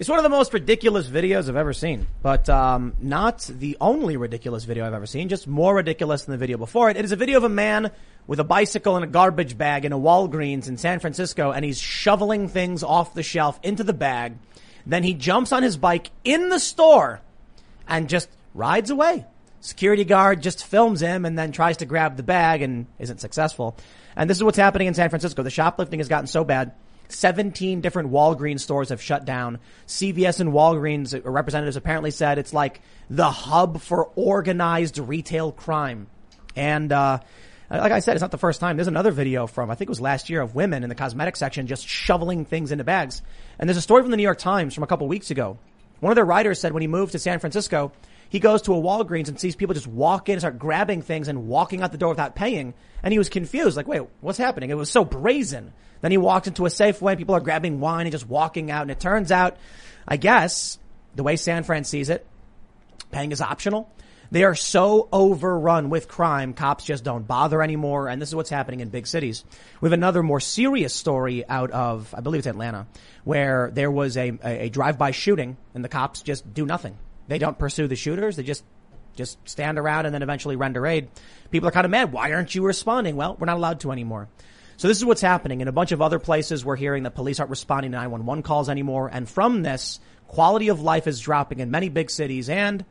It's one of the most ridiculous videos I've ever seen, but um, not the only ridiculous video I've ever seen. Just more ridiculous than the video before it. It is a video of a man with a bicycle and a garbage bag in a Walgreens in San Francisco, and he's shoveling things off the shelf into the bag. Then he jumps on his bike in the store and just rides away. Security guard just films him and then tries to grab the bag and isn't successful. And this is what's happening in San Francisco. The shoplifting has gotten so bad 17 different Walgreens stores have shut down. CVS and Walgreens representatives apparently said it's like the hub for organized retail crime. And, uh, like I said, it's not the first time. There's another video from, I think it was last year of women in the cosmetic section just shoveling things into bags. And there's a story from the New York Times from a couple weeks ago. One of their writers said when he moved to San Francisco, he goes to a Walgreens and sees people just walk in and start grabbing things and walking out the door without paying. And he was confused, like, wait, what's happening? It was so brazen. Then he walks into a Safeway, and people are grabbing wine and just walking out. And it turns out, I guess, the way San Fran sees it, paying is optional. They are so overrun with crime, cops just don't bother anymore. And this is what's happening in big cities. We have another more serious story out of, I believe it's Atlanta, where there was a, a, a drive-by shooting and the cops just do nothing. They don't pursue the shooters. They just just stand around and then eventually render aid. People are kind of mad. Why aren't you responding? Well, we're not allowed to anymore. So this is what's happening. In a bunch of other places, we're hearing that police aren't responding to 911 calls anymore. And from this, quality of life is dropping in many big cities and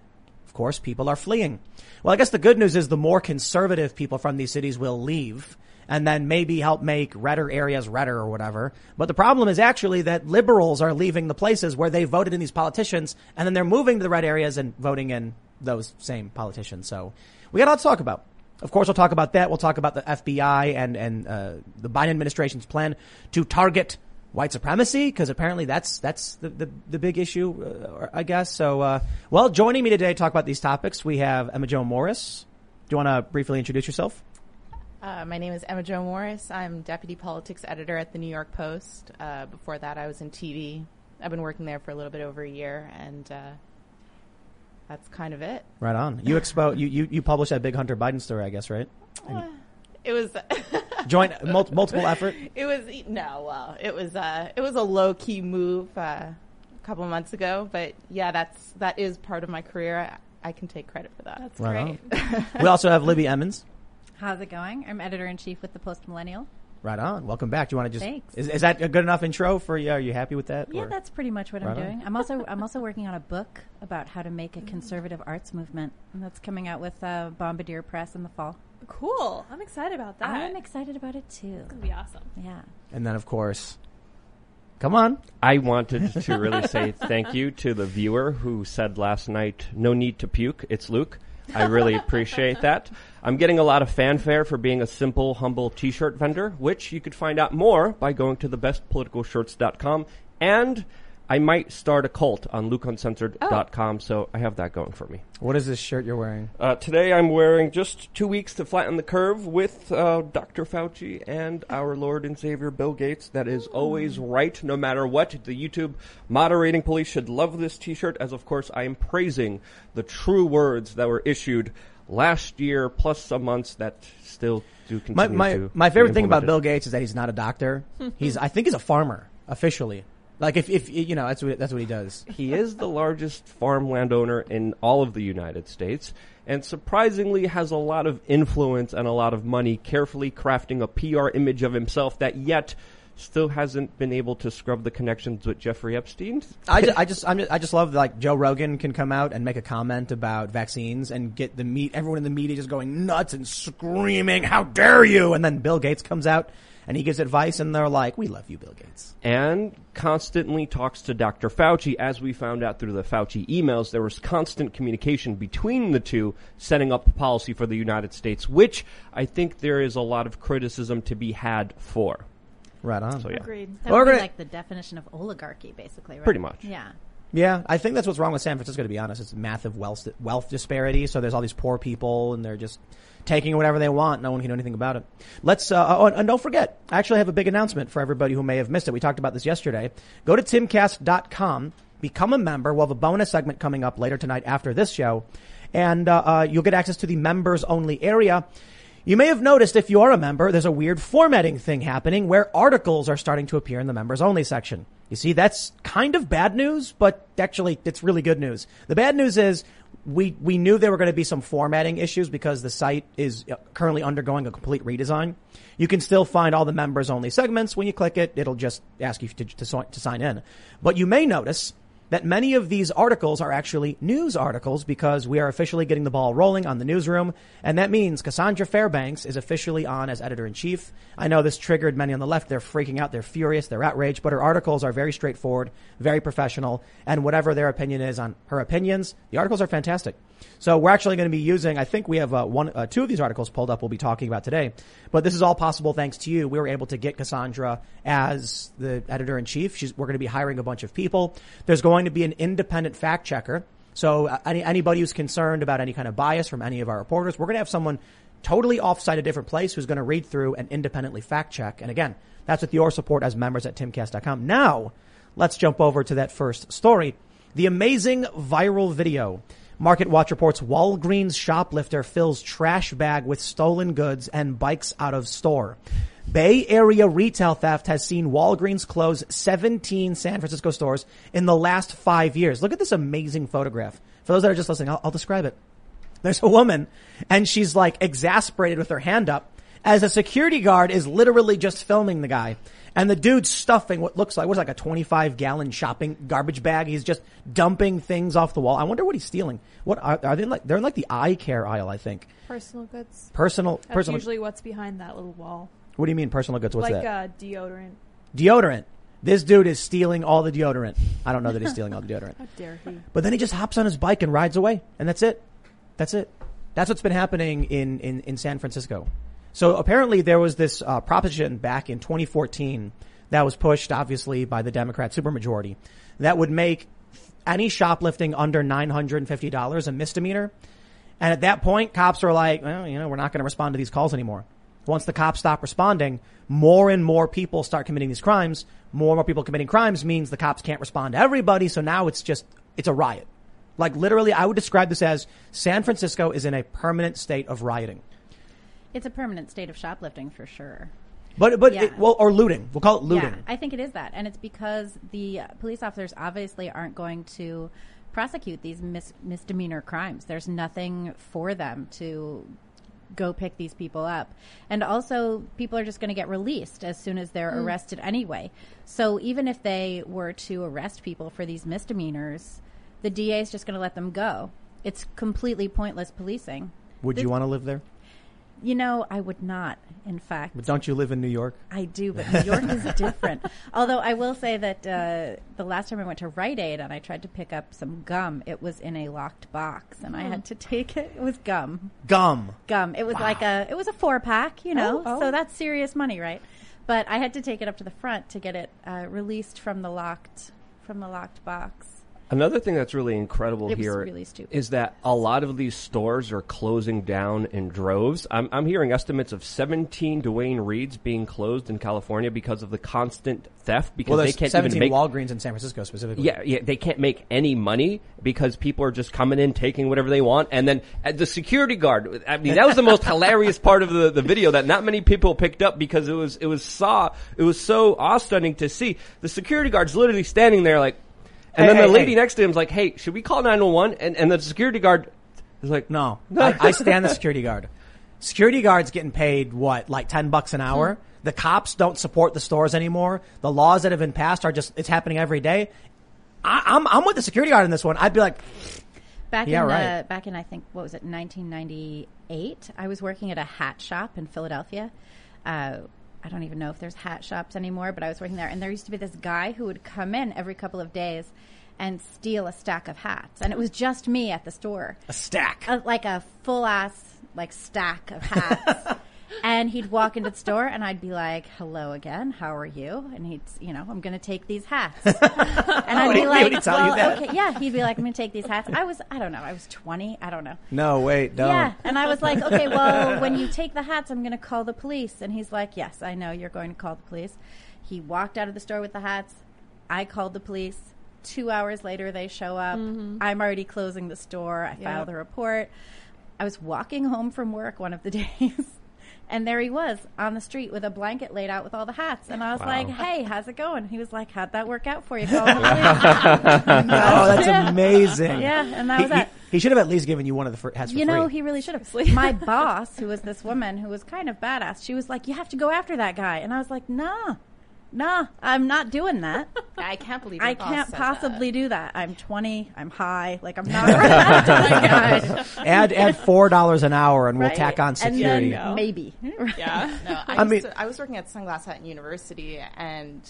of course, people are fleeing. Well, I guess the good news is the more conservative people from these cities will leave and then maybe help make redder areas redder or whatever. But the problem is actually that liberals are leaving the places where they voted in these politicians and then they're moving to the red areas and voting in those same politicians. So we got a lot to talk about. Of course, we'll talk about that. We'll talk about the FBI and, and, uh, the Biden administration's plan to target white supremacy because apparently that's that's the the, the big issue, uh, I guess. So, uh, well, joining me today to talk about these topics, we have Emma Jo Morris. Do you want to briefly introduce yourself? Uh, my name is Emma Jo Morris. I'm deputy politics editor at the New York Post. Uh, before that, I was in TV. I've been working there for a little bit over a year, and uh, that's kind of it. Right on. You expo you, you you published that big Hunter Biden story, I guess, right? Uh, it was joint mul- multiple effort. It was no, well, it was uh, it was a low key move uh, a couple months ago, but yeah, that's that is part of my career. I, I can take credit for that. That's Right great. We also have Libby Emmons. How's it going? I'm editor in chief with the Post Millennial. Right on. Welcome back. Do you want to just Thanks. Is, is that a good enough intro for you? Are you happy with that? Yeah, or- that's pretty much what Right I'm on. doing. I'm also I'm also working on a book about how to make a conservative arts movement, and that's coming out with uh, Bombardier Press in the fall. Cool. I'm excited about that. I'm excited about it too. It's gonna be awesome. Yeah. And then of course, come on. I wanted to really say thank you to the viewer who said last night, no need to puke. It's Luke. I really appreciate that. I'm getting a lot of fanfare for being a simple, humble t-shirt vendor, which you could find out more by going to thebestpoliticalshirts.com. And I might start a cult on lukeuncensored.com, so I have that going for me. What is this shirt you're wearing? Uh, today I'm wearing just two weeks to flatten the curve with uh, Dr. Fauci and our Lord and Savior Bill Gates. That is always right, no matter what. The YouTube moderating police should love this T-shirt, as of course I am praising the true words that were issued last year, plus some months that still do continue My my to my be favorite thing about. Bill Gates is that he's not a doctor. he's I think he's a farmer officially. Like if if you know that's what that's what he does. He is the largest farm landowner in all of the United States and surprisingly has a lot of influence and a lot of money carefully crafting a PR image of himself that yet still hasn't been able to scrub the connections with Jeffrey Epstein. I just, I just, I'm just, I just love like Joe Rogan can come out and make a comment about vaccines and get the meat, everyone in the media just going nuts and screaming, how dare you? And then Bill Gates comes out and he gives advice and they're like, we love you, Bill Gates. and constantly talks to Dr. Fauci. As we found out through the Fauci emails, there was constant communication between the two setting up the policy for the United States, which I think there is a lot of criticism to be had for. Right on. So yeah. Agreed. That would be like the definition of oligarchy, basically. Right? Pretty much. Yeah. Yeah, I think that's what's wrong with San Francisco. To be honest, it's massive wealth wealth disparity. So there's all these poor people, and they're just taking whatever they want. No one can do anything about it. Let's uh, oh, and don't forget. I actually have a big announcement for everybody who may have missed it. We talked about this yesterday. Go to timcast.com, become a member. We'll have a bonus segment coming up later tonight after this show, and uh, uh, you'll get access to the members only area. You may have noticed if you are a member, there's a weird formatting thing happening where articles are starting to appear in the members only section. You see, that's kind of bad news, but actually it's really good news. The bad news is we, we knew there were going to be some formatting issues because the site is uh, currently undergoing a complete redesign. You can still find all the members only segments. When you click it, it'll just ask you to, to, to sign in. But you may notice that many of these articles are actually news articles because we are officially getting the ball rolling on the newsroom. And that means Cassandra Fairbanks is officially on as editor in chief. I know this triggered many on the left. They're freaking out. They're furious. They're outraged, but her articles are very straightforward, very professional. And whatever their opinion is on her opinions, the articles are fantastic. So we're actually going to be using, I think we have uh, one, uh, two of these articles pulled up we'll be talking about today. But this is all possible thanks to you. We were able to get Cassandra as the editor in chief. We're going to be hiring a bunch of people. There's going to be an independent fact checker. So uh, any, anybody who's concerned about any kind of bias from any of our reporters, we're going to have someone totally offsite a different place who's going to read through and independently fact check. And again, that's with your support as members at timcast.com. Now, let's jump over to that first story. The amazing viral video. MarketWatch reports Walgreens shoplifter fills trash bag with stolen goods and bikes out of store. Bay Area retail theft has seen Walgreens close 17 San Francisco stores in the last five years. Look at this amazing photograph. For those that are just listening, I'll, I'll describe it. There's a woman and she's like exasperated with her hand up as a security guard is literally just filming the guy. And the dude's stuffing what looks like, what's like a 25 gallon shopping garbage bag. He's just dumping things off the wall. I wonder what he's stealing. What are, are they like? They're in like the eye care aisle, I think. Personal goods. Personal, That's personal. usually what's behind that little wall. what do you mean personal goods? What's like that? uh, deodorant. deodorant. This dude is stealing all the deodorant. I don't know that he's stealing all the deodorant. How dare he? But then he just hops on his bike and rides away. And that's it. That's it. That's what's been happening in, in, in San Francisco. So apparently there was this uh, proposition back in 2014 that was pushed, obviously, by the Democrat supermajority that would make any shoplifting under $950 a misdemeanor. And at that point, cops are like, well, you know, we're not going to respond to these calls anymore. Once the cops stop responding, more and more people start committing these crimes. More and more people committing crimes means the cops can't respond to everybody. So now it's just, it's a riot. Like literally, I would describe this as San Francisco is in a permanent state of rioting. It's a permanent state of shoplifting for sure. But, but, Yeah. it, well, or looting. We'll call it looting. Yeah, I think it is that, and it's because the uh, police officers obviously aren't going to prosecute these mis- misdemeanor crimes. There's nothing for them to go pick these people up, and also people are just going to get released as soon as they're arrested anyway. So even if they were to arrest people for these misdemeanors, the DA is just going to let them go. It's completely pointless policing. Would you want to live there? You know, I would not. In fact, But don't you live in New York? I do, but New York is different. Although I will say that uh, the last time I went to Rite Aid and I tried to pick up some gum, it was in a locked box, and I had to take it. It was gum, Gum. gum. It was like a it was a four pack, you know. Oh, oh. So that's serious money, right? But I had to take it up to the front to get it uh, released from the locked from the locked box. Another thing that's really incredible It here really is that a lot of these stores are closing down in droves. I'm, I'm hearing estimates of 17 Duane Reades being closed in California because of the constant theft because Well, they can't 17 even make Walgreens in San Francisco specifically. yeah, yeah, they can't make any money because people are just coming in, taking whatever they want, and then uh, the security guard. I mean, that was the most hilarious part of the, the video that not many people picked up because it was it was saw it was so awe-stunning to see. The security guard's literally standing there like, and Hey, then the hey, lady hey. next to him's like, "Hey, should we call 911?" And and the security guard is like, No, I, I stand the security guard. Security guards getting paid what, like ten bucks an hour? Hmm. The cops don't support the stores anymore. The laws that have been passed are just it's happening every day. I, I'm I'm with the security guard in this one. I'd be like, Back Yeah, in right. uh, back in I think what was it 1998? I was working at a hat shop in Philadelphia. Uh, I don't even know if there's hat shops anymore, but I was working there, and there used to be this guy who would come in every couple of days and steal a stack of hats, and it was just me at the store, a stack. a, like a full ass like stack of hats. and he'd walk into the store, and I'd be like, "Hello again, how are you?" And he'd, you know, I'm going to take these hats. and I'd Would be like, would he tell you that? okay, yeah." He'd be like, "I'm going to take these hats." I was, I don't know, I was 20, I don't know. no, wait, don't. Yeah, and I was like, "Okay, well, when you take the hats, I'm going to call the police." And he's like, "Yes, I know you're going to call the police." He walked out of the store with the hats. I called the police. Two hours later, they show up. Mm-hmm. I'm already closing the store. I Yeah. filed a report. I was walking home from work one of the days, And there he was on the street with a blanket laid out with all the hats. And I was Wow. like, hey, how's it going? He was like, how'd that work out for you? Calling the? Oh, that's Yeah. amazing. yeah, and that He, was he, that. he should have at least given you one of the fir- hats for You know, free. he really should have. My boss, who was this woman who was kind of badass, she was like, you have to go after that guy. And I was like, nah, nah, I'm not doing that. I can't believe I can't said possibly do that. I'm 20. I'm high. Like I'm not running after that guy. add add four dollars an hour, and we'll Right? tack on And security. then maybe. Yeah. No, I, I mean- to, I was working at Sunglass Hut in university, and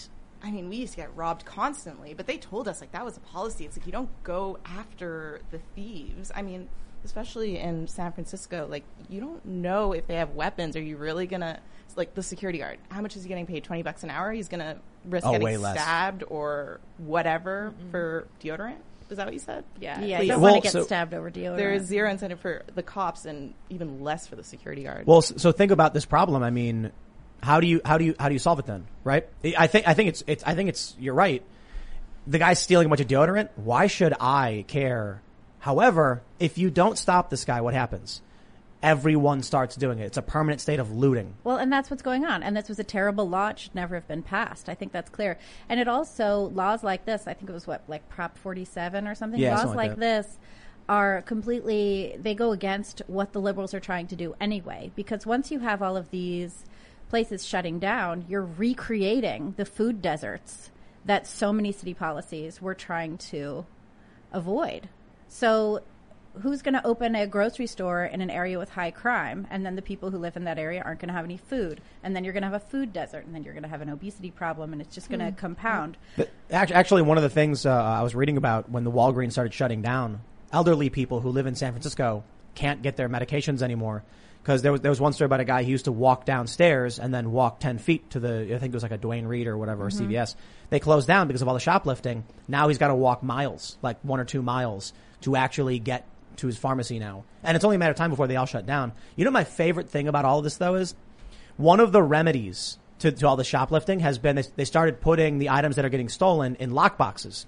I mean, we used to get robbed constantly. But they told us like that was a policy. It's like you don't go after the thieves. I mean, especially in San Francisco, like you don't know if they have weapons. Are you really gonna? It's Like the security guard, how much is he getting paid? Twenty bucks an hour. He's gonna risk Oh, getting stabbed or whatever for deodorant. Is that what you said? Yeah. Yeah, Please. you don't Well, want to get so- stabbed over deodorant. There is zero incentive for the cops and even less for the security guard. Well, so think about this problem. I mean, how do you how do you how do you solve it then? Right? I think I think it's it's I think it's you're right. The guy's stealing a bunch of deodorant. Why should I care? However, if you don't stop this guy, what happens? Everyone starts doing it. It's a permanent state of looting. Well, and that's what's going on. And this was a terrible law. It should never have been passed. I think that's clear. And it also, laws like this, I think it was what, like Prop 47 or something? Yeah, laws something like like this are completely, they go against what the liberals are trying to do anyway. Because once you have all of these places shutting down, you're recreating the food deserts that so many city policies were trying to avoid. So who's going to open a grocery store in an area with high crime? And then the people who live in that area aren't going to have any food. And then you're going to have a food desert. And then you're going to have an obesity problem and it's just going to compound. But actually, one of the things uh, I was reading about when the Walgreens started shutting down, elderly people who live in San Francisco can't get their medications anymore. Because there was there was one story about a guy who used to walk downstairs and then walk ten feet to the I think it was like a Duane Reade or whatever or CVS. They closed down because of all the shoplifting. Now he's got to walk miles, like one or two miles, to actually get to his pharmacy now, and it's only a matter of time before they all shut down. You know, my favorite thing about all of this though is one of the remedies to, to all the shoplifting has been they, they started putting the items that are getting stolen in lockboxes.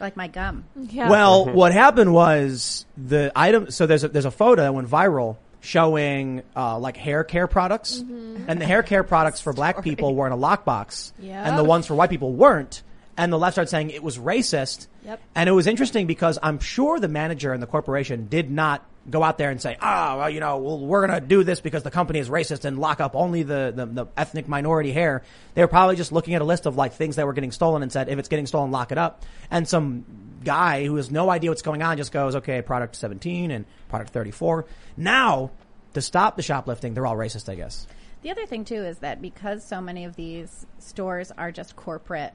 like my gum Yeah. Well, what happened was the item. So there's a, there's a photo that went viral showing uh, like hair care products, and the hair care products for black people were in a lockbox, Yep. and the ones for white people weren't. And the left started saying it was racist. Yep. And it was interesting because I'm sure the manager and the corporation did not go out there and say, "Ah, well, you know, well, we're going to do this because the company is racist and lock up only the, the the ethnic minority hair." They were probably just looking at a list of like things that were getting stolen and said, "If it's getting stolen, lock it up." And some guy who has no idea what's going on just goes, "Okay, product 17 and product 34." Now, to stop the shoplifting, they're all racist, I guess. the other thing too is that because so many of these stores are just corporate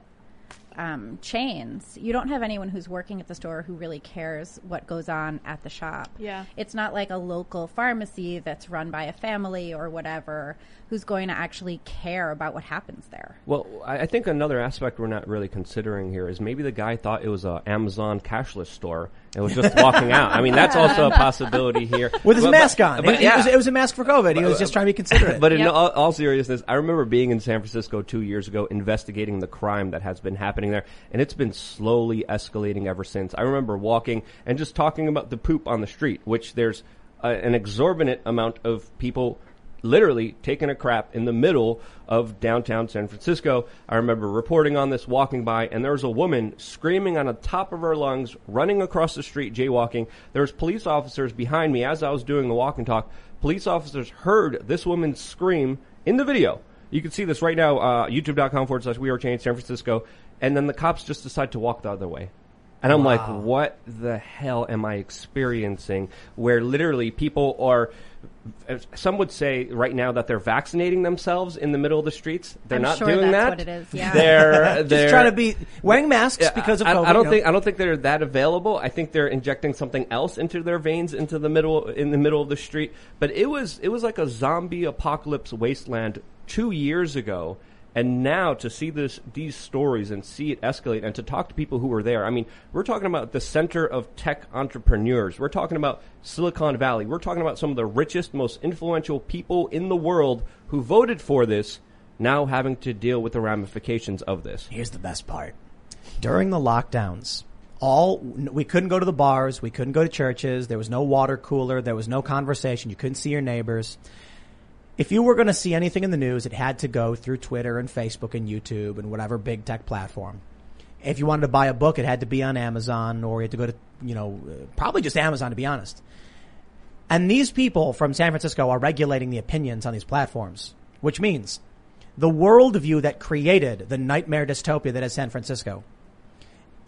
um, chains, you don't have anyone who's working at the store who really cares what goes on at the shop. Yeah. It's not like a local pharmacy that's run by a family or whatever who's going to actually care about what happens there. Well, I I think another aspect we're not really considering here is maybe the guy thought it was a Amazon cashless store and was just walking out. I mean, that's also a possibility here. With his But- mask but- on. but it, yeah. it, was, it was a mask for COVID. He was just trying to be considerate. But in Yep. all, all seriousness, I remember being in San Francisco two years ago investigating the crime that has been happening there, and it's been slowly escalating ever since. I remember walking and just talking about the poop on the street, which there's uh, an exorbitant amount of people literally taking a crap in the middle of downtown San Francisco. I remember reporting on this, walking by, and there was a woman screaming on the top of her lungs, running across the street, jaywalking. There was police officers behind me as I was doing the walk and talk. Police officers heard this woman scream in the video. You can see this right now, uh, youtube.com forward slash we are changed San Francisco. And then the cops just decide to walk the other way. And I'm like, what the hell am I experiencing? Where literally people are, some would say right now that they're vaccinating themselves in the middle of the streets. They're I'm not sure doing that's that. what it is, yeah. They're, just they're trying to be wearing masks Yeah, because of I, COVID. I don't you know. think I don't think they're that available. I think they're injecting something else into their veins into the middle in the middle of the street. But it was it was like a zombie apocalypse wasteland two years ago. And now to see this these stories and see it escalate and to talk to people who were there. I mean, we're talking about the center of tech entrepreneurs. We're talking about Silicon Valley. We're talking about some of the richest, most influential people in the world who voted for this now having to deal with the ramifications of this. Here's the best part. During the lockdowns, all we couldn't go to the bars, we couldn't go to churches, there was no water cooler, there was no conversation, you couldn't see your neighbors. If you were going to see anything in the news, it had to go through Twitter and Facebook and YouTube and whatever big tech platform. If you wanted to buy a book, it had to be on Amazon or you had to go to, you know, uh, probably just Amazon to be honest. And these people from San Francisco are regulating the opinions on these platforms, which means the worldview that created the nightmare dystopia that is San Francisco.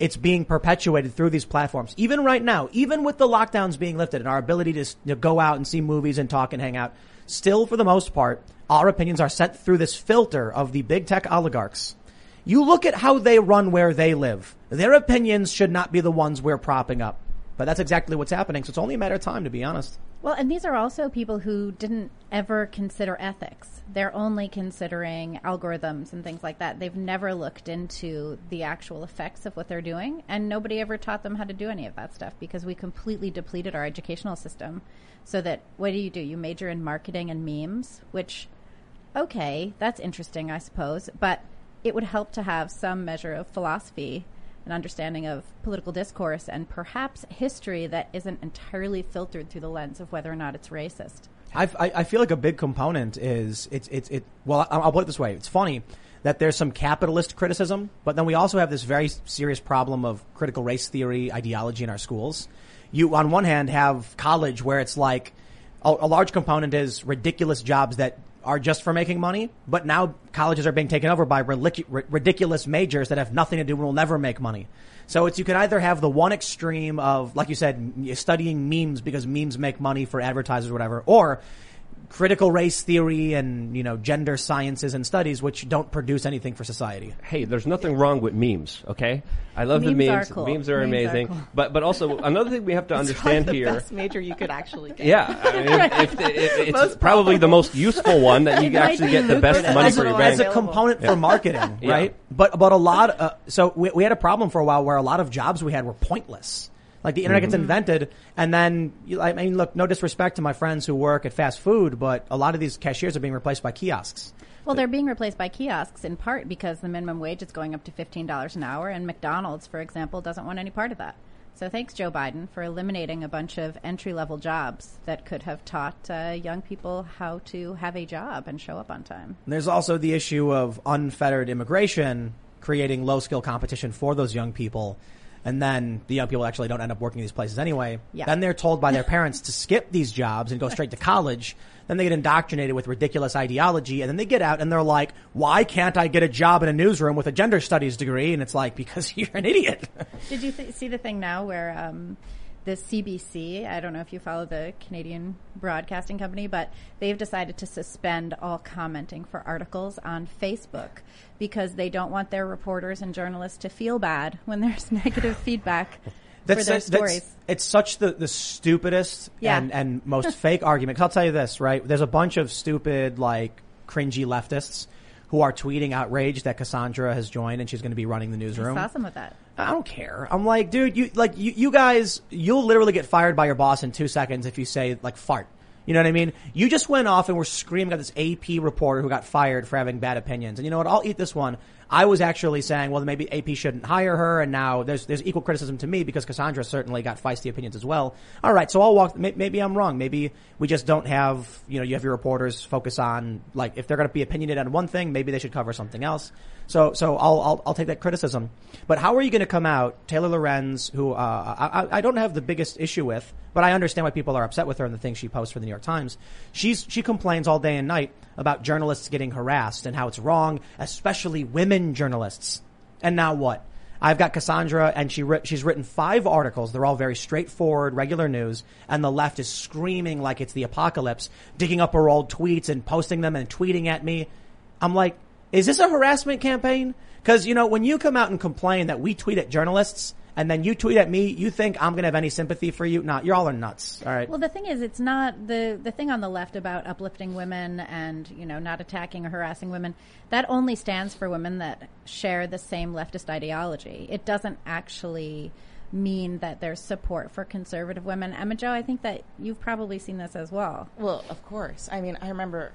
It's being perpetuated through these platforms. Even right now, even with the lockdowns being lifted and our ability to know, go out and see movies and talk and hang out, still for the most part, our opinions are sent through this filter of the big tech oligarchs. You look at how they run where they live. Their opinions should not be the ones we're propping up. But that's exactly what's happening. So it's only a matter of time, to be honest. Well, and these are also people who didn't ever consider ethics. They're only considering algorithms and things like that. They've never looked into the actual effects of what they're doing, and nobody ever taught them how to do any of that stuff because we completely depleted our educational system. So that what do you do? You major in marketing and memes, which, okay, that's interesting, I suppose, but it would help to have some measure of philosophy an understanding of political discourse and perhaps history that isn't entirely filtered through the lens of whether or not it's racist. I, I, I feel like a big component is it's it's it. Well, I'll, I'll put it this way: it's funny that there's some capitalist criticism, but then we also have this very serious problem of critical race theory ideology in our schools. You, on one hand, have college where it's like a, a large component is ridiculous jobs that are just for making money, but now colleges are being taken over by relic- ridiculous majors that have nothing to do and will never make money. So it's you can either have the one extreme of, like you said, studying memes because memes make money for advertisers or whatever, or critical race theory and, you know, gender sciences and studies, which don't produce anything for society. Hey, there's nothing wrong with memes, okay? I love Memes the are memes. cool. Memes are Memes are amazing. cool. But but also another thing we have to It's understand probably here. best major you could actually get. Yeah, I mean, if, if, if, it's Most probably the most useful one that you It actually get the best money as for a, your as bank. a component for marketing, Yeah. right? But but a lot. Uh, so we, we had a problem for a while where a lot of jobs we had were pointless. Like the internet gets Mm-hmm. invented, and then you- I mean, look, no disrespect to my friends who work at fast food, but a lot of these cashiers are being replaced by kiosks. Well, they're being replaced by kiosks in part because the minimum wage is going up to $15 an hour, and McDonald's, for example, doesn't want any part of that. So thanks, Joe Biden, for eliminating a bunch of entry level jobs that could have taught uh, young people how to have a job and show up on time. And there's also the issue of unfettered immigration creating low skill competition for those young people. And then the young people actually don't end up working in these places anyway. Yeah. Then they're told by their parents to skip these jobs and go straight to college. Then they get indoctrinated with ridiculous ideology and then they get out and they're like, why can't I get a job in a newsroom with a gender studies degree? And it's like, because you're an idiot. Did you th- see the thing now where um, the CBC, I don't know if you follow the Canadian Broadcasting Company, but they've decided to suspend all commenting for articles on Facebook because they don't want their reporters and journalists to feel bad when there's negative feedback for their that's- stories. it's such the, the stupidest Yeah. and, and most fake argument. 'Cause I'll tell you this, right? There's a bunch of stupid, like, cringy leftists who are tweeting outrage that Cassandra has joined and she's going to be running the I newsroom. saw some of that. I don't care. I'm like, dude, you like you, you guys, you'll literally get fired by your boss in two seconds if you say like fart. You know what I mean? You just went off and were screaming at this AP reporter who got fired for having bad opinions. And you know what? I'll eat this one. I was actually saying, well, maybe AP shouldn't hire her, and now there's there's equal criticism to me because Cassandra certainly got feisty opinions as well. All right, so I'll walk. Maybe I'm wrong. Maybe we just don't have, you know, you have your reporters focus on like if they're going to be opinionated on one thing, maybe they should cover something else. So so I'll I'll, I'll take that criticism. But how are you going to come out, Taylor Lorenz, who uh, I, I- don't have the biggest issue with, but I understand why people are upset with her and the things she posts for the New York Times. She's she complains all day and night about journalists getting harassed and how it's wrong, especially women journalists. And now what? I've got Cassandra, and she she's written five articles. They're all very straightforward, regular news, and the left is screaming like it's the apocalypse, digging up her old tweets and posting them and tweeting at me. I'm like, is this a harassment campaign? Because you know, when you come out and complain that we tweet at journalists, and then you tweet at me, you think I'm going to have any sympathy for you? Nah, you're all are nuts. All right. Well, the thing is, it's not the the thing on the left about uplifting women and you know not attacking or harassing women. That only stands for women that share the same leftist ideology. It doesn't actually mean that there's support for conservative women. Emma-Jo, I think that you've probably seen this as well. Well, of course. I mean, I remember,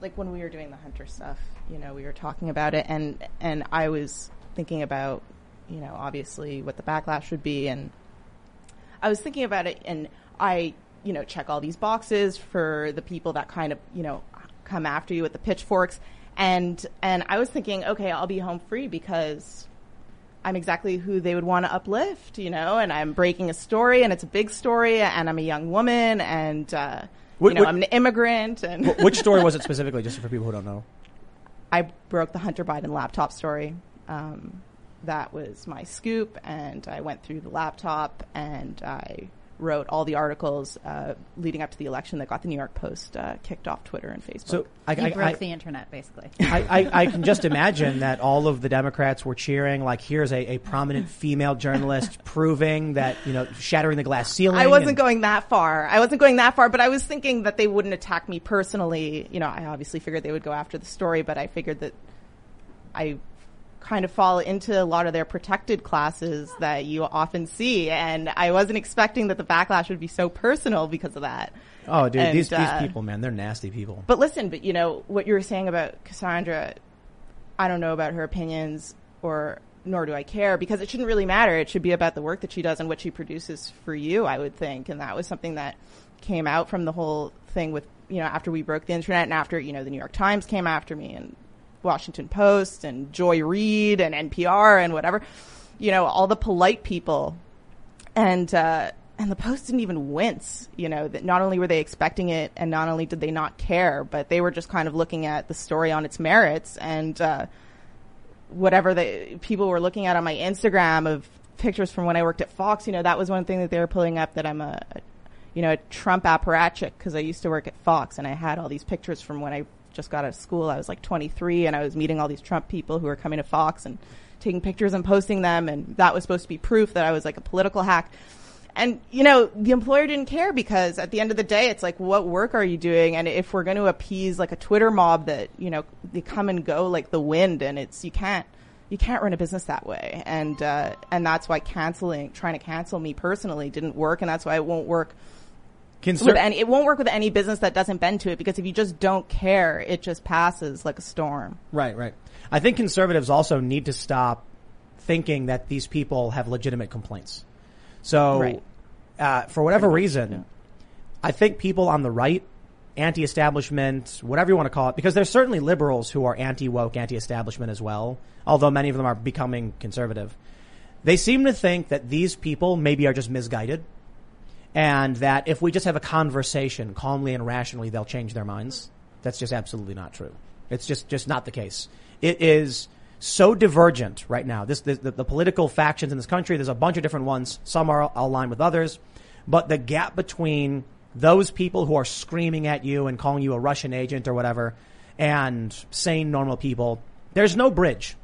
like when we were doing the hunter stuff. You know, we were talking about it, and and I was thinking about, you know, obviously what the backlash would be, and I was thinking about it, and I you know, check all these boxes for the people that kind of, you know, come after you with the pitchforks. And, and I was thinking, okay, I'll be home free because I'm exactly who they would want to uplift, you know, and I'm breaking a story and it's a big story and I'm a young woman and, uh, Wh- you know, wh- I'm an immigrant and Wh- Which story was it specifically, just for people who don't know? I broke the Hunter Biden laptop story. Um, that was my scoop, and I went through the laptop and I wrote all the articles uh, leading up to the election that got the New York Post uh, kicked off Twitter and Facebook. So I, You I, broke I, the internet, basically. I, I, I can just imagine that all of the Democrats were cheering, like, here's a, a prominent female journalist proving that, you know, shattering the glass ceiling. I wasn't and- going that far. I wasn't going that far, but I was thinking that they wouldn't attack me personally. You know, I obviously figured they would go after the story, but I figured that I kind of fall into a lot of their protected classes that you often see, and I wasn't expecting that the backlash would be so personal because of that. Oh, dude, And, these, uh, these people, man, they're nasty people. But listen, but you know what you were saying about Cassandra. I don't know about her opinions, or nor do I care because it shouldn't really matter. It should be about the work that she does and what she produces for you. I would think, and that was something that came out from the whole thing with you know after we broke the internet and after you know the New York Times came after me and Washington Post and Joy Reid and NPR and whatever. You know all the polite people and uh, and the Post didn't even wince. You know that not only were they expecting it, and not only did they not care, but they were just kind of looking at the story on its merits and uh, whatever the people were looking at on my Instagram of pictures from when I worked at Fox. You know that was one thing that they were pulling up that I'm a, a you know a Trump apparatchik because I used to work at Fox and I had all these pictures from when I just got out of school. I was like 23 and I was meeting all these Trump people who were coming to Fox and taking pictures and posting them, and that was supposed to be proof that I was like a political hack. And, you know, the employer didn't care because at the end of the day, it's like, what work are you doing? And if we're going to appease like a Twitter mob that, you know, they come and go like the wind and it's, you can't, you can't run a business that way. And, uh, and that's why canceling, trying to cancel me personally didn't work. And that's why it won't work Conser- with any, it won't work with any business that doesn't bend to it because if you just don't care, it just passes like a storm. Right, right. I think conservatives also need to stop thinking that these people have legitimate complaints. So, Right. uh, for whatever reason, I think people on the right, anti-establishment, whatever you want to call it, because there's certainly liberals who are anti-woke, anti-establishment as well, although many of them are becoming conservative. They seem to think that these people maybe are just misguided and that if we just have a conversation calmly and rationally, they'll change their minds. That's just absolutely not true. It's just, just not the case. It is so divergent right now. This, the, the, the political factions in this country, there's a bunch of different ones. Some are aligned with others, but the gap between those people who are screaming at you and calling you a Russian agent or whatever and sane, normal people, there's no bridge.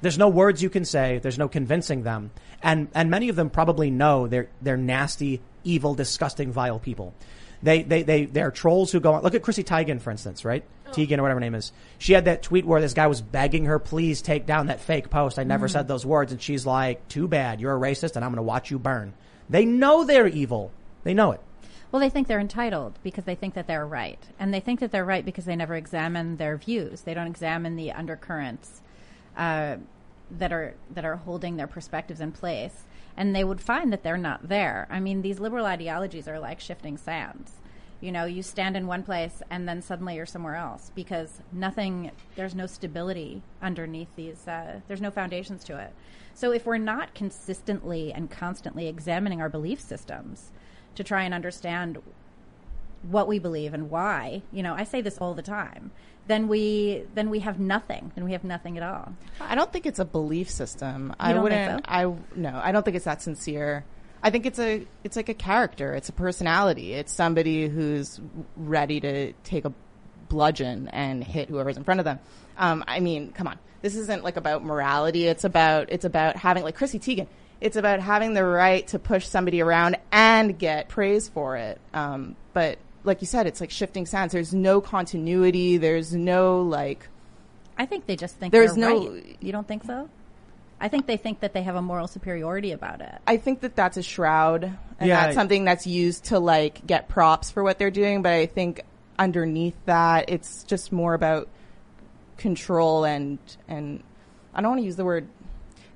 There's no words you can say. There's no convincing them. And, and many of them probably know they're, they're nasty, evil, disgusting, vile people. They, they, they, they're trolls who go on. Look at Chrissy Teigen, for instance, right? Teigen or whatever her name is. She had that tweet where this guy was begging her, please take down that fake post. I never said those words. And she's like, too bad. You're a racist and I'm going to watch you burn. They know they're evil. They know it. Well, they think they're entitled because they think that they're right. And they think that they're right because they never examine their views. They don't examine the undercurrents uh, that are that are holding their perspectives in place. And they would find that they're not there. I mean, these liberal ideologies are like shifting sands. You know, you stand in one place and then suddenly you're somewhere else because nothing, there's no stability underneath these, uh, there's no foundations to it. So if we're not consistently and constantly examining our belief systems, to try and understand what we believe and why. You know, I say this all the time. Then we then we have nothing. Then we have nothing at all. I don't think it's a belief system. I don't think wouldn't. so? I no. I don't think it's that sincere. I think it's a. It's like a character. It's a personality. It's somebody who's ready to take a bludgeon and hit whoever's in front of them. Um, I mean, come on. This isn't like about morality. It's about. It's about having like Chrissy Teigen. It's about having the right to push somebody around and get praise for it. Um, but like you said, it's like shifting sands. There's no continuity. There's no like. I think they just think There's no- right. You don't think so? I think they think that they have a moral superiority about it. I think that that's a shroud, and Yeah. that's something that's used to like get props for what they're doing. But I think underneath that, it's just more about control and and I don't want to use the word.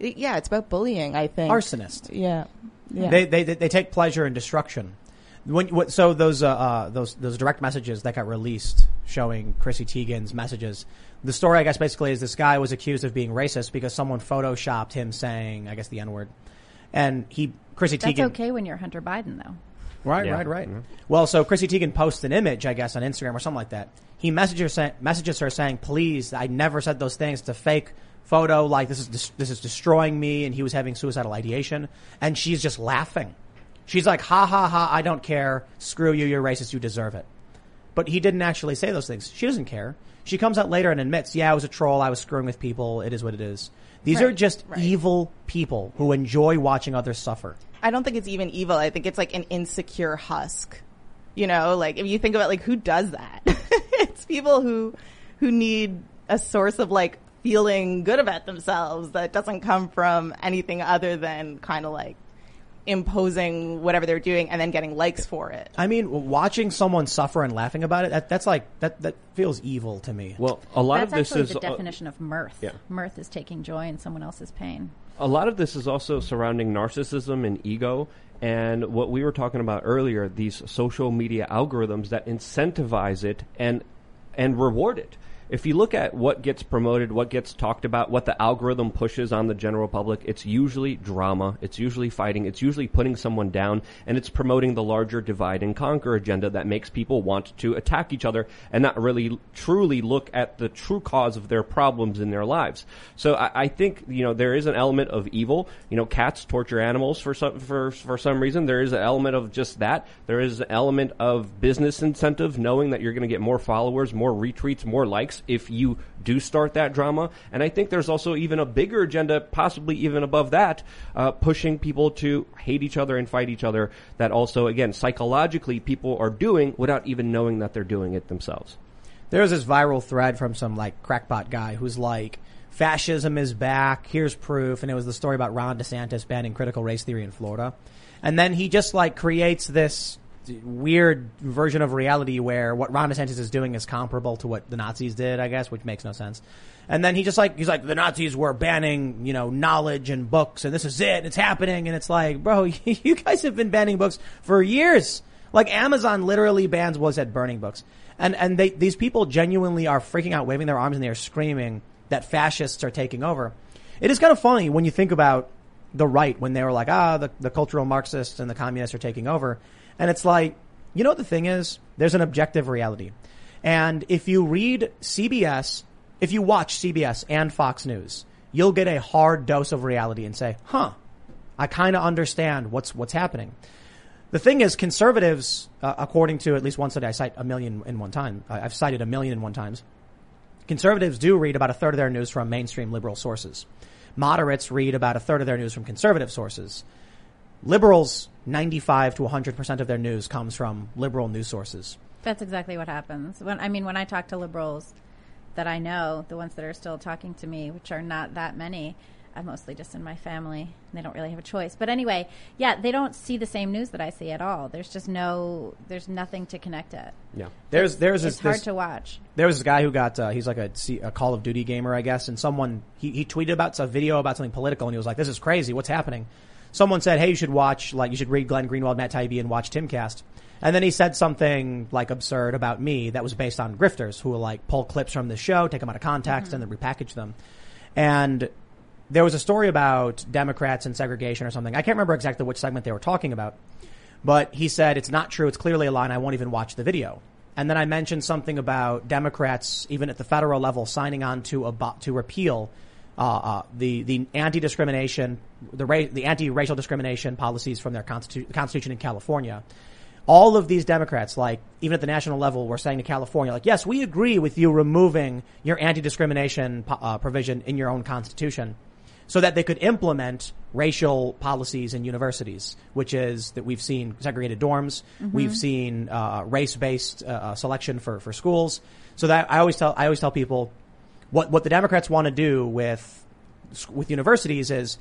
it- yeah, it's about bullying. I think Arsonist. Yeah, yeah. They, they, they take pleasure in destruction. When, what, so those uh, uh, those those direct messages that got released showing Chrissy Teigen's messages. The story, I guess, basically is this guy was accused of being racist because someone photoshopped him saying, I guess, the N word, and he Chrissy That's Teigen. okay when you're Hunter Biden, though. Right, Yeah. right, right. Well, so Chrissy Teigen posts an image, I guess, on Instagram or something like that. He messages her, messages her saying, "Please, I never said those things. It's a fake photo. Like this is dis- this is destroying me." And he was having suicidal ideation, and she's just laughing. She's like, "Ha ha ha! I don't care. Screw you. You're racist. You deserve it." But he didn't actually say those things. She doesn't care. She comes out later and admits, "Yeah, I was a troll. I was screwing with people. It is what it is." These are just right. evil people who enjoy watching others suffer. I don't think it's even evil. I think it's like an insecure husk. You know, like if you think about like who does that? it's people who who need a source of like feeling good about themselves that doesn't come from anything other than kind of like imposing whatever they're doing and then getting likes for it. I mean, watching someone suffer and laughing about it, that, that's like, that, that feels evil to me. Well, a lot That's of this actually is the uh, definition of mirth. yeah. Mirth is taking joy in someone else's pain. a lot of this is also surrounding narcissism and ego and what we were talking about earlier these social media algorithms that incentivize it and and reward it if you look at what gets promoted, what gets talked about, what the algorithm pushes on the general public, it's usually drama, it's usually fighting, it's usually putting someone down, and it's promoting the larger divide and conquer agenda that makes people want to attack each other and not really truly look at the true cause of their problems in their lives. So I, I think, you know, there is an element of evil. You know, cats torture animals for some, for, for some reason. There is an element of just that. There is an element of business incentive, knowing that you're going to get more followers, more retweets, more likes if you do start that drama. And I think there's also even a bigger agenda, possibly even above that, uh, pushing people to hate each other and fight each other. That also, again, psychologically, people are doing without even knowing that they're doing it themselves. There was this viral thread from some like crackpot guy who's like, fascism is back, here's proof, and it was the story about Ron DeSantis banning critical race theory in Florida. And then he just like creates this weird version of reality where what Ron DeSantis is doing is comparable to what the Nazis did, I guess, which makes no sense. And then he just like, he's like, the Nazis were banning, you know, knowledge and books and this is it, and it's happening. And it's like, bro, you guys have been banning books for years. Like Amazon literally bans was at burning books. And, and they, these people genuinely are freaking out, waving their arms and they are screaming that fascists are taking over. It is kind of funny when you think about the right when they were like, ah, the, the cultural Marxists and the communists are taking over. And it's like, you know what the thing is? There's an objective reality. And if you read CBS, if you watch CBS and Fox News, you'll get a hard dose of reality and say, huh, I kind of understand what's, what's happening. The thing is, conservatives, uh, according to at least one study, I cite a million in one time. I've cited a million in one times. Conservatives do read about a third of their news from mainstream liberal sources. Moderates read about a third of their news from conservative sources. Liberals, 95 to 100% of their news comes from liberal news sources. That's exactly what happens. When I mean, when I talk to liberals that I know, the ones that are still talking to me, which are not that many, I'm mostly just in my family. They don't really have a choice. But anyway, yeah, they don't see the same news that I see at all. There's just no, there's nothing to connect it. Yeah. There's, there's It's this, hard this- to watch. there was this guy who got uh, he's like a, a, Call of Duty gamer, I guess, and someone he, he tweeted about a video about something political, and he was like, "This is crazy. What's happening?" Someone said, "Hey, you should watch like you should read Glenn Greenwald, Matt Taibbi, and watch Timcast." And then he said something like absurd about me that was based on grifters who will like pull clips from the show, take them out of context, mm-hmm. and then repackage them. And there was a story about Democrats and segregation or something. I can't remember exactly which segment they were talking about. But he said, it's not true. It's clearly a lie and I won't even watch the video. And then I mentioned something about Democrats, even at the federal level, signing on to abo- to repeal uh, uh, the the anti-discrimination, the ra- the anti-racial discrimination policies from their constitu- Constitution in California. All of these Democrats, like even at the national level, were saying to California, like, yes, we agree with you removing your anti-discrimination po- uh, provision in your own Constitution so that they could implement racial policies in universities, which is that we've seen segregated dorms, we've seen uh, race-based uh, selection for, for schools. So that I always tell I always tell people what what the Democrats want to do with with universities is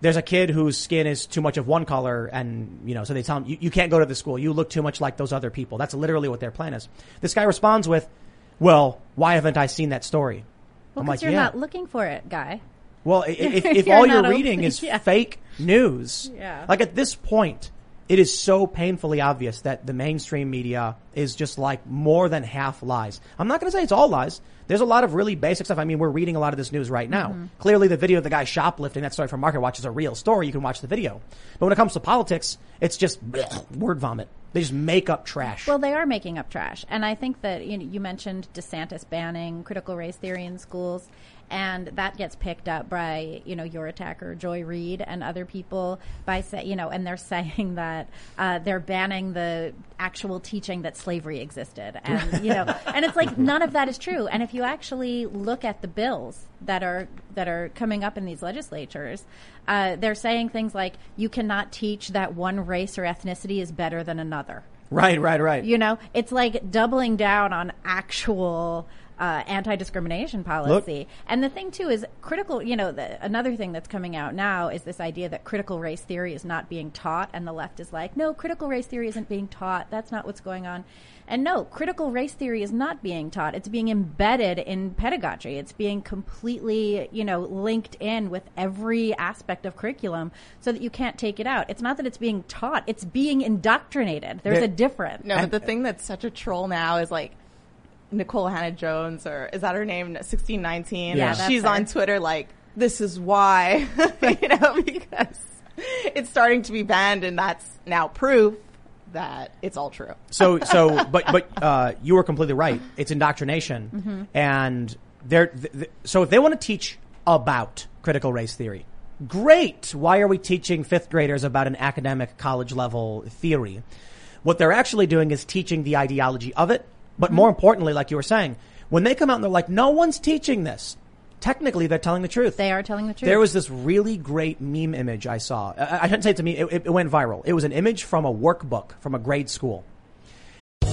there's a kid whose skin is too much of one color and, you know, so they tell him, you, you can't go to the school. You look too much like those other people. That's literally what their plan is. This guy responds with, well, why haven't I seen that story? Well, I'm because like, you're yeah. not looking for it, guy. Well, i- if, if You're all you're open- reading is yeah. fake news, Yeah. like at this point, it is so painfully obvious that the mainstream media is just like more than half lies. I'm not going to say it's all lies. There's a lot of really basic stuff. I mean, we're reading a lot of this news right now. Mm-hmm. Clearly, the video of the guy shoplifting, that story from MarketWatch is a real story. You can watch the video. But when it comes to politics, it's just bleh, word vomit. They just make up trash. Well, they are making up trash, and I think that you, know, you mentioned DeSantis banning critical race theory in schools, and that gets picked up by you know your attacker Joy Reid and other people by say you know, and they're saying that uh, they're banning the actual teaching that slavery existed, and you know, and it's like none of that is true. And if you actually look at the bills that are that are coming up in these legislatures, uh, they're saying things like you cannot teach that one race or ethnicity is better than another. right, right, right. You know, it's like doubling down on actual uh, anti-discrimination policy. And the thing too is critical. You know, the, another thing that's coming out now is this idea that critical race theory is not being taught, and the left is like, no, critical race theory isn't being taught. That's not what's going on. And no, critical race theory is not being taught. It's being embedded in pedagogy. It's being completely, you know, linked in with every aspect of curriculum so that you can't take it out. It's not that it's being taught, it's being indoctrinated. There's There- a difference. No, but the thing that's such a troll now is like Nikole Hannah-Jones, or is that her name? Sixteen nineteen. Yeah, that's she's her. on Twitter like, "This is why," you know, because it's starting to be banned, and that's now proof that it's all true. So, so, but, but, uh, you were completely right. It's indoctrination. Mm-hmm. And they're, th- th- so if they want to teach about critical race theory, great. Why are we teaching fifth graders about an academic college level theory? What they're actually doing is teaching the ideology of it. Mm-hmm. But more importantly, like you were saying, when they come out and they're like, no one's teaching this, technically they're telling the truth. They are telling the truth. There was this really great meme image I saw. I, I shouldn't say it's a meme. It, it went viral. It was an image from a workbook from a grade school.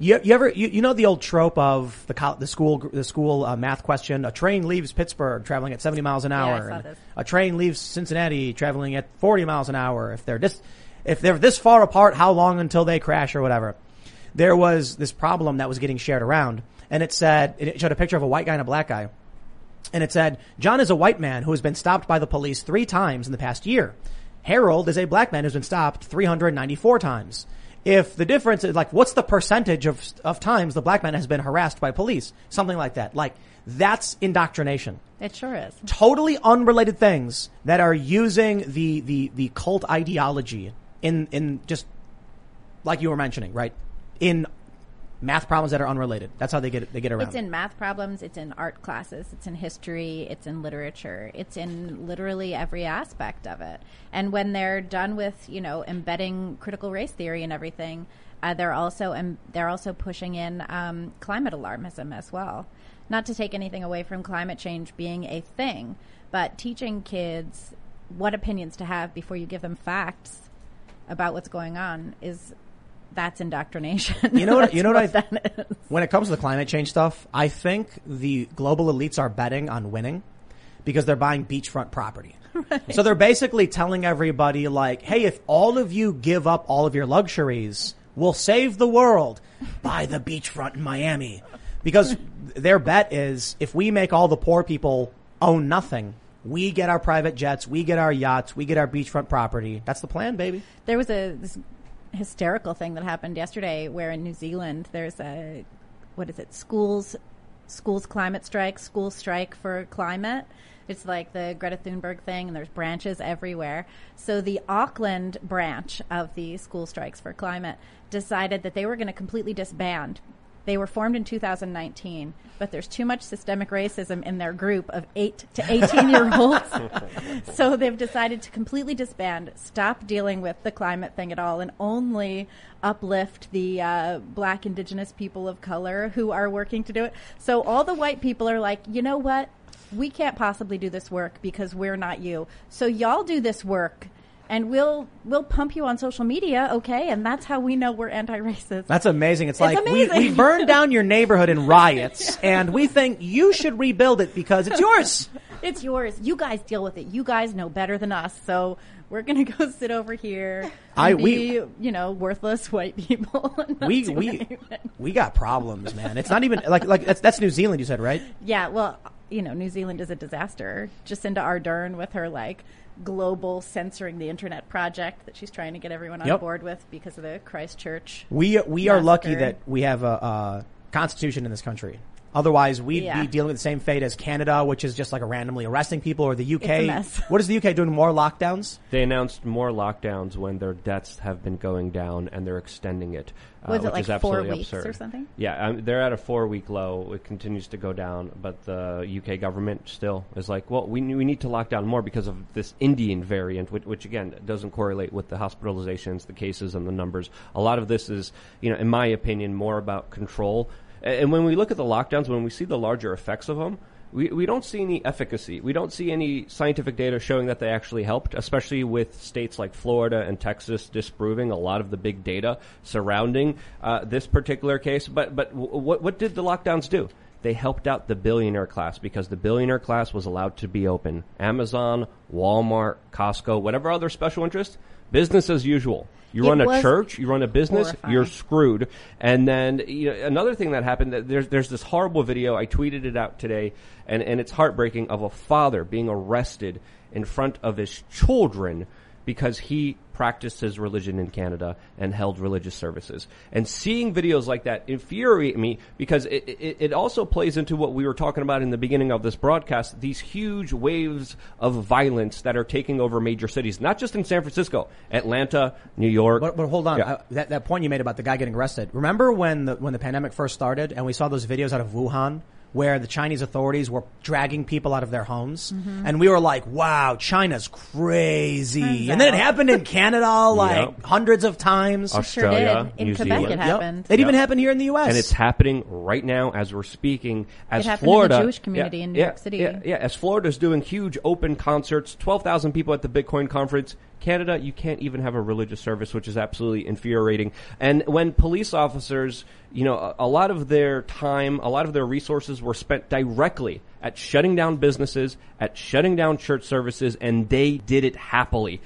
You, you ever you, you know the old trope of the the school the school uh, math question? A train leaves Pittsburgh traveling at seventy miles an hour. this. A train leaves Cincinnati traveling at forty miles an hour. If they're this if they're this far apart, how long until they crash or whatever? There was this problem that was getting shared around, and it said it showed a picture of a white guy and a black guy, and it said John is a white man who has been stopped by the police three times in the past year. Harold is a black man who's been stopped 394 times. If the difference is like, what's the percentage of, of times the black man has been harassed by police? Something like that. Like, that's indoctrination. It sure is. Totally unrelated things that are using the, the, the cult ideology in, in just, like you were mentioning, right? In math problems that are unrelated. That's how they get, they get around. It's in math problems, it's in art classes, it's in history, it's in literature, it's in literally every aspect of it. And when they're done with, you know, embedding critical race theory and everything, uh, they're also um, they're also pushing in um, climate alarmism as well. Not to take anything away from climate change being a thing, but teaching kids what opinions to have before you give them facts about what's going on is that's indoctrination. You know what? You know what, I. that is. When it comes to the climate change stuff, I think the global elites are betting on winning because they're buying beachfront property. So they're basically telling everybody like, "Hey, if all of you give up all of your luxuries, we'll save the world. Buy the beachfront in Miami." Because their bet is if we make all the poor people own nothing, we get our private jets, we get our yachts, we get our beachfront property. That's the plan, baby. There was a this hysterical thing that happened yesterday where in New Zealand there's a what is it schools schools climate strike school strike for climate. It's like the Greta Thunberg thing and there's branches everywhere. So the Auckland branch of the school strikes for climate decided that they were going to completely disband they were formed in 2019, but there's too much systemic racism in their group of 8 to 18 year olds. so they've decided to completely disband, stop dealing with the climate thing at all, and only uplift the uh, black, indigenous people of color who are working to do it. So all the white people are like, you know what? We can't possibly do this work because we're not you. So y'all do this work and we'll we'll pump you on social media, okay? And that's how we know we're anti-racist. That's amazing. It's, It's like We, we burned down your neighborhood in riots, and we think you should rebuild it because it's yours. It's yours. You guys deal with it. You guys know better than us. So we're gonna go sit over here. And I- be, we- you know, worthless white people. We we anything. we got problems, man. It's not even like like that's that's New Zealand. You said right? Yeah, well, you know, New Zealand is a disaster. Jacinda Ardern with her like global censoring the internet project that she's trying to get everyone on Yep. board with because of the Christchurch. We we are lucky that we have a, a constitution in this country. Otherwise, we'd Yeah. be dealing with the same fate as Canada, which is just like a randomly arresting people, or the UK. It's a mess. What is the UK doing? More lockdowns? They announced more lockdowns when their deaths have been going down, and they're extending it. uh, Was it which like is four absolutely weeks absurd. or something? Yeah, um, they're at a four-week low. It continues to go down, but the UK government still is like, well, we we need to lock down more because of this Indian variant, which, which again doesn't correlate with the hospitalizations, the cases, and the numbers. A lot of this is, you know, in my opinion, more about control. And when we look at the lockdowns, when we see the larger effects of them, we, we don't see any efficacy. We don't see any scientific data showing that they actually helped, especially with states like Florida and Texas disproving a lot of the big data surrounding uh, this particular case. But but w- what what did the lockdowns do? They helped out the billionaire class because the billionaire class was allowed to be open. Amazon, Walmart, Costco, whatever other special interest, business as usual. You It run a church, you run a business, horrifying. you're screwed. And then you know, another thing that happened, that there's there's this horrible video. I tweeted it out today, and and it's heartbreaking of a father being arrested in front of his children because he practiced his religion in Canada and held religious services. And seeing videos like that infuriate me because it, it, it also plays into what we were talking about in the beginning of this broadcast, these huge waves of violence that are taking over major cities, not just in San Francisco, Atlanta, New York. But, but hold on, Yeah. I, that that point you made about the guy getting arrested. Remember when the when the pandemic first started, and we saw those videos out of Wuhan where the Chinese authorities were dragging people out of their homes, mm-hmm. and we were like, "Wow, China's crazy." Turns and then it happened in Canada like Yep. hundreds of times. Sure Australia, did. In New Quebec Zealand. it Yep. happened. It even happened here in the U.S. and it's happening right now as we're speaking. As happened in the Florida, Jewish community yeah, in New yeah, York City. Yeah, yeah, as Florida's doing huge open concerts, twelve thousand people at the Bitcoin conference. Canada, you can't even have a religious service, which is absolutely infuriating. And when police officers, you know, a, a lot of their time, a lot of their resources were spent directly at shutting down businesses, at shutting down church services, and they did it happily.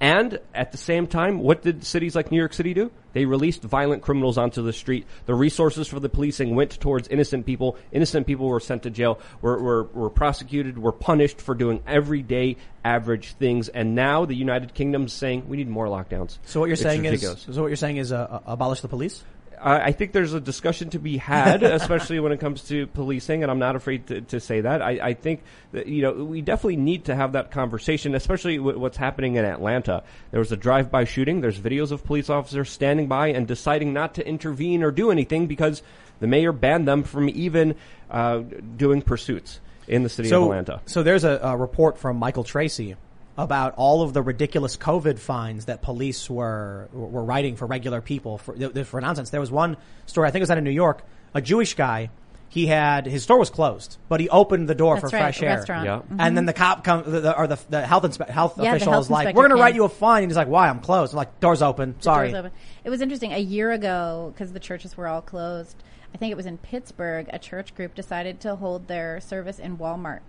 And at the same time, what did cities like New York City do? They released violent criminals onto the street. The resources for the policing went towards innocent people. Innocent people were sent to jail, were, were, were prosecuted, were punished for doing everyday average things. And now the United Kingdom's saying we need more lockdowns. so what you're It's saying ridiculous. is so what you're saying is uh, uh, abolish the police. I I think there's a discussion to be had, especially when it comes to policing, and I'm not afraid to, to say that. I, I think that, you know, we definitely need to have that conversation, especially with what's happening in Atlanta. There was a drive-by shooting. There's videos of police officers standing by and deciding not to intervene or do anything because the mayor banned them from even uh, doing pursuits in the city of Atlanta. So there's a, a report from Michael Tracey about all of the ridiculous COVID fines that police were were writing for regular people for for nonsense. There was one story, I think it was out of New York, a Jewish guy. He had his store was closed, but he opened the door That's for right, fresh the air. restaurant. Yeah. Mm-hmm. And then the cop come, the, the, or the, the health inspe- health Yeah, the official health is like, "We're going to write you a fine." And he's like, "Why? I'm closed." I'm like, "Doors open. Sorry." doors open. It was interesting. A year ago, because the churches were all closed, I think it was in Pittsburgh, a church group decided to hold their service in Walmart.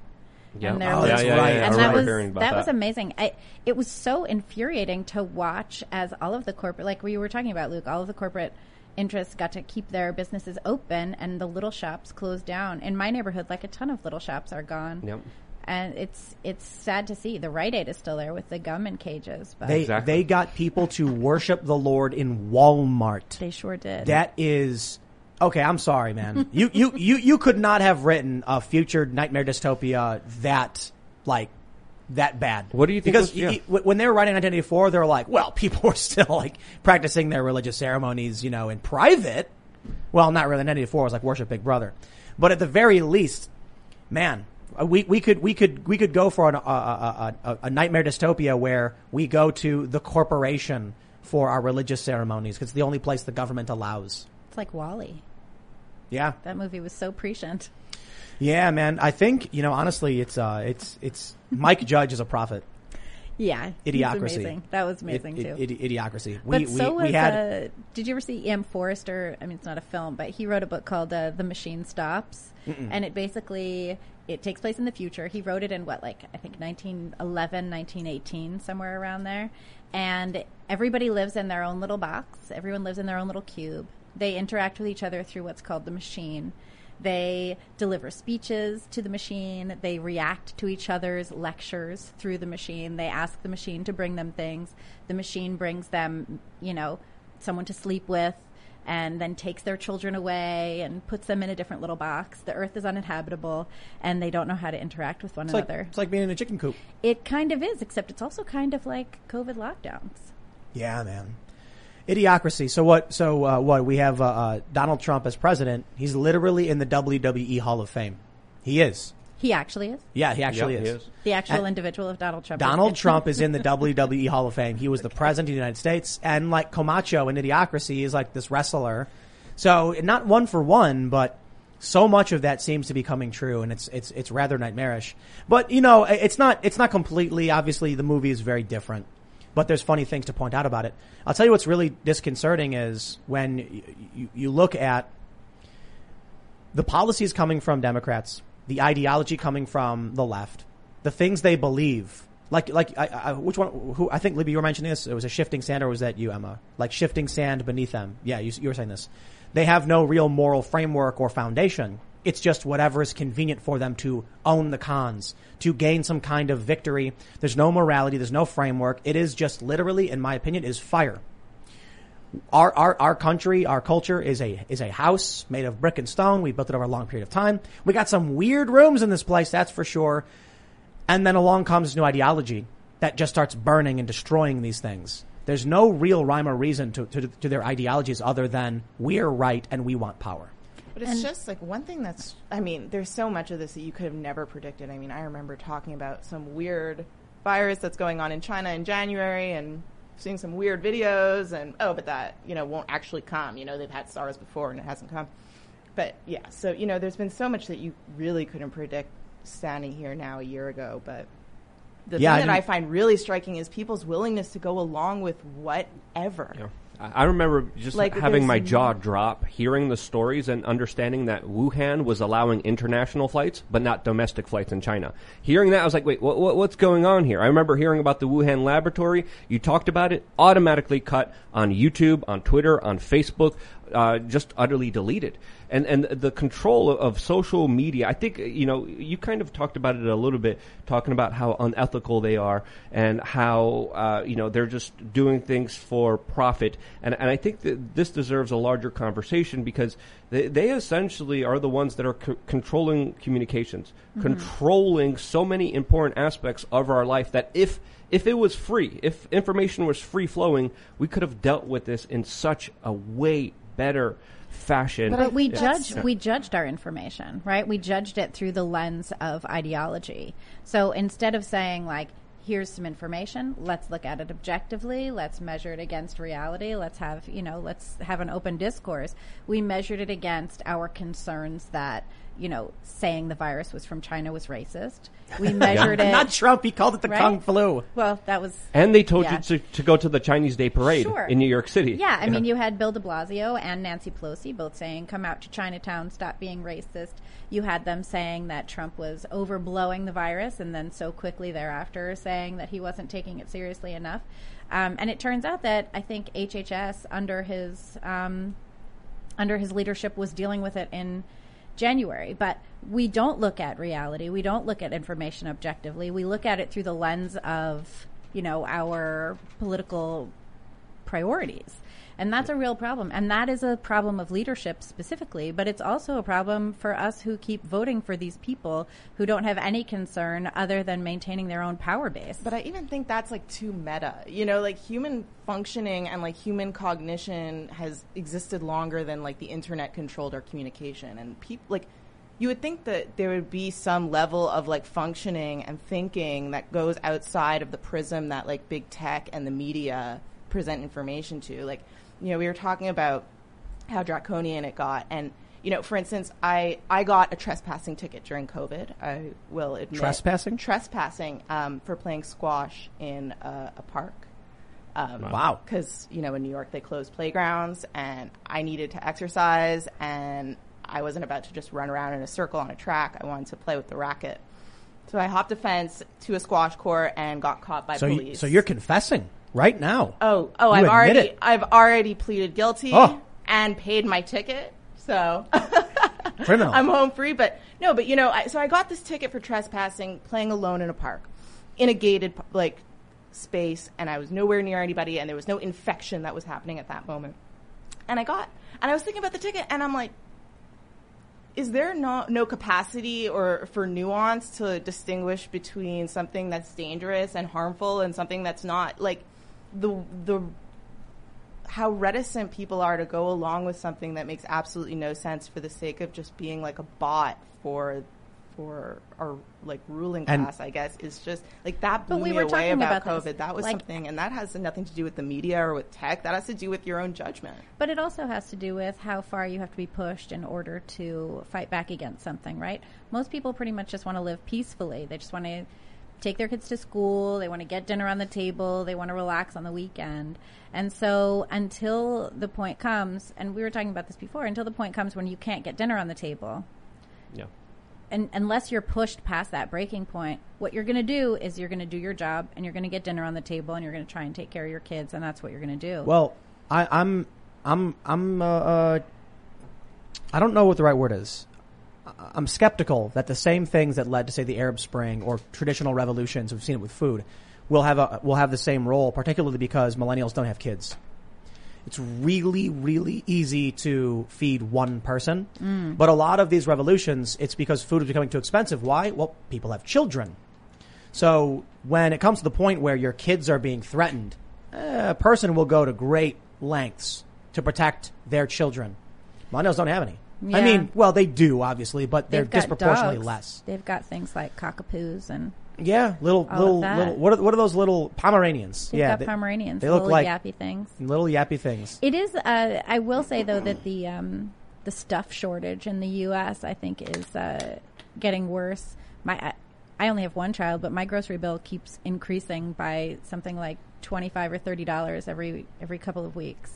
Yeah. And there Oh, was, that's right. And I that was hearing about that was amazing. I, it was so infuriating to watch as all of the corporate, like we were talking about, Luke, all of the corporate interests got to keep their businesses open, and the little shops closed down. In my neighborhood, like a ton of little shops are gone. Yep. And it's it's sad to see. The Rite Aid is still there with the gum in cages, but They Exactly. they got people to worship the Lord in Walmart. they sure did. That is okay. I'm sorry, man. you you you you could not have written a future nightmare dystopia that like that bad. What do you think Because was- yeah. y- y- when they were writing 1984, they were like, well, people were still like practicing their religious ceremonies, you know, in private. Well, not really. 1984 was like worship Big Brother, but at the very least, man. We, we could we could we could go for an, a, a, a, a nightmare dystopia where we go to the corporation for our religious ceremonies because it's the only place the government allows. it's like WALL-E. Yeah, That movie was so prescient. yeah, man. I think you know honestly, it's uh, it's it's Mike Judge is a prophet. Yeah, Idiocracy. That was amazing Id- too. id- idiocracy. But We, so we, was. we had uh, did you ever see Ian Forrester? I mean, it's not a film, but he wrote a book called uh, "The Machine Stops," and it basically it takes place in the future. He wrote it in what, like I think 1911, 1918, somewhere around there. And everybody lives in their own little box. Everyone lives in their own little cube. They interact with each other through what's called the machine. They deliver speeches to the machine. They react to each other's lectures through the machine. They ask the machine to bring them things. The machine brings them, you know, someone to sleep with and then takes their children away and puts them in a different little box. The earth is uninhabitable and they don't know how to interact with one it's like, another. it's like being in a chicken coop. it kind of is, except it's also kind of like COVID lockdowns. Yeah, man. Idiocracy. So what? So uh, what? We have uh, uh, Donald Trump as president. He's literally in the WWE Hall of Fame. He is. He actually is. Yeah, he actually Yep, is. he is. The actual And- individual of Donald Trump. Donald is- Trump is in the WWE Hall of Fame. He was the president of the United States, and like Camacho in Idiocracy is like this wrestler. So not one for one, but so much of that seems to be coming true, and it's it's it's rather nightmarish. But you know, it's not it's not completely. Obviously, the movie is very different, but there's funny things to point out about it. I'll tell you what's really disconcerting is when you, you, look at the policies coming from Democrats, the ideology coming from the left, the things they believe. Like, like, I, I, which one? Who? I think Libby, you were mentioning this. It was a shifting sand, or was that you, Emma? Like shifting sand beneath them. Yeah, you, you were saying this. They have no real moral framework or foundation. It's just whatever is convenient for them to own the cons, to gain some kind of victory. There's no morality. There's no framework. It is just literally, in my opinion, is fire our, our, our country, our culture is a, is a house made of brick and stone. We built it over a long period of time. We got some weird rooms in this place, that's for sure. And then along comes new ideology that just starts burning and destroying these things. There's no real rhyme or reason to, to, to their ideologies other than we're right and we want power. But it's just like one thing that's, I mean, there's so much of this that you could have never predicted. I mean, I remember talking about some weird virus that's going on in China in January and seeing some weird videos and, oh, but that, you know, won't actually come. You know, they've had SARS before and it hasn't come. But yeah, so, you know, there's been so much that you really couldn't predict standing here now a year ago. But the Yeah, I thing that I find really striking is people's willingness to go along with whatever. Yeah. I remember just Like, having my jaw drop, hearing the stories and understanding that Wuhan was allowing international flights, but not domestic flights in China. Hearing that, I was like, wait, what, what, what's going on here? I remember hearing about the Wuhan laboratory. You talked about it, automatically cut on YouTube, on Twitter, on Facebook, uh, just utterly deleted. And and the control of, social media, I think you know you kind of talked about it a little bit, talking about how unethical they are and how uh, you know they're just doing things for profit. And and I think that this deserves a larger conversation because they, they essentially are the ones that are c- controlling communications, controlling so many important aspects of our life that if if it was free, if information was free flowing, we could have dealt with this in such a way better fashion. But we Yeah. judged we judged our information, right? We judged it through the lens of ideology. So instead of saying like here's some information, let's look at it objectively, let's measure it against reality, let's have, you know, let's have an open discourse. We measured it against our concerns that you know, saying the virus was from China was racist. We measured it. Not Trump. He called it the Right? Kung flu. Well, that was. And they told Yeah. you to, to go to the Chinese Day Parade Sure. in New York City. Yeah, I mean, you had Bill de Blasio and Nancy Pelosi both saying, come out to Chinatown, stop being racist. You had them saying that Trump was overblowing the virus, and then so quickly thereafter saying that he wasn't taking it seriously enough. Um, and it turns out that I think HHS, under his. Um, under his leadership was dealing with it in January. But we don't look at reality. We don't look at information objectively. We look at it through the lens of, you know, our political priorities. And that's a real problem. And that is a problem of leadership specifically, but it's also a problem for us who keep voting for these people who don't have any concern other than maintaining their own power base. But I even think that's like too meta. You know, like human functioning and like human cognition has existed longer than like the internet controlled our communication. And people like you would think that there would be some level of like functioning and thinking that goes outside of the prism that like big tech and the media present information to. Like, you know, we were talking about how draconian it got and you know, for instance, I I got a trespassing ticket during COVID. I will admit Trespassing? trespassing um, for playing squash in a, a park. Um, Wow. Because you know in New York they closed playgrounds, and I needed to exercise, and I wasn't about to just run around in a circle on a track. I wanted to play with the racket. So I hopped a fence to a squash court and got caught by So, police. you, so you're confessing right now. Oh, oh, I've already, it. I've already pleaded guilty Oh. and paid my ticket. So Criminal. I'm home free. But no, but you know, I, so I got this ticket for trespassing, playing alone in a park, in a gated like space, and I was nowhere near anybody, and there was no infection that was happening at that moment. And I got, and I was thinking about the ticket, and I'm like, is there no no capacity or for nuance to distinguish between something that's dangerous and harmful and something that's not like the the how reticent people are to go along with something that makes absolutely no sense for the sake of just being like a bot for for our like ruling And- class, I guess, is just like that blew But we me were away talking about, about this, COVID. That was like- something, and that has nothing to do with the media or with tech. That has to do with your own judgment. But it also has to do with how far you have to be pushed in order to fight back against something, right? Most people pretty much just want to live peacefully. They just want to take their kids to school, they want to get dinner on the table, they want to relax on the weekend. And so until the point comes, and we were talking about this before, until the point comes when you can't get dinner on the table, Yeah. and unless you're pushed past that breaking point, what you're going to do is you're going to do your job and you're going to get dinner on the table and you're going to try and take care of your kids, and that's what you're going to do. Well, I, I'm, I'm, I'm, uh, uh, I don't know what the right word is. I'm skeptical that the same things that led to, say, the Arab Spring or traditional revolutions, we've seen it with food, will have a, will have the same role, particularly because millennials don't have kids. It's really, really easy to feed one person. Mm. But a lot of these revolutions, it's because food is becoming too expensive. Why? Well, people have children. So when it comes to the point where your kids are being threatened, a person will go to great lengths to protect their children. Millennials don't have any. I mean, well, they do obviously, but they're disproportionately dogs. less. They've got things like cockapoos and Yeah, little, All little, little. What are, what are those little Pomeranians? they've yeah, got they, Pomeranians, they look little like yappy things. little yappy things. It is. Uh, I will say though that the um, the stuff shortage in the U.S. I think is uh, getting worse. My I, I only have one child, but my grocery bill keeps increasing by something like twenty five or thirty dollars every every couple of weeks.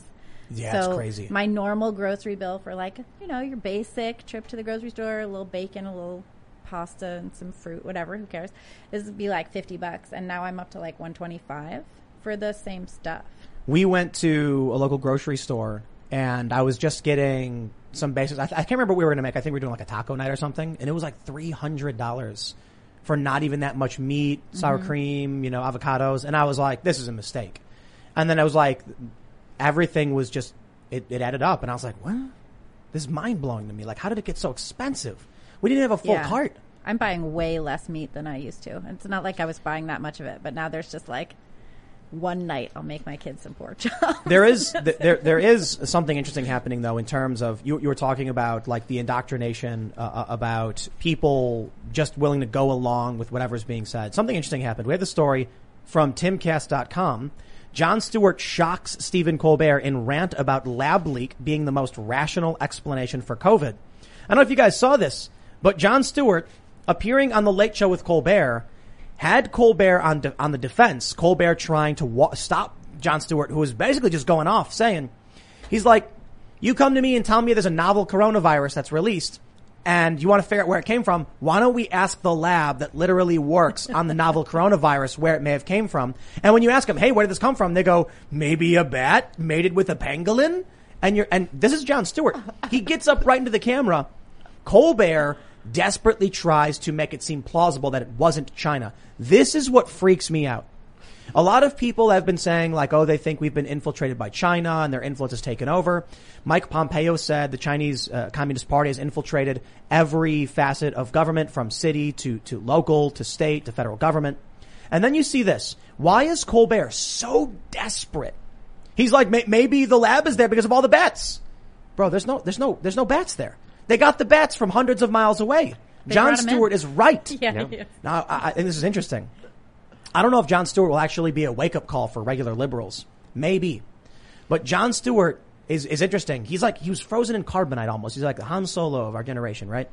Yeah, so it's crazy. My normal grocery bill for like you know your basic trip to the grocery store, a little bacon, a little pasta, and some fruit, whatever. Who cares? This would be like fifty bucks, and now I'm up to like one twenty five for the same stuff. we went to a local grocery store and I was just getting some basics. I, I can't remember what we were going to make. I think we were doing like a taco night or something, and it was like three hundred dollars for not even that much meat, sour mm-hmm. cream, you know, avocados, and I was like, this is a mistake. And then I was like, everything was just it, it added up, and I was like, what? This is mind blowing to me. Like, how did it get so expensive? We didn't have a full Yeah. cart. I'm buying way less meat than I used to. It's not like I was buying that much of it, but now there's just like one night I'll make my kids some pork chops. There is there there is something interesting happening though in terms of you you were talking about like the indoctrination uh, uh, about people just willing to go along with whatever's being said. Something interesting happened. We have the story from timcast.com. Jon Stewart shocks Stephen Colbert in rant about lab leak being the most rational explanation for COVID. I don't know if you guys saw this, but Jon Stewart appearing on the Late Show with Colbert had Colbert on de- on the defense. Colbert trying to wa- stop Jon Stewart, who was basically just going off, saying, "He's like, you come to me and tell me there's a novel coronavirus that's released, and you want to figure out where it came from. Why don't we ask the lab that literally works on the novel coronavirus where it may have came from? And when you ask them, hey, where did this come from? They go, maybe a bat mated with a pangolin. And you're and this is Jon Stewart. He gets up right into the camera. Colbert desperately tries to make it seem plausible that it wasn't China. This is what freaks me out. A lot of people have been saying like, oh, they think we've been infiltrated by China and their influence has taken over. Mike Pompeo said the Chinese uh, Communist Party has infiltrated every facet of government from city to, to local to state to federal government. And then you see this. Why is Colbert so desperate? He's like, "May- maybe the lab is there because of all the bats. Bro, there's no, there's no, there's no bats there. They got the bats from hundreds of miles away. They Jon brought 'em in. Stewart is right. yeah, Yeah. yeah. Now, I, I think this is interesting. I don't know if Jon Stewart will actually be a wake up call for regular liberals. Maybe. But Jon Stewart is, is interesting. He's like, he was frozen in carbonite almost. He's like the Han Solo of our generation, right?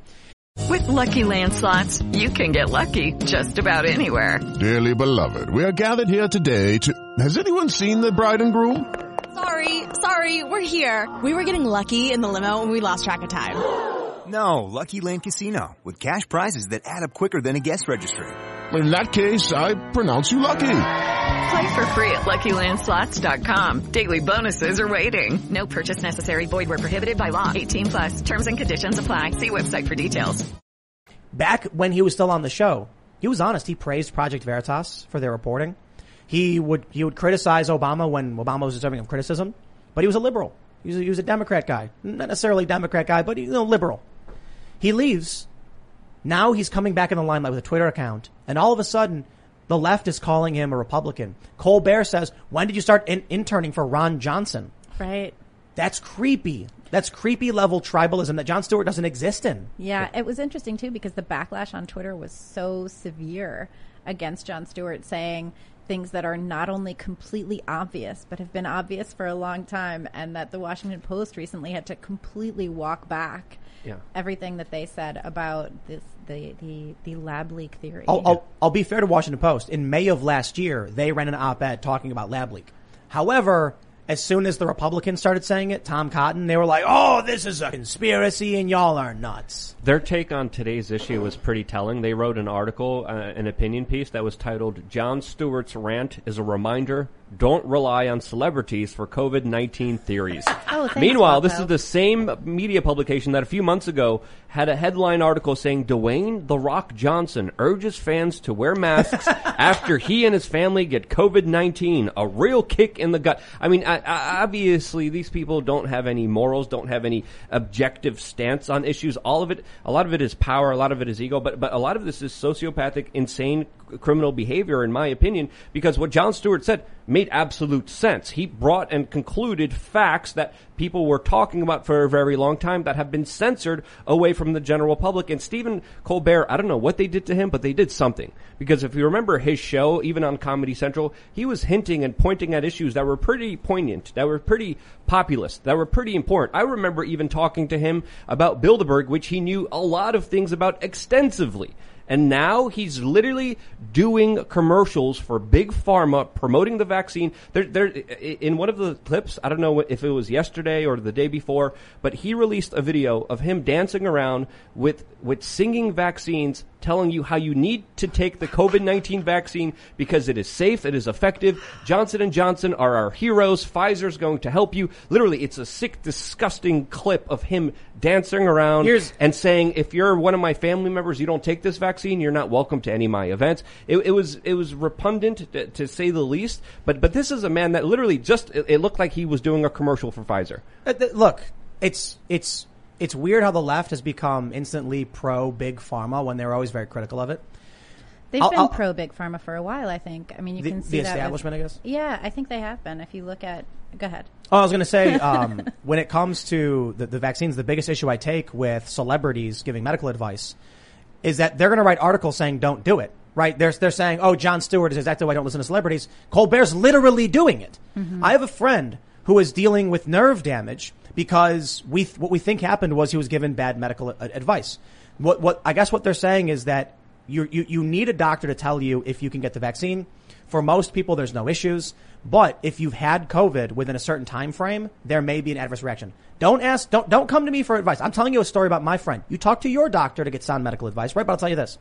With Lucky Land slots, you can get lucky just about anywhere. Dearly beloved, we are gathered here today to. Has anyone seen the bride and groom? Sorry, sorry, we're here. We were getting lucky in the limo and we lost track of time. No, Lucky Land Casino, with cash prizes that add up quicker than a guest registry. In that case, I pronounce you lucky. Play for free at LuckyLandSlots.com. Daily bonuses are waiting. No purchase necessary. Void where prohibited by law. 18 plus. Terms and conditions apply. See website for details. Back when he was still on the show, he was honest. He praised Project Veritas for their reporting. He would he would criticize Obama when Obama was deserving of criticism, but he was a liberal. He was a, he was a Democrat guy, not necessarily a Democrat guy, but you know, liberal. He leaves. Now he's coming back in the limelight with a Twitter account, and all of a sudden, the left is calling him a Republican. Colbert says, "When did you start in- interning for Ron Johnson?" Right. That's creepy. That's creepy level tribalism that Jon Stewart doesn't exist in. Yeah, it was interesting too because the backlash on Twitter was so severe against Jon Stewart saying things that are not only completely obvious but have been obvious for a long time and that the Washington Post recently had to completely walk back Yeah. everything that they said about this the the, the lab leak theory. I'll, I'll, I'll be fair to Washington Post. In May of last year, they ran an op-ed talking about lab leak. However, as soon as the Republicans started saying it, Tom Cotton, they were like, "Oh, this is a conspiracy, and y'all are nuts." Their take on today's issue was pretty telling. They wrote an article, uh, an opinion piece that was titled "Jon Stewart's rant is a reminder: don't rely on celebrities for COVID-19 theories." Oh, thanks, Meanwhile, this is the same media publication that a few months ago had a headline article saying Dwayne the Rock Johnson urges fans to wear masks after he and his family get COVID-19, a real kick in the gut. I mean, I, I, obviously these people don't have any morals, don't have any objective stance on issues. All of it, a lot of it is power, a lot of it is ego, but, but a lot of this is sociopathic, insane criminal behavior, in my opinion, because what Jon Stewart said made absolute sense. He brought and concluded facts that people were talking about for a very long time that have been censored away from the general public. And Stephen Colbert, I don't know what they did to him, but they did something. Because if you remember his show, even on Comedy Central, he was hinting and pointing at issues that were pretty poignant, that were pretty populist, that were pretty important. I remember even talking to him about Bilderberg, which he knew a lot of things about extensively. And now he's literally doing commercials for big pharma promoting the vaccine. There, there, in one of the clips, I don't know if it was yesterday or the day before, but he released a video of him dancing around with, with singing vaccines telling you how you need to take the COVID-19 vaccine because it is safe, it is effective. Johnson and Johnson are our heroes. Pfizer's going to help you. Literally, it's a sick, disgusting clip of him dancing around Here's- and saying, if you're one of my family members, you don't take this vaccine, you're not welcome to any of my events. It, it was, it was repugnant to, to say the least, but, but this is a man that literally just, it, it looked like he was doing a commercial for Pfizer. Uh, th- Look, it's it's it's weird how the left has become instantly pro big pharma when they were always very critical of it. They've I'll- been I'll- pro big pharma for a while, I think. I mean, you The- can see the that with- establishment, I guess? Yeah, I think they have been. If you look at, go ahead. Oh, I was going to say, um, when it comes to the, the vaccines, the biggest issue I take with celebrities giving medical advice is that they're going to write articles saying don't do it. Right? They're, they're saying, oh, Jon Stewart is exactly why I don't listen to celebrities. Colbert's literally doing it. I have a friend who is dealing with nerve damage because we, th- what we think happened was he was given bad medical a- advice. What, what, I guess what they're saying is that you, you, you need a doctor to tell you if you can get the vaccine. For most people, there's no issues. But if you've had COVID within a certain time frame, there may be an adverse reaction. Don't ask, don't, don't come to me for advice. I'm telling you a story about my friend. You talk to your doctor to get sound medical advice, right? But I'll tell you this.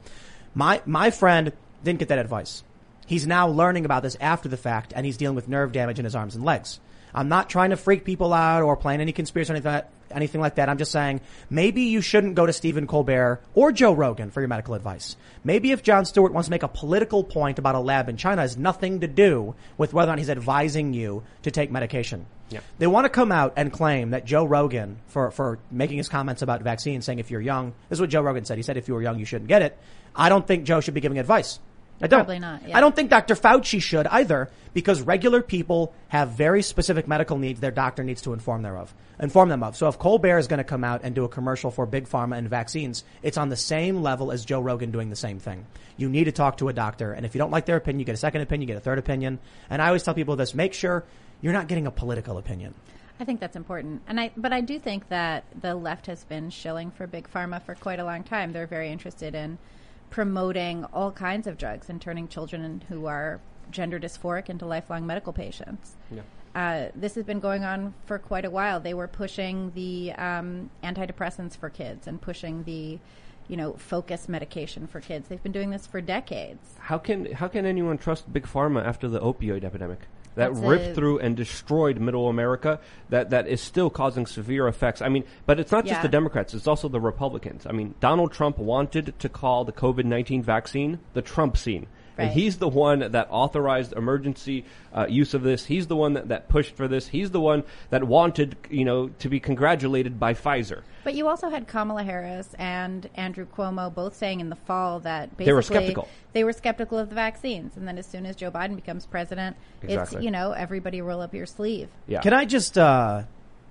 My, my friend didn't get that advice. He's now learning about this after the fact and he's dealing with nerve damage in his arms and legs. I'm not trying to freak people out or plan any conspiracy or anything, like- anything like that. I'm just saying maybe you shouldn't go to Stephen Colbert or Joe Rogan for your medical advice. Maybe if Jon Stewart wants to make a political point about a lab in China, has nothing to do with whether or not he's advising you to take medication. Yeah. They want to come out and claim that Joe Rogan, for, for making his comments about vaccines, saying if you're young, this is what Joe Rogan said. He said if you were young, you shouldn't get it. I don't think Joe should be giving advice. I don't. Probably not, yeah. I don't think Dr. Fauci should either, because regular people have very specific medical needs their doctor needs to inform thereof, inform them of. So if Colbert is going to come out and do a commercial for big pharma and vaccines, it's on the same level as Joe Rogan doing the same thing. You need to talk to a doctor, and if you don't like their opinion, you get a second opinion, you get a third opinion. And I always tell people this: make sure you're not getting a political opinion. I think that's important, and I but I do think that the left has been shilling for big pharma for quite a long time. They're very interested in promoting all kinds of drugs and turning children who are gender dysphoric into lifelong medical patients. Yeah. Uh, this has been going on for quite a while. They were pushing the um, antidepressants for kids and pushing the, you know, focus medication for kids. They've been doing this for decades. How can how can anyone trust big pharma after the opioid epidemic? That That's ripped a- through and destroyed middle America. That that is still causing severe effects. I mean, but it's not just the Democrats; it's also the Republicans. I mean, Donald Trump wanted to call the COVID nineteen vaccine the Trump scene. And Right. he's the one that authorized emergency uh, use of this. He's the one that, that pushed for this. He's the one that wanted, you know, to be congratulated by Pfizer. But you also had Kamala Harris and Andrew Cuomo both saying in the fall that basically They were skeptical. they were skeptical of the vaccines, and then as soon as Joe Biden becomes president, Exactly. it's you know everybody roll up your sleeve. Yeah. Can I just uh,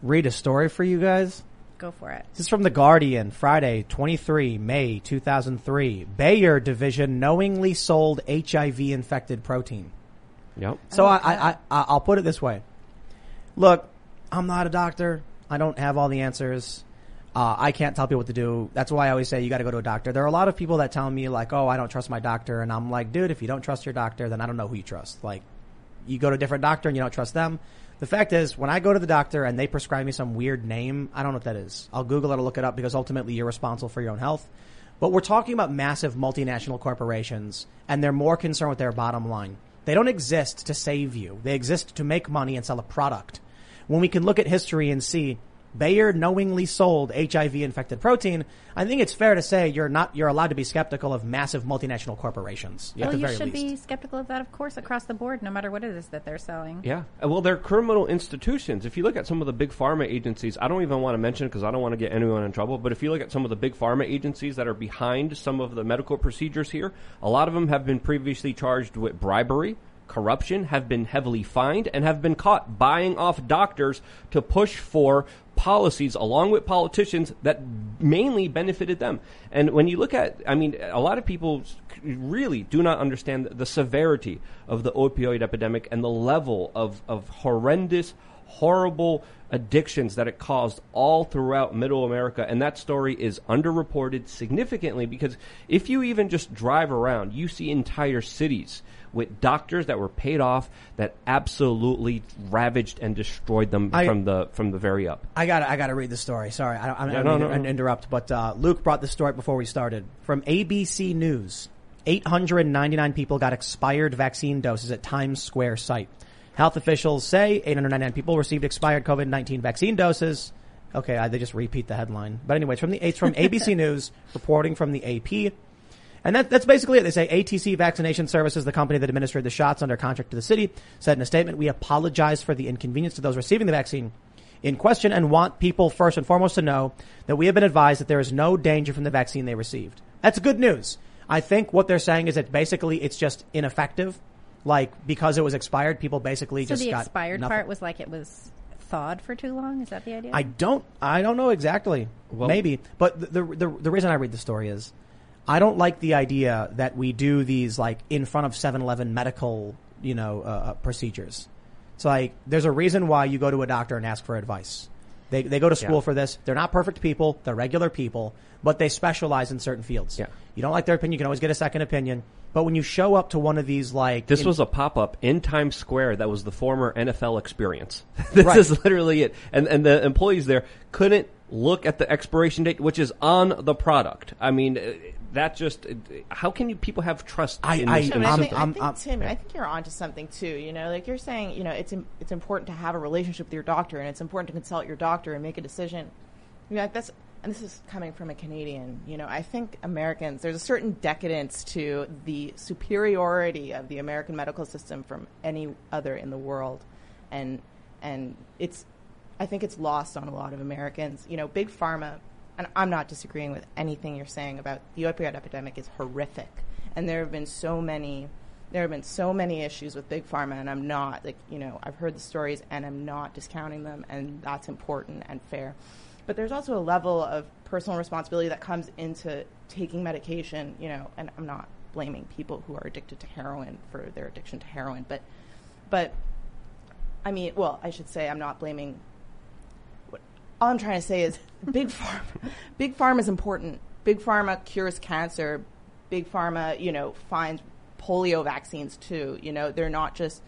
read a story for you guys? Go for it. This is from The Guardian, Friday, 23 May 2003. Bayer division knowingly sold HIV infected protein. Yep. So I, I, I, I'll put it this way. Look, I'm not a doctor. I don't have all the answers. Uh, I can't tell people what to do. That's why I always say you got to go to a doctor. There are a lot of people that tell me like, "Oh, I don't trust my doctor," and I'm like, "Dude, if you don't trust your doctor, then I don't know who you trust." Like, you go to a different doctor and you don't trust them. The fact is, when I go to the doctor and they prescribe me some weird name, I don't know what that is. I'll Google it or look it up because ultimately you're responsible for your own health. But we're talking about massive multinational corporations and they're more concerned with their bottom line. They don't exist to save you. They exist to make money and sell a product. When we can look at history and see Bayer knowingly sold HIV infected protein, I think it's fair to say you're not, you're allowed to be skeptical of massive multinational corporations. at well, the you very should least. be skeptical of that, of course, across the board, no matter what it is that they're selling. Yeah. Uh, Well, they're criminal institutions. If you look at some of the big pharma agencies, I don't even want to mention because I don't want to get anyone in trouble, but if you look at some of the big pharma agencies that are behind some of the medical procedures here, a lot of them have been previously charged with bribery, corruption, have been heavily fined, and have been caught buying off doctors to push for policies along with politicians that mainly benefited them. And when you look at, I mean, a lot of people really do not understand the severity of the opioid epidemic and the level of, of horrendous, horrible addictions that it caused all throughout middle America. And that story is underreported significantly because if you even just drive around, you see entire cities with doctors that were paid off that absolutely ravaged and destroyed them I- from the from the very up. I got I got to read the story. Sorry, I, I, I Yeah, don't no, mean no, to no. interrupt, but uh, Luke brought the story before we started from ABC News. 899 people got expired vaccine doses at Times Square site. Health officials say 899 people received expired COVID-19 vaccine doses. Okay, I, they just repeat the headline. But anyway, it's from the it's from ABC News reporting from the AP. And that, that's basically it. They say ATC Vaccination Services, the company that administered the shots under contract to the city, said in a statement, we apologize for the inconvenience to those receiving the vaccine in question and want people first and foremost to know that we have been advised that there is no danger from the vaccine they received. That's good news. I think what they're saying is that basically it's just ineffective. Like, because it was expired, people basically So just the got expired nothing. part was like it was thawed for too long. Is that the idea? I don't. I don't know exactly. Well- Maybe, but the, the the the reason I read the story is, I don't like the idea that we do these like in front of 7-Eleven medical, you know, uh, uh, procedures. It's like there's a reason why you go to a doctor and ask for advice. They they go to school Yeah. for this. They're not perfect people. They're regular people, but they specialize in certain fields. Yeah. You don't like their opinion, you can always get a second opinion. But when you show up to one of these like This in- was a pop up in Times Square that was the former NFL experience. this Right. is literally it. And and the employees there couldn't look at the expiration date, which is on the product. I mean, that just how can you people have trust I- in I- this? Tim, in I this think, system? I think Tim, I think you're onto something too. You know, like you're saying, you know, it's it's important to have a relationship with your doctor, and it's important to consult your doctor and make a decision. You know, that's and this is coming from a Canadian. You know, I think Americans there's a certain decadence to the superiority of the American medical system from any other in the world, and and it's I think it's lost on a lot of Americans. You know, big pharma, and I'm not disagreeing with anything you're saying about the opioid epidemic is horrific, and there have been so many, there have been so many issues with big pharma, and I'm not like you know I've heard the stories, and I'm not discounting them, and that's important and fair. But there's also a level of personal responsibility that comes into taking medication, you know, and I'm not blaming people who are addicted to heroin for their addiction to heroin, but but I mean, well, I should say I'm not blaming all I'm trying to say is big pharma, big pharma is important. Big pharma cures cancer. Big pharma, you know, finds polio vaccines too. You know, they're not just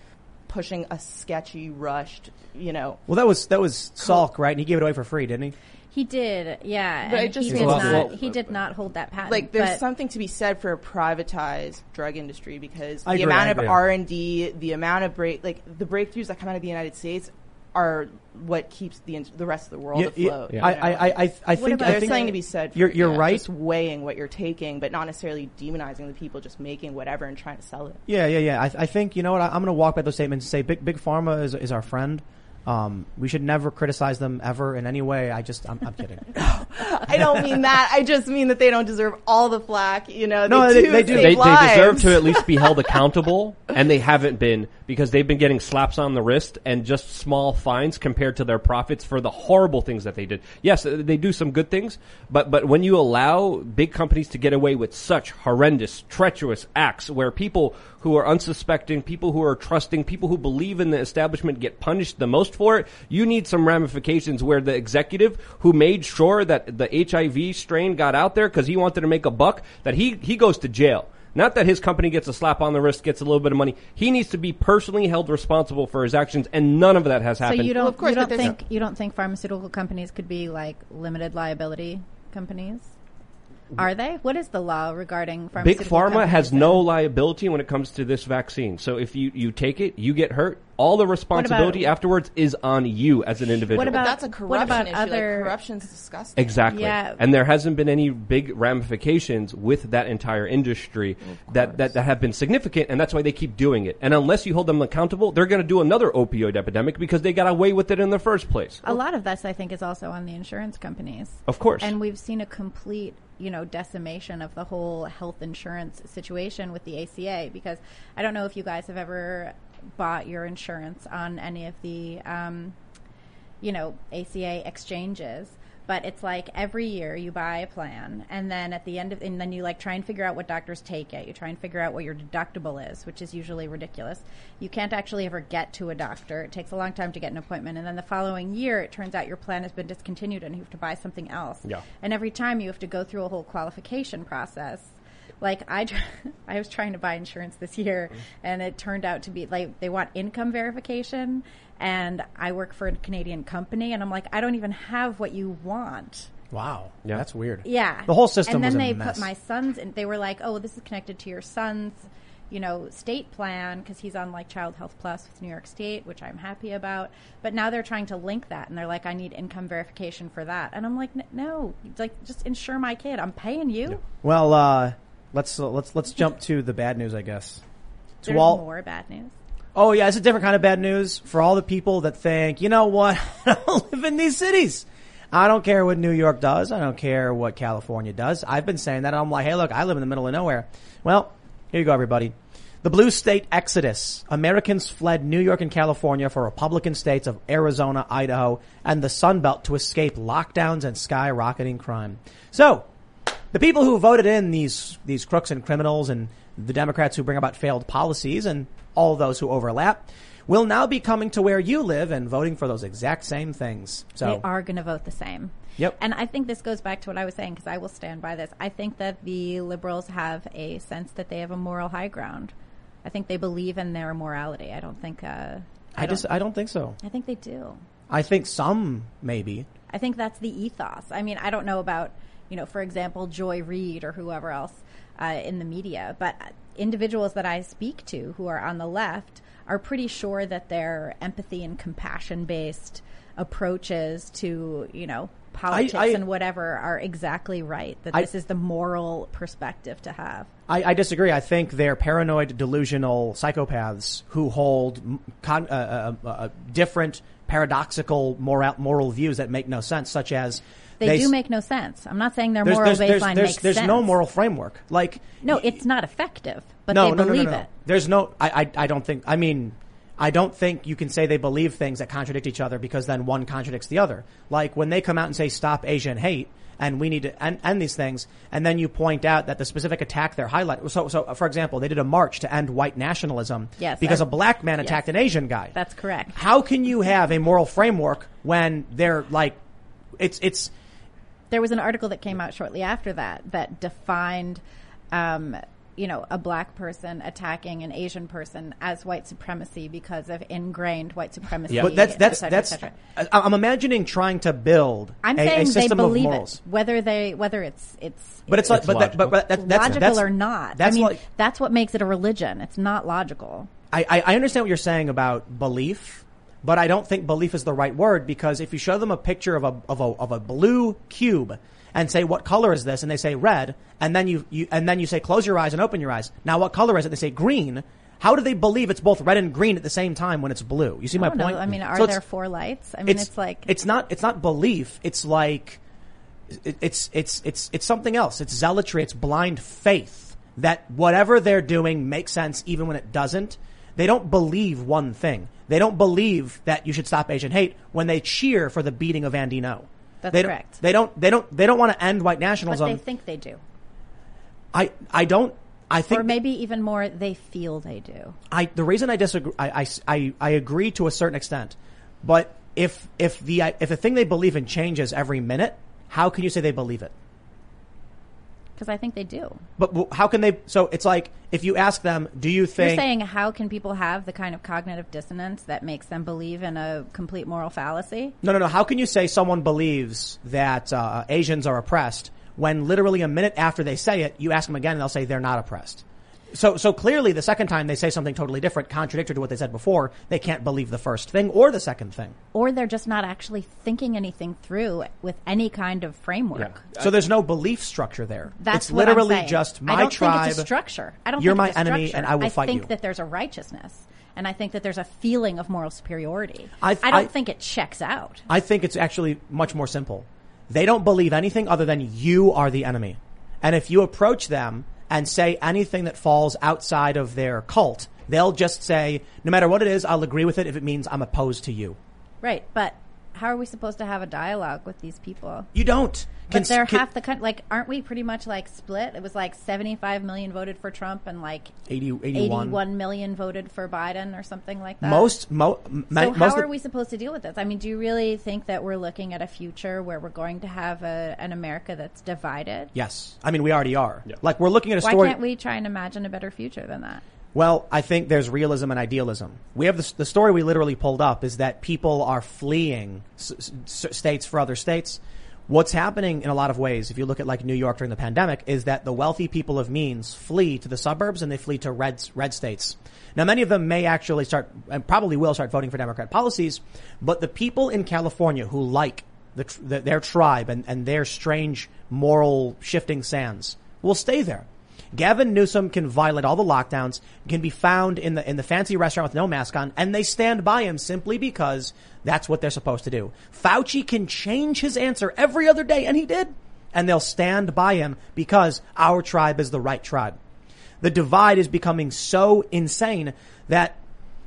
pushing a sketchy, rushed, you know. Well, that was that was Salk, right? And he gave it away for free, didn't he? He did, yeah. But it just he did not. Well, he did not hold that patent. like there's something to be said for a privatized drug industry because I the agree, amount of. R and D, the amount of break, like the breakthroughs that come out of the United States are what keeps the in- the rest of the world Yeah, yeah, afloat. I, I. I, I, I think There's I think something to be said. For, You're, you're yeah, right. Just weighing what you're taking, but not necessarily demonizing the people just making whatever and trying to sell it. Yeah, yeah, yeah. I, I think you know what. I, I'm going to walk by those statements and say, big, big pharma is is our friend. Um, we should never criticize them ever in any way. I just, I'm, I'm kidding. I don't mean that. I just mean that they don't deserve all the flack. You know, No, they, they- do they do. They, they deserve to at least be held accountable, and they haven't been because they've been getting slaps on the wrist and just small fines compared to their profits for the horrible things that they did. Yes, uh, they do some good things, but but when you allow big companies to get away with such horrendous, treacherous acts, where people who are unsuspecting, people who are trusting, people who believe in the establishment get punished the most for it, you need some ramifications where the executive who made sure that the HIV strain got out there because he wanted to make a buck, that he, he goes to jail. Not that his company gets a slap on the wrist, gets a little bit of money. He needs to be personally held responsible for his actions, and none of that has happened. so you don't. of course, you don't there's- think you don't think pharmaceutical companies could be like limited liability companies? Are they? What is the law regarding Big Pharma companies has then? no liability when it comes to this vaccine. So if you, you take it, you get hurt, all the responsibility afterwards is on you as an individual. What about That's a what corruption about issue. other- Like, corruption's disgusting. Exactly. Yeah. And there hasn't been any big ramifications with that entire industry that, that, that have been significant, and that's why they keep doing it. And unless you hold them accountable, they're going to do another opioid epidemic because they got away with it in the first place. A lot of this, I think, is also on the insurance companies. Of course. And we've seen a complete, you know, decimation of the whole health insurance situation with the ACA because I don't know if you guys have ever bought your insurance on any of the, um, you know, ACA exchanges. But it's like every year you buy a plan, and then at the end of, and then you like try and figure out what doctors take it. You try and figure out what your deductible is, which is usually ridiculous. You can't actually ever get to a doctor. It takes a long time to get an appointment, and then the following year, it turns out your plan has been discontinued, and you have to buy something else. Yeah. And every time you have to go through a whole qualification process. Like I, I was trying to buy insurance this year, and it turned out to be like they want income verification, and I work for a Canadian company, and I'm like, I don't even have what you want. Wow, Yeah. that's weird. Yeah, the whole system And then was a they mess. put my son's, and they were like, "Oh, this is connected to your son's, you know, state plan because he's on like Child Health Plus with New York State, which I'm happy about." But now they're trying to link that, and they're like, "I need income verification for that," and I'm like, "N- "No, like just insure my kid. I'm paying you." well, uh, let's uh, let's let's jump to the bad news, I guess. To There's all- more bad news. Oh yeah, it's a different kind of bad news for all the people that think, you know what, I don't live in these cities. I don't care what New York does. I don't care what California does. I've been saying that. I'm like, hey, look, I live in the middle of nowhere. Well, here you go, everybody. The blue state exodus. Americans fled New York and California for Republican states of Arizona, Idaho, and the Sun Belt to escape lockdowns and skyrocketing crime. So, the people who voted in these these crooks and criminals and the Democrats who bring about failed policies and all those who overlap will now be coming to where you live and voting for those exact same things. So they are going to vote the same. Yep. And I think this goes back to what I was saying because I will stand by this. I think that the liberals have a sense that they have a moral high ground. I think they believe in their morality. I don't think. Uh, I, just don't- I don't think so. I think they do. I think some maybe. I think that's the ethos. I mean, I don't know about, you know, for example, Joy Reid or whoever else uh, in the media, but individuals that I speak to who are on the left are pretty sure that their empathy and compassion based approaches to, you know, politics I- and whatever are exactly right. That I- this is the moral perspective to have. I, I disagree. I think they're paranoid, delusional psychopaths who hold con, uh, uh, uh, different, paradoxical moral, moral views that make no sense, such as They, do s- make no sense. I'm not saying their there's, moral there's, there's, baseline there's, makes there's sense. no moral framework. Like No, it's not effective, but no, they no, believe no, no. it. There's no. I, I I don't think. I mean, I don't think you can say they believe things that contradict each other because then one contradicts the other. Like when they come out and say stop Asian hate and we need to end, end these things, and then you point out that the specific attack they're highlighting. So, so for example, they did a march to end white nationalism Yes, because I- a black man yes. attacked an Asian guy. That's correct. How can you have a moral framework when they're like it's it's There was an article that came out shortly after that that defined, um, you know, a black person attacking an Asian person as white supremacy because of ingrained white supremacy. But that's that's cetera, that's. cetera. I- I'm imagining trying to build I'm a, saying a they system of believe it, whether they whether it's it's But it's like, but, that, but, but that, that's logical that's, or not. That's I mean, like that's what makes it a religion. It's not logical. I, I I understand what you're saying about belief, but I don't think belief is the right word because if you show them a picture of a of a of a blue cube and say what color is this, and they say red, and then you, you and then you say close your eyes and open your eyes. Now what color is it? They say green. How do they believe it's both red and green at the same time when it's blue? You see my don't know. point? I mean, are So there four lights? I mean, it's, like it's not it's not belief. It's like it, it's it's it's it's something else. It's zealotry. It's blind faith that whatever they're doing makes sense even when it doesn't. They don't believe one thing. They don't believe that you should stop Asian hate when they cheer for the beating of Andy Ngo. That's they don't- correct. They don't. They don't. They don't want to end white but nationalism. they think they do, I. I don't. I think or maybe even more, they feel they do. I the reason I disagree, I, I, I, I agree to a certain extent, but if if the if the thing they believe in changes every minute, how can you say they believe it? Because I think they do. But w- how can they? So it's like if you ask them, do you think. You're saying how can people have the kind of cognitive dissonance that makes them believe in a complete moral fallacy? no, no, no. How can you say someone believes that uh, Asians are oppressed when literally a minute after they say it, you ask them again and they'll say they're not oppressed? So, so clearly the second time they say something totally different, contradictory to what they said before, they can't believe the first thing or the second thing. Or they're just not actually thinking anything through with any kind of framework. So there's no belief structure there. That's it's literally just my I don't tribe. think it's a structure. I don't You're think my it's a enemy, structure. and I will I fight think that there's a righteousness, and I think that there's a feeling of moral superiority. I- I, don't I- think it checks out. I think it's actually much more simple. They don't believe anything other than you are the enemy. And if you approach them and say anything that falls outside of their cult, they'll just say, no matter what it is, I'll agree with it if it means I'm opposed to you. Right, but how are we supposed to have a dialogue with these people? You don't. But they're con- half the country. Like, aren't we pretty much like split? It was like 75 million voted for Trump and like 80, 81. 81 million voted for Biden or something like that. Most, mo- m- So most how of- are we supposed to deal with this? I mean, do you really think that we're looking at a future where we're going to have a, an America that's divided? Yes. I mean, we already are. Like, we're looking at a Why story. can't we try and imagine a better future than that? Well, I think there's realism and idealism. We have the, the story we literally pulled up is that people are fleeing s- s- states for other states. What's happening in a lot of ways, if you look at like New York during the pandemic, is that the wealthy people of means flee to the suburbs and they flee to red red states. Now, many of them may actually start and probably will start voting for Democrat policies, but the people in California who like the, the, their tribe and, and their strange moral shifting sands will stay there. Gavin Newsom can violate all the lockdowns, can be found in the in the fancy restaurant with no mask on, and they stand by him simply because that's what they're supposed to do. Fauci can change his answer every other day, and he did. And they'll stand by him because our tribe is the right tribe. The divide is becoming so insane that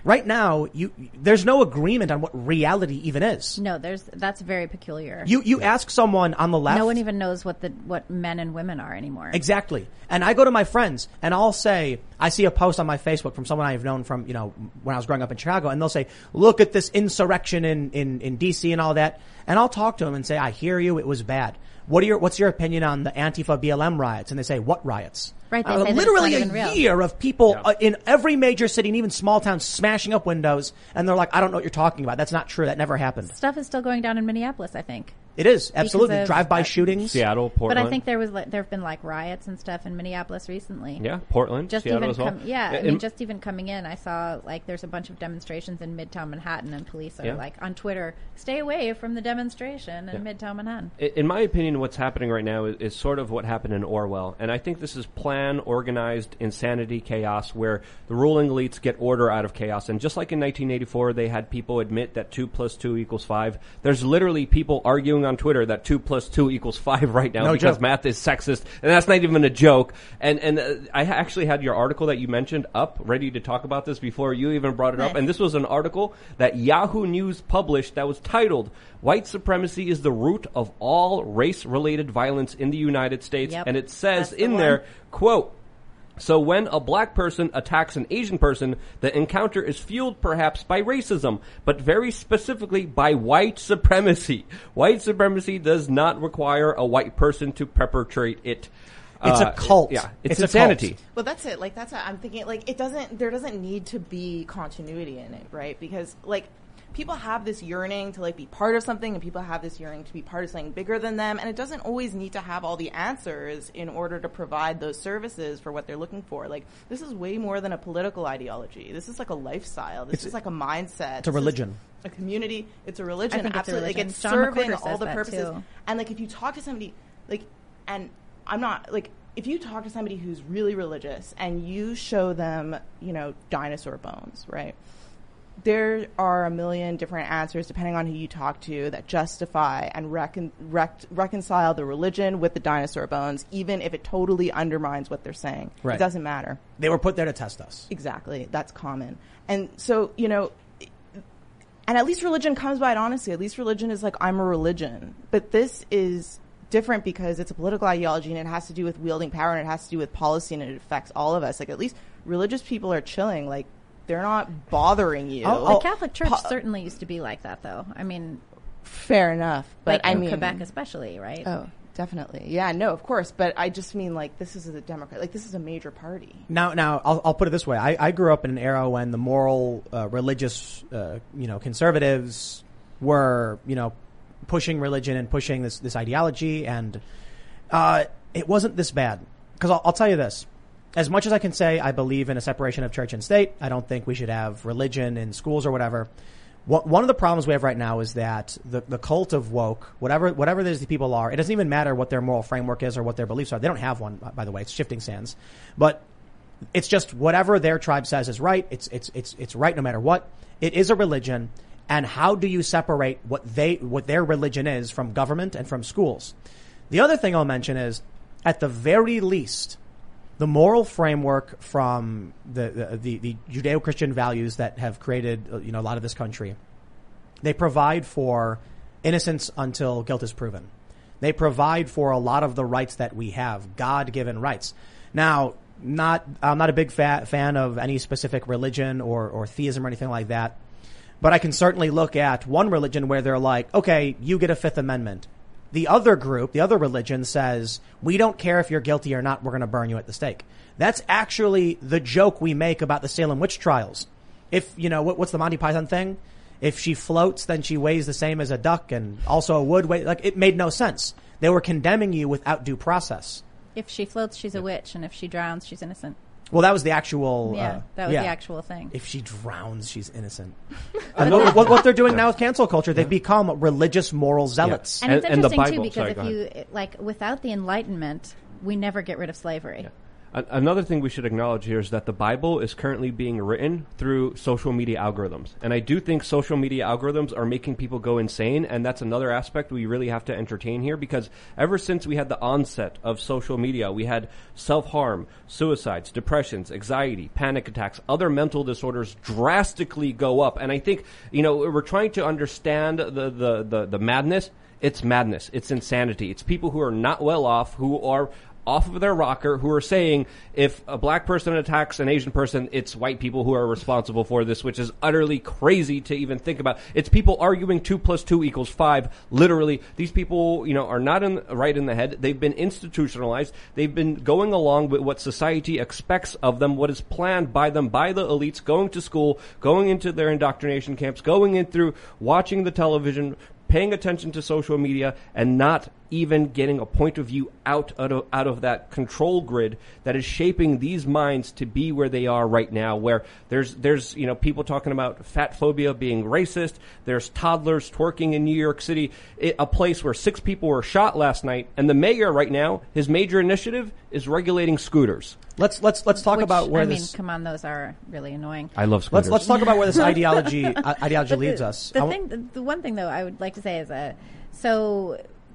right now you there's no agreement on what reality even is. No, there's that's very peculiar. You you ask someone on the left no one even knows what the what men and women are anymore. Exactly. And I go to my friends and I'll say, I see a post on my Facebook from someone I've known from, you know, when I was growing up in Chicago and they'll say, look at this insurrection in, in, in DC and all that. And I'll talk to them and say, I hear you. It was bad. What are your, what's your opinion on the Antifa BLM riots? And they say, what riots? Right, they Uh, say literally a real. year of people uh, in every major city and even small towns smashing up windows. And they're like, I don't know what you're talking about. That's not true. That never happened. Stuff is still going down in Minneapolis, I think. It is absolutely drive-by uh, shootings. Seattle, Portland. But I think there was like, there have been like riots and stuff in Minneapolis recently. Yeah, Portland, Just Seattle even as well. com- yeah, I In- mean, just even coming in, I saw like there's a bunch of demonstrations in Midtown Manhattan, and police are Yeah. like on Twitter, "Stay away from the demonstration in Yeah. Midtown Manhattan." In my opinion, what's happening right now is, is sort of what happened in Orwell, and I think this is plan, organized insanity, chaos, where the ruling elites get order out of chaos. And just like in 1984, they had people admit that two plus two equals five. There's literally people arguing on Twitter that two plus two equals five right now No because joke. math is sexist, and that's not even a joke. And and uh, I actually had your article that you mentioned up, ready to talk about this before you even brought it up. And this was an article that Yahoo News published that was titled "White Supremacy is the Root of All Race-Related Violence in the United States," Yep. and it says That's in one. there, "quote." So when a black person attacks an Asian person, the encounter is fueled perhaps by racism, but very specifically by white supremacy. White supremacy does not require a white person to perpetrate it. It's a Uh, cult. Yeah, it's, It's a insanity. cult. Well, that's it. Like that's what I'm thinking. Like it doesn't. There doesn't need to be continuity in it, right? Because like people have this yearning to like be part of something, and people have this yearning to be part of something bigger than them, and it doesn't always need to have all the answers in order to provide those services for what they're looking for. Like this is way more than a political ideology. This is like a lifestyle. This It's- is like a mindset. it's a This is religion. a community. It's a religion. I think it's a absolutely. religion. Like it's John serving McWhorter all the purposes. too. And like if you talk to somebody, like, and I'm not like if you talk to somebody who's really religious and you show them, you know, dinosaur bones, right? There are a million different answers depending on who you talk to that justify and recon- rec- reconcile the religion with the dinosaur bones, even if it totally undermines what they're saying. Right. It doesn't matter. They were put there to test us. Exactly. That's common. And so, you know, and at least religion comes by it honestly. At least religion is like, I'm a religion. But this is different because it's a political ideology and it has to do with wielding power and it has to do with policy and it affects all of us. Like, at least religious people are chilling. Like, they're not bothering you. Oh, the Catholic Church certainly used to be like that, though. I mean, Fair enough. But like I in mean, Quebec especially, right? Oh, definitely. Yeah, no, of course. But I just mean like this is a Democrat. Like this is a major party. Now, now I'll, I'll put it this way: I, I grew up in an era when the moral, uh, religious, uh, you know, conservatives were, you know, pushing religion and pushing this this ideology, and uh, it wasn't this bad. Because I'll, I'll tell you this: as much as I can say I believe in a separation of church and state, I don't think we should have religion in schools or whatever. What, one of the problems we have right now is that the, the cult of woke, whatever whatever these people are, it doesn't even matter what their moral framework is or what their beliefs are. They don't have one, by the way. It's shifting sands, but it's just whatever their tribe says is right. It's it's it's it's right no matter what. It is a religion, and how do you separate what they what their religion is from government and from schools? The other thing I'll mention is, at the very least, the moral framework from the the, the, Judeo-Christian values that have created uh, you know a lot of this country, they provide for innocence until guilt is proven. They provide for a lot of the rights that we have, God-given rights. Now, not I'm not a big fa- fan of any specific religion or or theism or anything like that, but I can certainly look at one religion where they're like, okay, you get a Fifth Amendment. The other group, the other religion says, we don't care if you're guilty or not, we're going to burn you at the stake. That's actually the joke we make about the Salem witch trials. If, you know, what, what's the Monty Python thing? If she floats, then she weighs the same as a duck and also a wood weight. Like, it made no sense. They were condemning you without due process. If she floats, she's a witch, and if she drowns, she's innocent. Well, that was the actual. Yeah, uh, that was yeah. the actual thing. If she drowns, she's innocent. and what, what, what they're doing now with cancel culture, they've become religious moral zealots. And, it's And- and the interesting too because sorry, if you like, without the Enlightenment, we never get rid of slavery. Another thing we should acknowledge here is that the Bible is currently being written through social media algorithms. And I do think social media algorithms are making people go insane. And that's another aspect we really have to entertain here because ever since we had the onset of social media, we had self harm, suicides, depressions, anxiety, panic attacks, other mental disorders drastically go up. And I think, you know, we're trying to understand the, the, the, the madness. It's madness. It's insanity. It's people who are not well off, who are off of their rocker who are saying if a black person attacks an Asian person, it's white people who are responsible for this, which is utterly crazy to even think about. It's people arguing two plus two equals five. Literally, these people, you know, are not in, right in the head. They've been institutionalized. They've been going along with what society expects of them, what is planned by them, by the elites, going to school, going into their indoctrination camps, going in through watching the television, paying attention to social media and not even getting a point of view out of, out of that control grid that is shaping these minds to be where they are right now where there's there's you know people talking about fat phobia being racist there's toddlers twerking in New York City it, a place where six people were shot last night and the mayor right now his major initiative is regulating scooters let's let's let's talk Which, about where I mean, this come on, those are really annoying. I love scooters. let's let's talk about where this ideology uh, ideology But leads us The I thing, the, the one thing though, I would like to say is, that so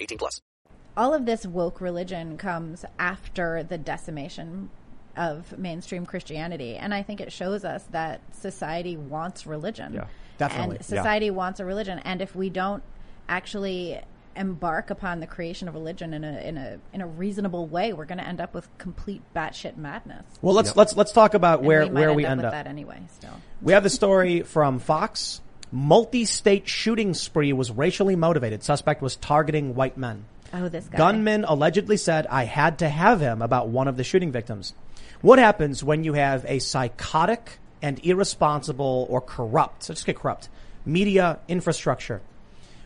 18 plus. All of this woke religion comes after the decimation of mainstream Christianity. And I think it shows us that society wants religion. Yeah, definitely. And society wants a religion. And if we don't actually embark upon the creation of religion in a in a in a reasonable way, we're going to end up with complete batshit madness. Well, let's yep. let's let's talk about and where we where end we up end with up. That anyway, still. We have the story from Fox. Multi-state shooting spree was racially motivated. Suspect was targeting white men. Oh, this guy. Gunman allegedly said, "I had to have him" about one of the shooting victims. What happens when you have a psychotic and irresponsible or corrupt, so just get corrupt, media infrastructure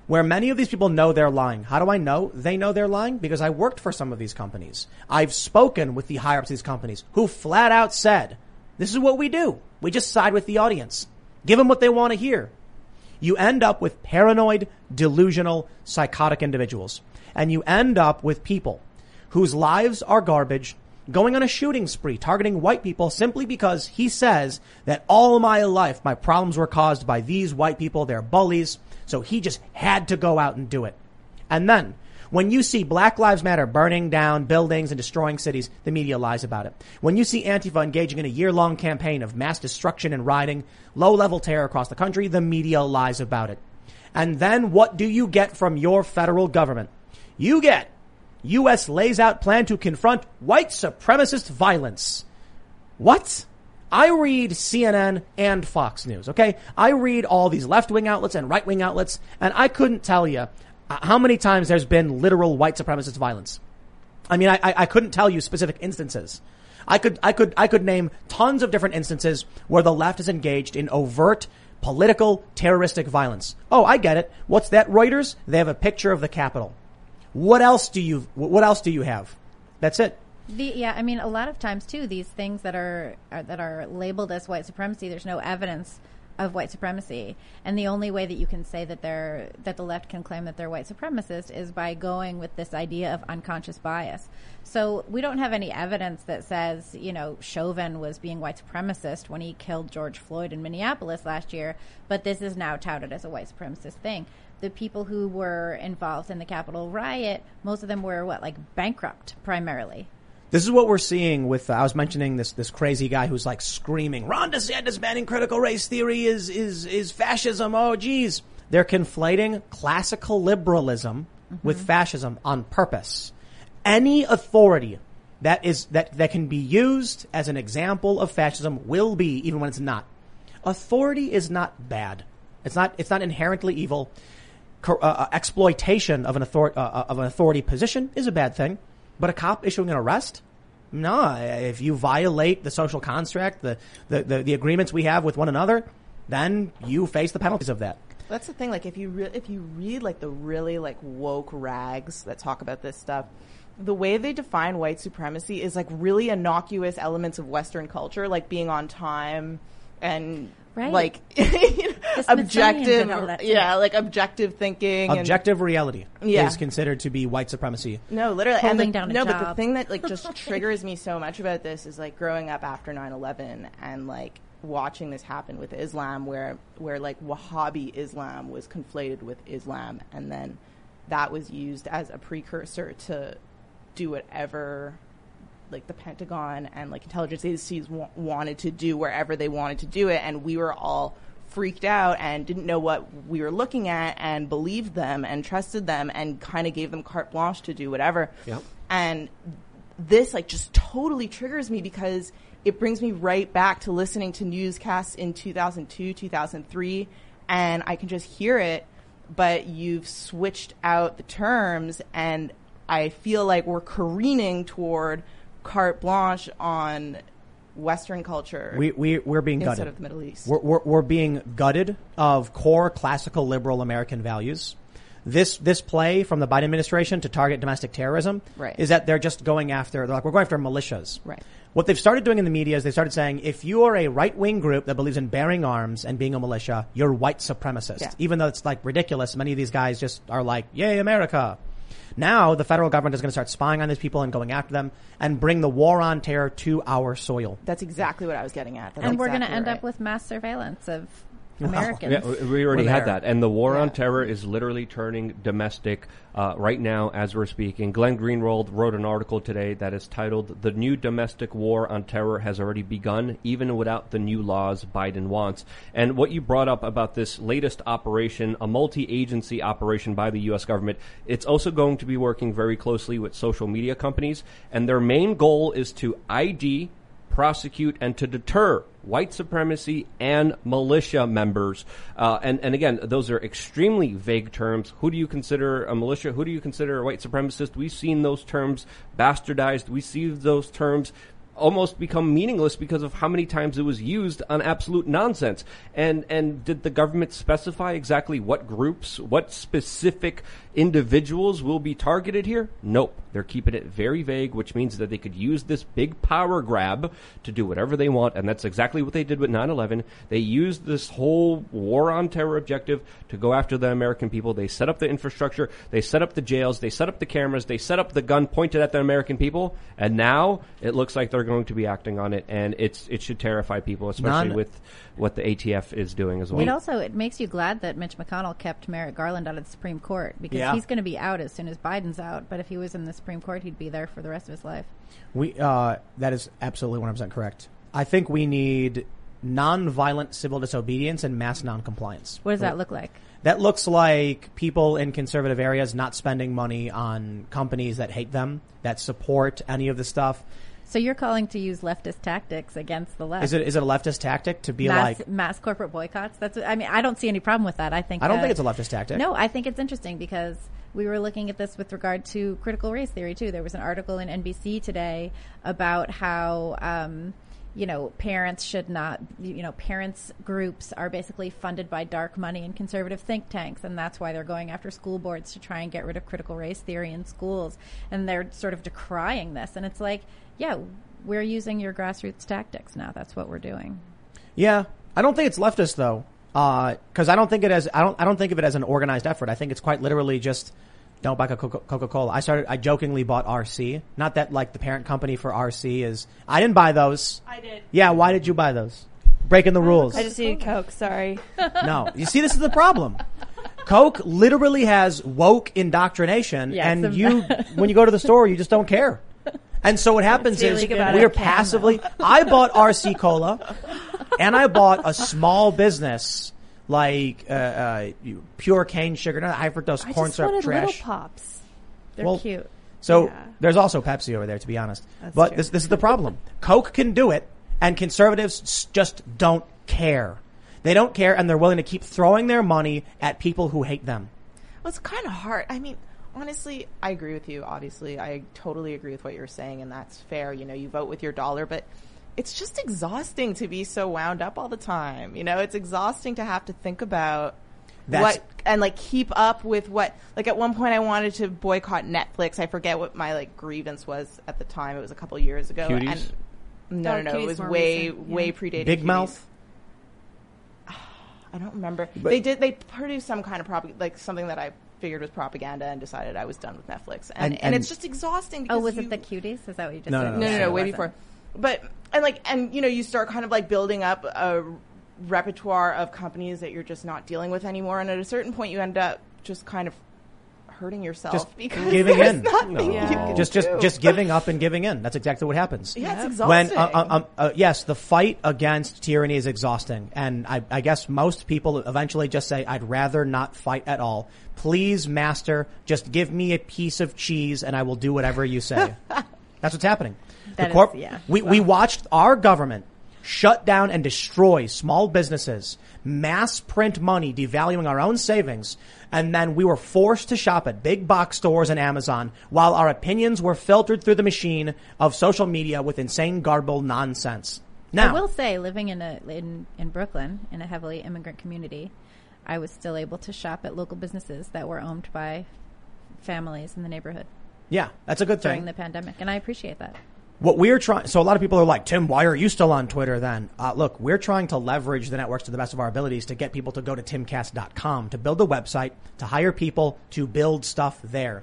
where many of these people know they're lying. How do I know they know they're lying? Because I worked for some of these companies. I've spoken with the higher ups of these companies who flat out said, this is what we do. We just side with the audience. Give them what they want to hear. You end up with paranoid, delusional, psychotic individuals. And you end up with people whose lives are garbage, going on a shooting spree, targeting white people simply because he says that all my life my problems were caused by these white people. They're bullies. So he just had to go out and do it. And then when you see Black Lives Matter burning down buildings and destroying cities, the media lies about it. When you see Antifa engaging in a year long campaign of mass destruction and rioting, low level terror across the country, the media lies about it. And then what do you get from your federal government? You get U.S. lays out plan to confront white supremacist violence. What? I read CNN and Fox News, okay? I read all these left-wing outlets and right-wing outlets, and I couldn't tell you Uh, how many times there's been literal white supremacist violence. I mean, I, I couldn't tell you specific instances. I could, I could, I could name tons of different instances where the left is engaged in overt political terroristic violence. Oh, I get it. What's that? Reuters? They have a picture of the Capitol. What else do you, what else do you have? That's it. The, yeah, I mean, a lot of times too, these things that are, are that are labeled as white supremacy, there's no evidence of white supremacy, and the only way that you can say that they're that the left can claim that they're white supremacist is by going with this idea of unconscious bias. So we don't have any evidence that says you know Chauvin was being white supremacist when he killed George Floyd in Minneapolis last year, but this is now touted as a white supremacist thing. The people who were involved in the Capitol riot, most of them were what like bankrupt primarily. This is what we're seeing with, uh, I was mentioning this, this crazy guy who's like screaming, Ron DeSantis banning critical race theory is, is, is fascism. Oh, geez. They're conflating classical liberalism mm-hmm. with fascism on purpose. Any authority that is, that, that can be used as an example of fascism will be, even when it's not. Authority is not bad. It's not, it's not inherently evil. Co- uh, exploitation of an, author- uh, of an authority position is a bad thing. But a cop issuing an arrest? No, if you violate the social construct, the, the, the, the, agreements we have with one another, then you face the penalties of that. That's the thing. Like if you re- if you read like the really like woke rags that talk about this stuff, the way they define white supremacy is like really innocuous elements of Western culture, like being on time and Right. like objective, yeah, like objective thinking, objective and, reality yeah. is considered to be white supremacy. No, literally, Holding and the, down no, a but the thing that like just triggers me so much about this is like growing up after 9-11 and like watching this happen with Islam, where where like Wahhabi Islam was conflated with Islam, and then that was used as a precursor to do whatever like the Pentagon and like intelligence agencies w- wanted to do wherever they wanted to do it, and we were all freaked out and didn't know what we were looking at and believed them and trusted them and kind of gave them carte blanche to do whatever. Yep. And this like just totally triggers me because it brings me right back to listening to newscasts in 2002, 2003 and I can just hear it but you've switched out the terms and I feel like we're careening toward carte blanche on Western culture. We, we, we're being instead gutted. of the Middle East. We're, we're, we're being gutted of core classical liberal American values. this this play from the Biden administration to target domestic terrorism Right. is that they're just going after they're like we're going after militias. Right. What they've started doing in the media is they started saying if you are a right wing group that believes in bearing arms and being a militia, you're white supremacist. Yeah. Even though it's like ridiculous, many of these guys just are like, "Yay, America!" Now the federal government is going to start spying on these people and going after them and bring the war on terror to our soil. That's exactly what I was getting at. That's and we're going to end right. up with mass surveillance of Well, Americans. Yeah, we- already had that, and the war on terror is literally turning domestic uh, right now as we're speaking. Glenn Greenwald wrote an article today that is titled "The New Domestic War on Terror Has Already Begun, Even Without the New Laws Biden Wants." And what you brought up about this latest operation, a multi-agency operation by the U.S. government, it's also going to be working very closely with social media companies, and their main goal is to ID prosecute and to deter white supremacy and militia members. Uh, and, and again, those are extremely vague terms. Who do you consider a militia? Who do you consider a white supremacist? We've seen those terms bastardized. We see those terms almost become meaningless because of how many times it was used on absolute nonsense. And and did the government specify exactly what groups, what specific individuals will be targeted here? Nope. They're keeping it very vague, which means that they could use this big power grab to do whatever they want, and that's exactly what they did with 9/11. They used this whole war on terror objective to go after the American people. They set up the infrastructure, they set up the jails, they set up the cameras, they set up the gun pointed at the American people, and now it looks like they're going to be acting on it, and it's it should terrify people, especially with what the ATF is doing as well. It also it makes you glad that Mitch McConnell kept Merrick Garland out of the Supreme Court because Yeah. he's going to be out as soon as Biden's out. But if he was in the Supreme Court, he'd be there for the rest of his life. We uh, that is absolutely 100% correct. I think we need non-violent civil disobedience and mass non-compliance. What does that look like? That looks like people in conservative areas not spending money on companies that hate them, that support any of the stuff. So you're calling to use leftist tactics against the left? Is it is it a leftist tactic to be mass, like mass corporate boycotts? That's. I mean, I don't see any problem with that. I think. I don't uh, think it's a leftist tactic. No, I think it's interesting because we were looking at this with regard to critical race theory too. There was an article in NBC today about how. Um, you know, parents should not, you know, parents groups are basically funded by dark money and conservative think tanks. And that's why they're going after school boards to try and get rid of critical race theory in schools. And they're sort of decrying this. And it's like, yeah, we're using your grassroots tactics now. That's what we're doing. Yeah, I don't think it's leftist though, uh, because I don't think it as I don't I don't think of it as an organized effort. I think it's quite literally just don't buy Coca Cola. I started I jokingly bought RC. Not that like the parent company for RC is. I didn't buy those. I did. Yeah, why did you buy those? Breaking the rules. I just needed Coke. Sorry. No, you see, this is the problem. Coke literally has woke indoctrination, Yes, and the- you, when you go to the store, you just don't care. And so what happens is we're passively. I bought RC Cola, and I bought a small business like uh, uh, pure cane sugar, not high fructose I corn syrup trash. little pops. They're Well, cute. So Yeah. there's also Pepsi over there, to be honest. That's but true. this this is the problem. Coke can do it, and conservatives just don't care. They don't care, and they're willing to keep throwing their money at people who hate them. Well, it's kind of hard. I mean, honestly, I agree with you. Obviously, I totally agree with what you're saying, and that's fair. You know, you vote with your dollar, but it's just exhausting to be so wound up all the time. You know, it's exhausting to have to think about That's- what and like keep up with what. Like at one point, I wanted to boycott Netflix. I forget what my like grievance was at the time. It was a couple years ago. Cuties? And no, Oh, no, no. It was more way, recent, yeah. way predated. Big Cuties. Mouth. I don't remember. But- they did. They produced some kind of prop, like something that I figured was propaganda, and decided I was done with Netflix. And And- and, and- it's just exhausting. Oh, was you, it the cuties? Is that what you just No, said? no, No, no, Yeah, no. it Way wasn't. before. But and like and you know you start kind of like building up a repertoire of companies that you're just not dealing with anymore, and at a certain point you end up just kind of hurting yourself Just because giving in. No. you can Just just do. just giving up and giving in. That's exactly what happens. yeah, it's When exhausting. uh, uh, um, uh, yes, the fight against tyranny is exhausting, and I, I guess most people eventually just say, "I'd rather not fight at all. Please, master, just give me a piece of cheese, and I will do whatever you say." That's what's happening. That the is- yeah. We we watched our government shut down and destroy small businesses, mass print money, devaluing our own savings, and then we were forced to shop at big box stores and Amazon while our opinions were filtered through the machine of social media with insane garbled nonsense. Now, I will say, living in a in in Brooklyn in a heavily immigrant community, I was still able to shop at local businesses that were owned by families in the neighborhood Yeah, that's a good during thing. During the pandemic, and I appreciate that. What we're trying, so a lot of people are like, Tim, why are you still on Twitter then? Uh, look, we're trying to leverage the networks to the best of our abilities to get people to go to timcast.com, to build a website, to hire people, to build stuff there.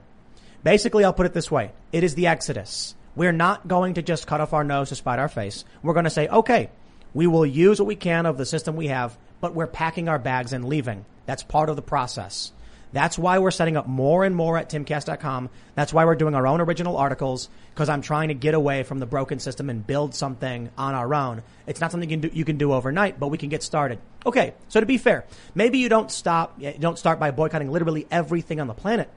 Basically, I'll put it this way. It is the exodus. We're not going to just cut off our nose to spite our face. We're going to say, okay, we will use what we can of the system we have, but we're packing our bags and leaving. That's part of the process. That's why we're setting up more and more at timcast.com. That's why we're doing our own original articles because I'm trying to get away from the broken system and build something on our own. It's not something you can do, you can do overnight, but we can get started. Okay. So to be fair, maybe you don't stop, you don't start by boycotting literally everything on the planet,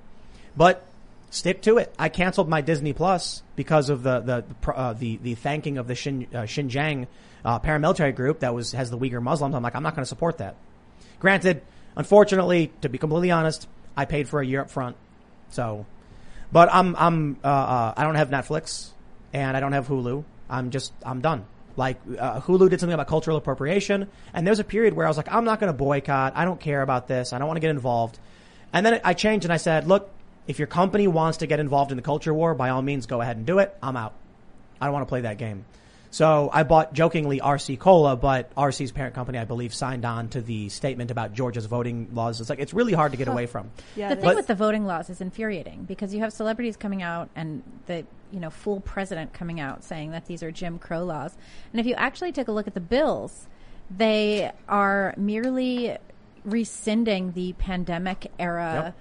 but stick to it. I canceled my Disney Plus because of the, the, uh, the, the thanking of the Shin, uh, Xinjiang, uh, paramilitary group that was, has the Uyghur Muslims. I'm like, I'm not going to support that. Granted, unfortunately, to be completely honest, I paid for a year up front. So, but I'm, I'm, uh, uh, I don't have Netflix and I don't have Hulu. I'm just, I'm done. Like, uh, Hulu did something about cultural appropriation and there's a period where I was like, I'm not going to boycott. I don't care about this. I don't want to get involved. And then I changed and I said, look, if your company wants to get involved in the culture war, by all means, go ahead and do it. I'm out. I don't want to play that game. So I bought jokingly RC Cola, but RC's parent company, I believe, signed on to the statement about Georgia's voting laws. It's like it's really hard to get away from. Yeah, the thing with the voting laws is infuriating because you have celebrities coming out and the you know full president coming out saying that these are Jim Crow laws, and if you actually take a look at the bills, they are merely rescinding the pandemic era. Yep.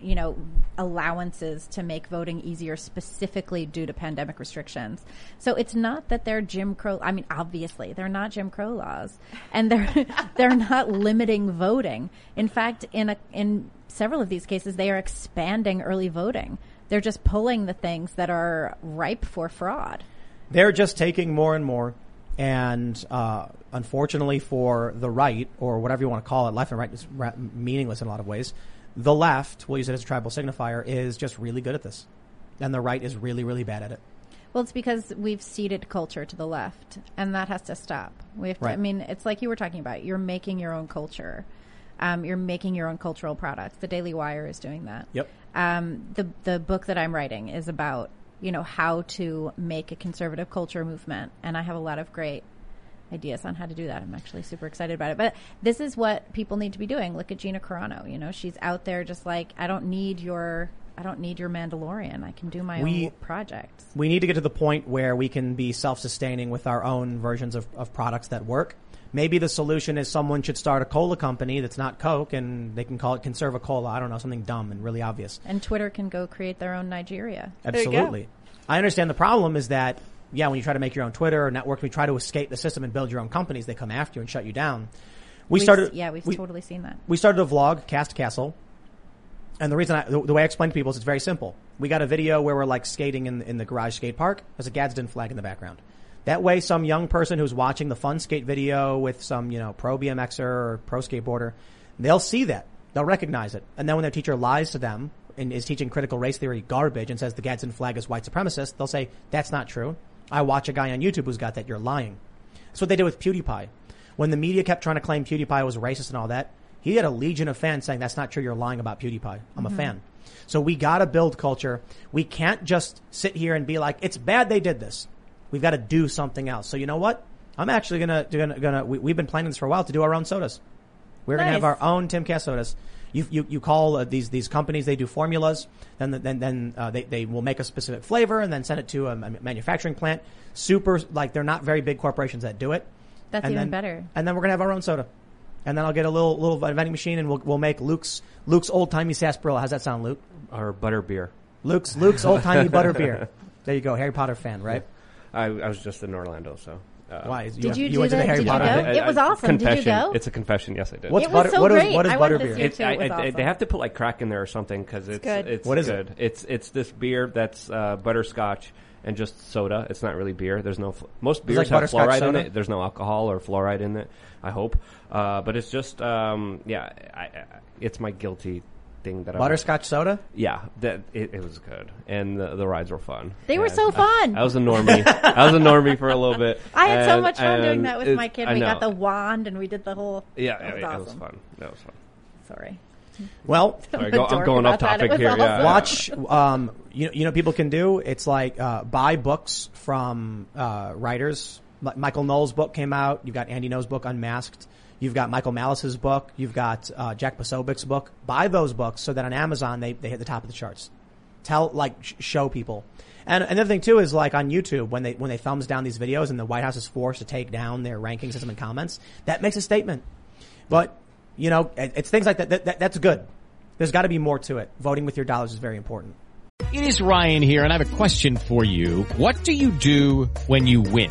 You know, allowances to make voting easier specifically due to pandemic restrictions. So it's not that they're Jim Crow. I mean, obviously they're not Jim Crow laws and they're, they're not limiting voting. In fact, in a, in several of these cases, they are expanding early voting. They're just pulling the things that are ripe for fraud. They're just taking more and more. And uh, unfortunately for the right, or whatever you want to call it, left and right is meaningless in a lot of ways. The left, we'll use it as a tribal signifier, is just really good at this. And the right is really, really bad at it. Well, it's because we've ceded culture to the left, and that has to stop. We have to. Right. I mean, it's like you were talking about. You're making your own culture. Um, you're making your own cultural products. The Daily Wire is doing that. Yep. Um, the the book that I'm writing is about you know how to make a conservative culture movement, and I have a lot of great ideas on how to do that. I'm actually super excited about it. But this is what people need to be doing. Look at Gina Carano. You know, she's out there just like I don't need your I don't need your Mandalorian. I can do my We- own projects. We need to get to the point where we can be self-sustaining with our own versions of, of products that work. Maybe the solution is someone should start a cola company that's not Coke and they can call it Conserva Cola. I don't know, something dumb and really obvious. And Twitter can go create their own Nigeria. Absolutely. I understand the problem is that, yeah, when you try to make your own Twitter or network, we try to escape the system and build your own companies, they come after you and shut you down. We We've started, yeah, we've we, totally seen that. we started a vlog, Cast Castle. And the reason I, the, the way I explain to people is it's very simple. We got a video where we're like skating in, in the garage skate park. There's a Gadsden flag in the background. That way, some young person who's watching the fun skate video with some, you know, pro BMXer or pro skateboarder, they'll see that. They'll recognize it. And then when their teacher lies to them and is teaching critical race theory garbage and says the Gadsden flag is white supremacist, they'll say, that's not true. I watch a guy on YouTube who's got that. You're lying. That's what they did with PewDiePie. When the media kept trying to claim PewDiePie was racist and all that, he had a legion of fans saying that's not true. You're lying about PewDiePie. I'm Mhm. a fan. So we gotta build culture. We can't just sit here and be like, it's bad they did this. We've got to do something else. So you know what? I'm actually gonna, gonna, gonna, we, we've been planning this for a while to do our own sodas. We're gonna have our own Timcast sodas. You, you, you call uh, these, these companies, they do formulas, then, then, then, uh, they, they will make a specific flavor and then send it to a manufacturing plant. Super, like they're not very big corporations that do it. That's And even then- better. And then we're gonna have our own soda. And then I'll get a little, little vending machine and we'll, we'll make Luke's, Luke's old timey sarsaparilla. How's that sound, Luke? Or butter beer. Luke's, Luke's old timey butter beer. There you go. Harry Potter fan, right? I, I was just in Orlando, so. Uh, Why? You- Did you you do went to the the- Harry did you Potter go? event? It was awesome. Did you go? It's a confession. Yes, I did. What's It was so what is, great. what is I went this butterbeer? It- I- It I- awesome. They have to put like crack in there or something because it's good. it's What is it? good. It's it's this beer that's uh, butterscotch and just soda. It's not really beer. There's no fl- most beers like have butterscotch fluoride in it. There's no alcohol or fluoride in it. I hope, uh, but it's just um, yeah. I, I, it's my guilty thing that I Butterscotch soda? Yeah, that it, it was good, and the, the rides were fun. They were so fun. I, was a normie. I was a normie for a little bit. I had so much fun doing that with it- my kid. I We got the wand and we did the whole. Yeah, it was it, awesome. was fun. That was fun. Sorry. Well, Sorry, go- I'm going off topic here, yeah. Watch, um, you know, you know, people can do. It's like uh, buy books from uh, writers. Like Michael Knowles' book came out. You've got Andy Ngo's book, Unmasked. You've got Michael Malice's book. You've got uh, Jack Posobiec's book. Buy those books so that on Amazon they, they hit the top of the charts. Tell like sh- show people. And another thing too is like on YouTube when they when they thumbs down these videos and the White House is forced to take down their ranking system and comments, that makes a statement. But you know, it- it's things like that. that, that that's good. There's got to be more to it. Voting with your dollars is very important. It is Ryan here, and I have a question for you. What do you do when you win?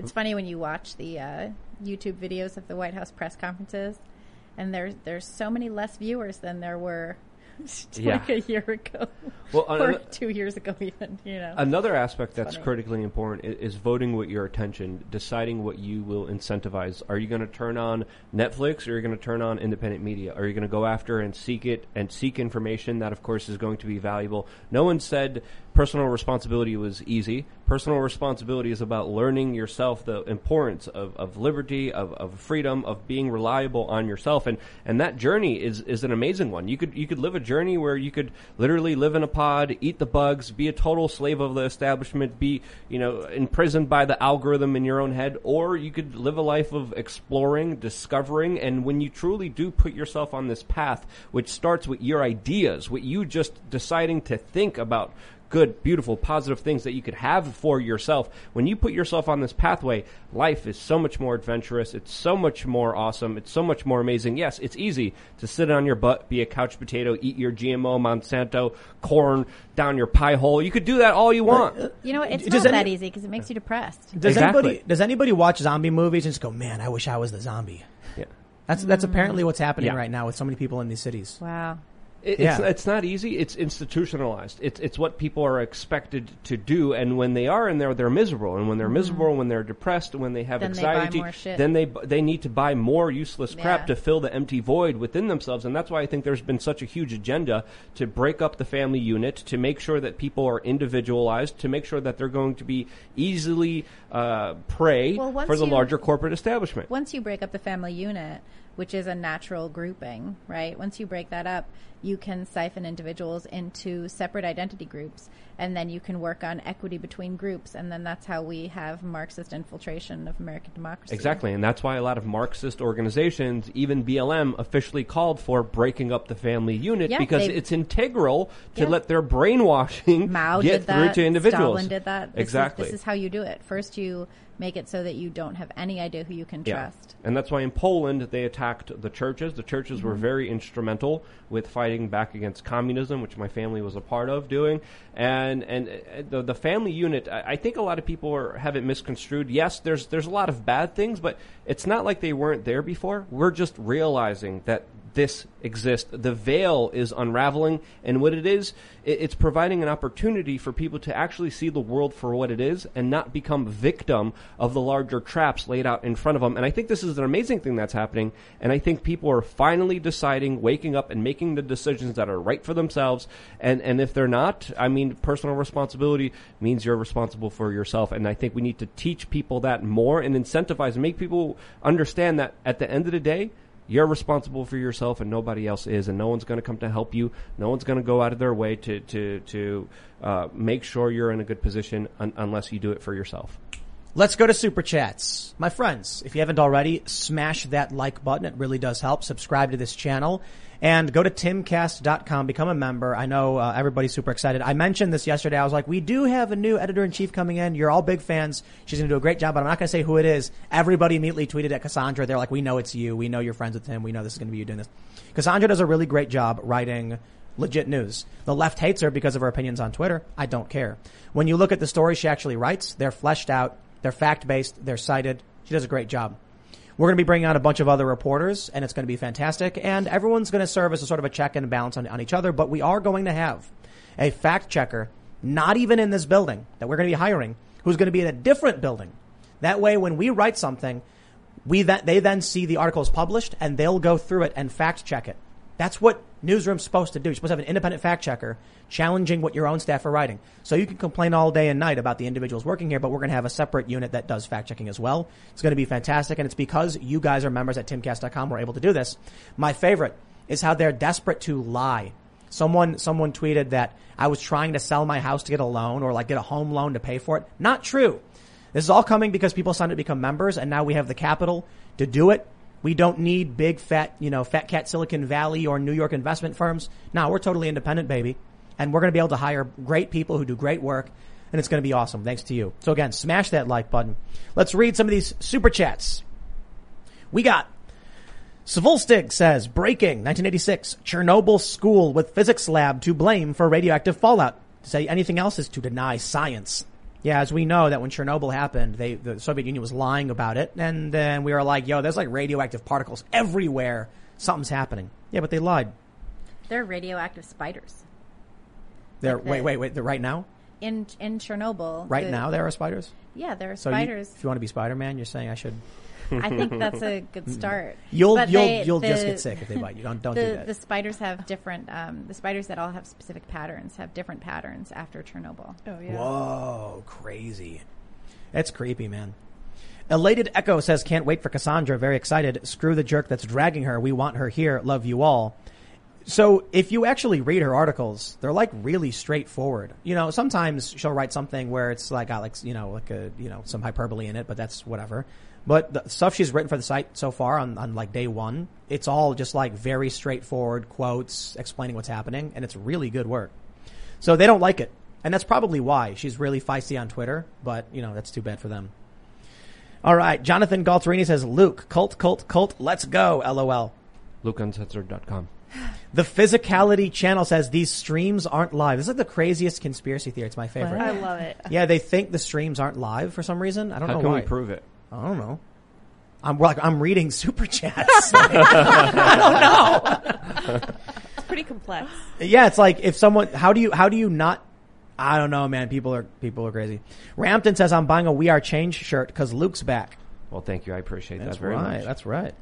It's funny when you watch the uh, YouTube videos of the White House press conferences, and there's there's so many less viewers than there were Yeah. like a year ago, Well, or two years ago, even. You know, Another aspect that's funny. critically important is, is voting with your attention, deciding what you will incentivize. Are you going to turn on Netflix or are you going to turn on independent media? Are you going to go after and seek it and seek information that, of course, is going to be valuable? No one said personal responsibility was easy. Personal responsibility is about learning yourself the importance of, of liberty, of, of freedom, of being reliable on yourself, and, and that journey is, is an amazing one. You could you could live a journey where you could literally live in a pod, eat the bugs, be a total slave of the establishment, be you know imprisoned by the algorithm in your own head, or you could live a life of exploring, discovering, and when you truly do put yourself on this path, which starts with your ideas, with you just deciding to think about good, beautiful, positive things that you could have for yourself. When you put yourself on this pathway, life is so much more adventurous. It's so much more awesome. It's so much more amazing. Yes, it's easy to sit on your butt, be a couch potato, eat your GMO, Monsanto, corn down your pie hole. You could do that all you want. Uh, you know, it's Does not any- that easy because it makes you depressed. Does Exactly. anybody does anybody watch zombie movies and just go, man, I wish I was the zombie? Yeah. That's that's apparently mm. what's happening Yeah. right now with so many people in these cities. Wow. It, Yeah. it's, it's not easy. It's institutionalized. It's it's what people are expected to do, and when they are in there, they're miserable. And when they're miserable, when they're depressed, when they have Mm-hmm. Then they buy anxiety, more shit. then they they need to buy more useless crap Yeah. to fill the empty void within themselves. And that's why I think there's been such a huge agenda to break up the family unit, to make sure that people are individualized, to make sure that they're going to be easily uh, prey Well, for the you- larger corporate establishment. Once you break up the family unit, which is a natural grouping, right? Once you break that up, you can siphon individuals into separate identity groups, and then you can work on equity between groups, and then that's how we have Marxist infiltration of American democracy. Exactly, and that's why a lot of Marxist organizations, even BLM, officially called for breaking up the family unit Yeah, because it's integral to Yeah. let their brainwashing Mao get did that. through to individuals. Stalin did that. This exactly. Is, this is how you do it. First, you make it so that you don't have any idea who you can Yeah. trust. And that's why in Poland they attacked the churches. The churches were Mhm. very instrumental with fighting back against communism, which my family was a part of doing. And and uh, the the family unit, I, I think a lot of people are, have it misconstrued. Yes, there's there's a lot of bad things, but it's not like they weren't there before. We're just realizing that this exists. The veil is unraveling, and what it is, it's providing an opportunity for people to actually see the world for what it is and not become victim of the larger traps laid out in front of them. And I think this is an amazing thing that's happening. And I think people are finally deciding, waking up, and making the decisions that are right for themselves. And and if they're not, I mean, personal responsibility means you're responsible for yourself. And I think we need to teach people that more and incentivize and make people understand that at the end of the day. You're responsible for yourself, and nobody else is, and no one's going to come to help you. No one's going to go out of their way to to to uh, make sure you're in a good position un- unless you do it for yourself. Let's go to super chats. My friends, if you haven't already, smash that like button. It really does help. Subscribe to this channel and go to timcast.com, become a member. I know uh, everybody's super excited. I mentioned this yesterday. I was like, we do have a new editor in chief coming in. You're all big fans. She's going to do a great job, but I'm not going to say who it is. Everybody immediately tweeted at Cassandra. They're like, we know it's you. We know you're friends with him. We know this is going to be you doing this. Cassandra does a really great job writing legit news. The left hates her because of her opinions on Twitter. I don't care. When you look at the stories she actually writes, they're fleshed out, they're fact based, they're cited. She does a great job. We're going to be bringing on a bunch of other reporters, and it's going to be fantastic. And everyone's going to serve as a sort of a check and balance on, on each other. But we are going to have a fact checker, not even in this building that we're going to be hiring, who's going to be in a different building. That way, when we write something, we that they then see the articles published and they'll go through it and fact check it. That's what newsroom's supposed to do. You're supposed to have an independent fact checker challenging what your own staff are writing. So you can complain all day and night about the individuals working here, but we're going to have a separate unit that does fact checking as well. It's going to be fantastic. And it's because you guys are members at timcast.com we're able to do this. My favorite is how they're desperate to lie. Someone, someone tweeted that I was trying to sell my house to get a loan or like get a home loan to pay for it. Not true. This is all coming because people signed up to become members and now we have the capital to do it. We don't need big fat, you know, fat cat Silicon Valley or New York investment firms. No, we're totally independent, baby. And we're going to be able to hire great people who do great work. And it's going to be awesome. Thanks to you. So again, smash that like button. Let's read some of these super chats. We got Svolstig says, breaking 1986, Chernobyl school with physics lab to blame for radioactive fallout. To say anything else is to deny science. Yeah, as we know that when Chernobyl happened, they, the Soviet Union was lying about it. And then we were like, yo, there's like radioactive particles everywhere. Something's happening. Yeah, but they lied. They're radioactive spiders. They're, Like the- wait, wait, wait. They're right now? In in Chernobyl. Right the- now there are spiders? Yeah, there are So you- spiders. if you want to be Spider-Man, you're saying I should. I think that's a good start. You'll- But you'll- they- you'll just get sick if they bite you. Don't- don't the, do that. The spiders have different. Um, the spiders that all have specific patterns have different patterns after Chernobyl. Oh yeah. Whoa, crazy. That's creepy, man. Elated Echo says, can't wait for Cassandra. Very excited. Screw the jerk that's dragging her. We want her here. Love you all. So if you actually read her articles, they're like really straightforward. You know, sometimes she'll write something where it's like got like, you know, like a, you know, some hyperbole in it, but that's whatever. But the stuff she's written for the site so far on, on like day one, it's all just like very straightforward quotes explaining what's happening and it's really good work. So they don't like it. And that's probably why she's really feisty on Twitter, but you know, that's too bad for them. All right. Jonathan Galterini says, Luke, cult, cult, cult, let's go. LOL. LukeUncensored.com. The physicality channel says these streams aren't live. This is like the craziest conspiracy theory. It's my favorite. I love it. Yeah, they think the streams aren't live for some reason. I don't How know can we prove it? I don't know. I'm like I'm reading super chats. I don't know. It's pretty complex. Yeah, it's like if someone, how do you, how do you not? I don't know, man. People are people are crazy. Rampton says I'm buying a We Are Change shirt because Luke's back. Well, thank you. I appreciate That's that very right. much. That's right.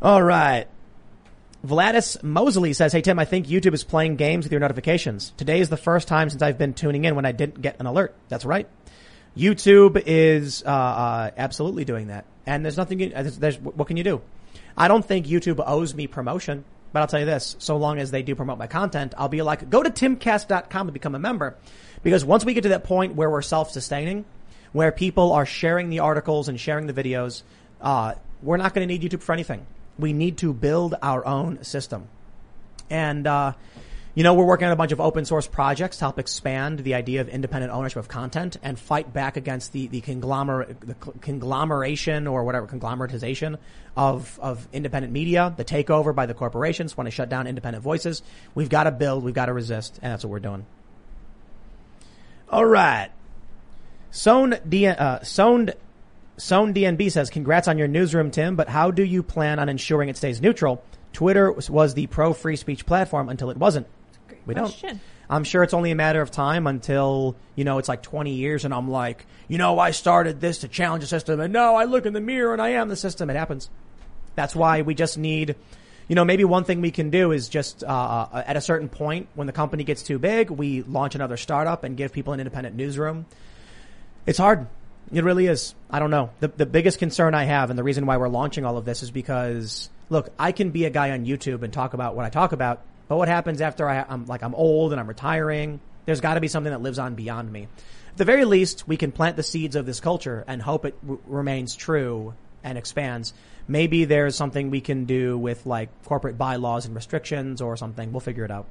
All right. Vladis Mosley says, Hey Tim, I think YouTube is playing games with your notifications. Today is the first time since I've been tuning in when I didn't get an alert. That's right. YouTube is uh, uh, absolutely doing that, and there's nothing. There's, there's, what can you do? I don't think YouTube owes me promotion, but I'll tell you this: so long as they do promote my content, I'll be like, go to timcast.com and become a member, because once we get to that point where we're self-sustaining, where people are sharing the articles and sharing the videos, uh, we're not going to need YouTube for anything. We need to build our own system. And, uh, you know, we're working on a bunch of open source projects to help expand the idea of independent ownership of content and fight back against the, the conglomerate, the conglomeration or whatever, conglomeratization of, of independent media, the takeover by the corporations want to shut down independent voices. We've got to build, we've got to resist, and that's what we're doing. All right. Sown, D, uh, DNB says, congrats on your newsroom, Tim, but how do you plan on ensuring it stays neutral? Twitter was the pro free speech platform until it wasn't. We question. don't. I'm sure it's only a matter of time until, you know, it's like 20 years and I'm like, you know, I started this to challenge the system and now I look in the mirror and I am the system. It happens. That's why we just need, you know, maybe one thing we can do is just, uh, uh, at a certain point when the company gets too big, we launch another startup and give people an independent newsroom. It's hard. It really is. I don't know. The, the biggest concern I have and the reason why we're launching all of this is because, look, I can be a guy on YouTube and talk about what I talk about, but what happens after I, I'm like, I'm old and I'm retiring? There's got to be something that lives on beyond me. At the very least, we can plant the seeds of this culture and hope it remains true and expands. Maybe there's something we can do with like corporate bylaws and restrictions or something. We'll figure it out.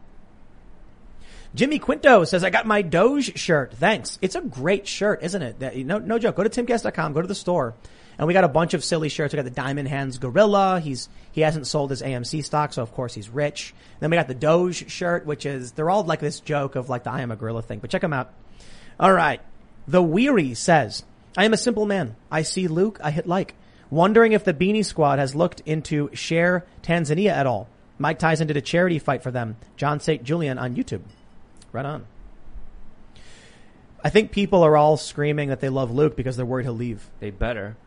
Jimmy Quinto says, I got my Doge shirt. Thanks. It's a great shirt, isn't it? No, no joke. Go to timcast.com, go to the store. And we got a bunch of silly shirts. We got the Diamond Hands Gorilla. He's, he hasn't sold his AMC stock, so of course he's rich. Then we got the Doge shirt, which is, they're all like this joke of like the I am a gorilla thing, but check them out. All right. The Weary says, I am a simple man. I see Luke. I hit like. Wondering if the Beanie Squad has looked into Share Tanzania at all. Mike Tyson did a charity fight for them. John St. Julian on YouTube. Right on. I think people are all screaming that they love Luke because they're worried he'll leave. They better.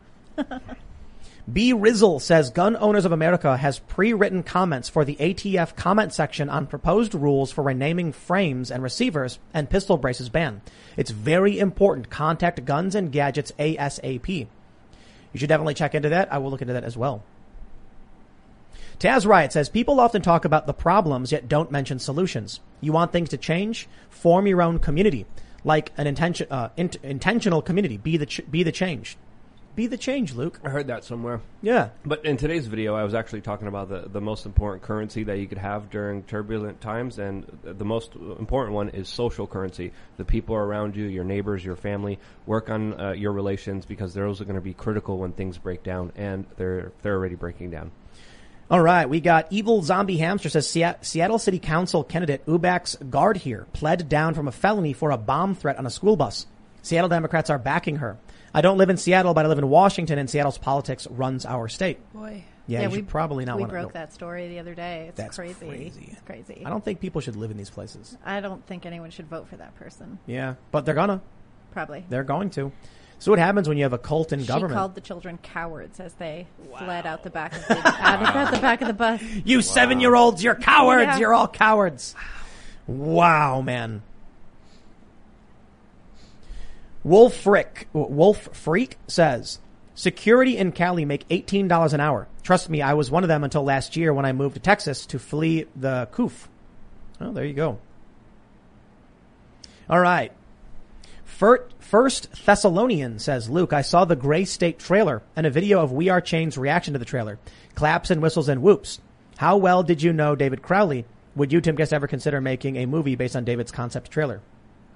B. Rizzle says Gun Owners of America has pre-written comments for the ATF comment section on proposed rules for renaming frames and receivers and pistol braces ban. It's very important. Contact Guns and Gadgets ASAP. You should definitely check into that. I will look into that as well. Taz Riot says people often talk about the problems yet don't mention solutions. You want things to change? Form your own community, like an intention, uh, int- intentional community. Be the ch- be the change. Be the change, Luke. I heard that somewhere. Yeah. But in today's video, I was actually talking about the, the most important currency that you could have during turbulent times, and the most important one is social currency. The people around you, your neighbors, your family, work on uh, your relations because those are going to be critical when things break down, and they're they're already breaking down. All right, we got evil zombie hamster says Seattle City Council candidate Ubax Guard here pled down from a felony for a bomb threat on a school bus. Seattle Democrats are backing her. I don't live in Seattle, but I live in Washington, and Seattle's politics runs our state. Boy. Yeah, you we probably not We want to. broke that story the other day. It's That's crazy. crazy. It's crazy. I don't think people should live in these places. I don't think anyone should vote for that person. Yeah, but they're gonna. Probably. They're going to. So what happens when you have a cult in She government? called the children cowards as they fled out the back of the out, the back of the bus. You seven year olds, you're cowards. Yeah. You're all cowards. Wow, man. Wolf Frick, Wolf Freak says, security in Cali make $18 an hour. Trust me, I was one of them until last year when I moved to Texas to flee the coof. Oh, there you go. All right. First Thessalonian says, Luke, I saw the Gray State trailer and a video of We Are Change's reaction to the trailer. Claps and whistles and whoops. How well did you know David Crowley? Would you, Tim Guest, ever consider making a movie based on David's concept trailer?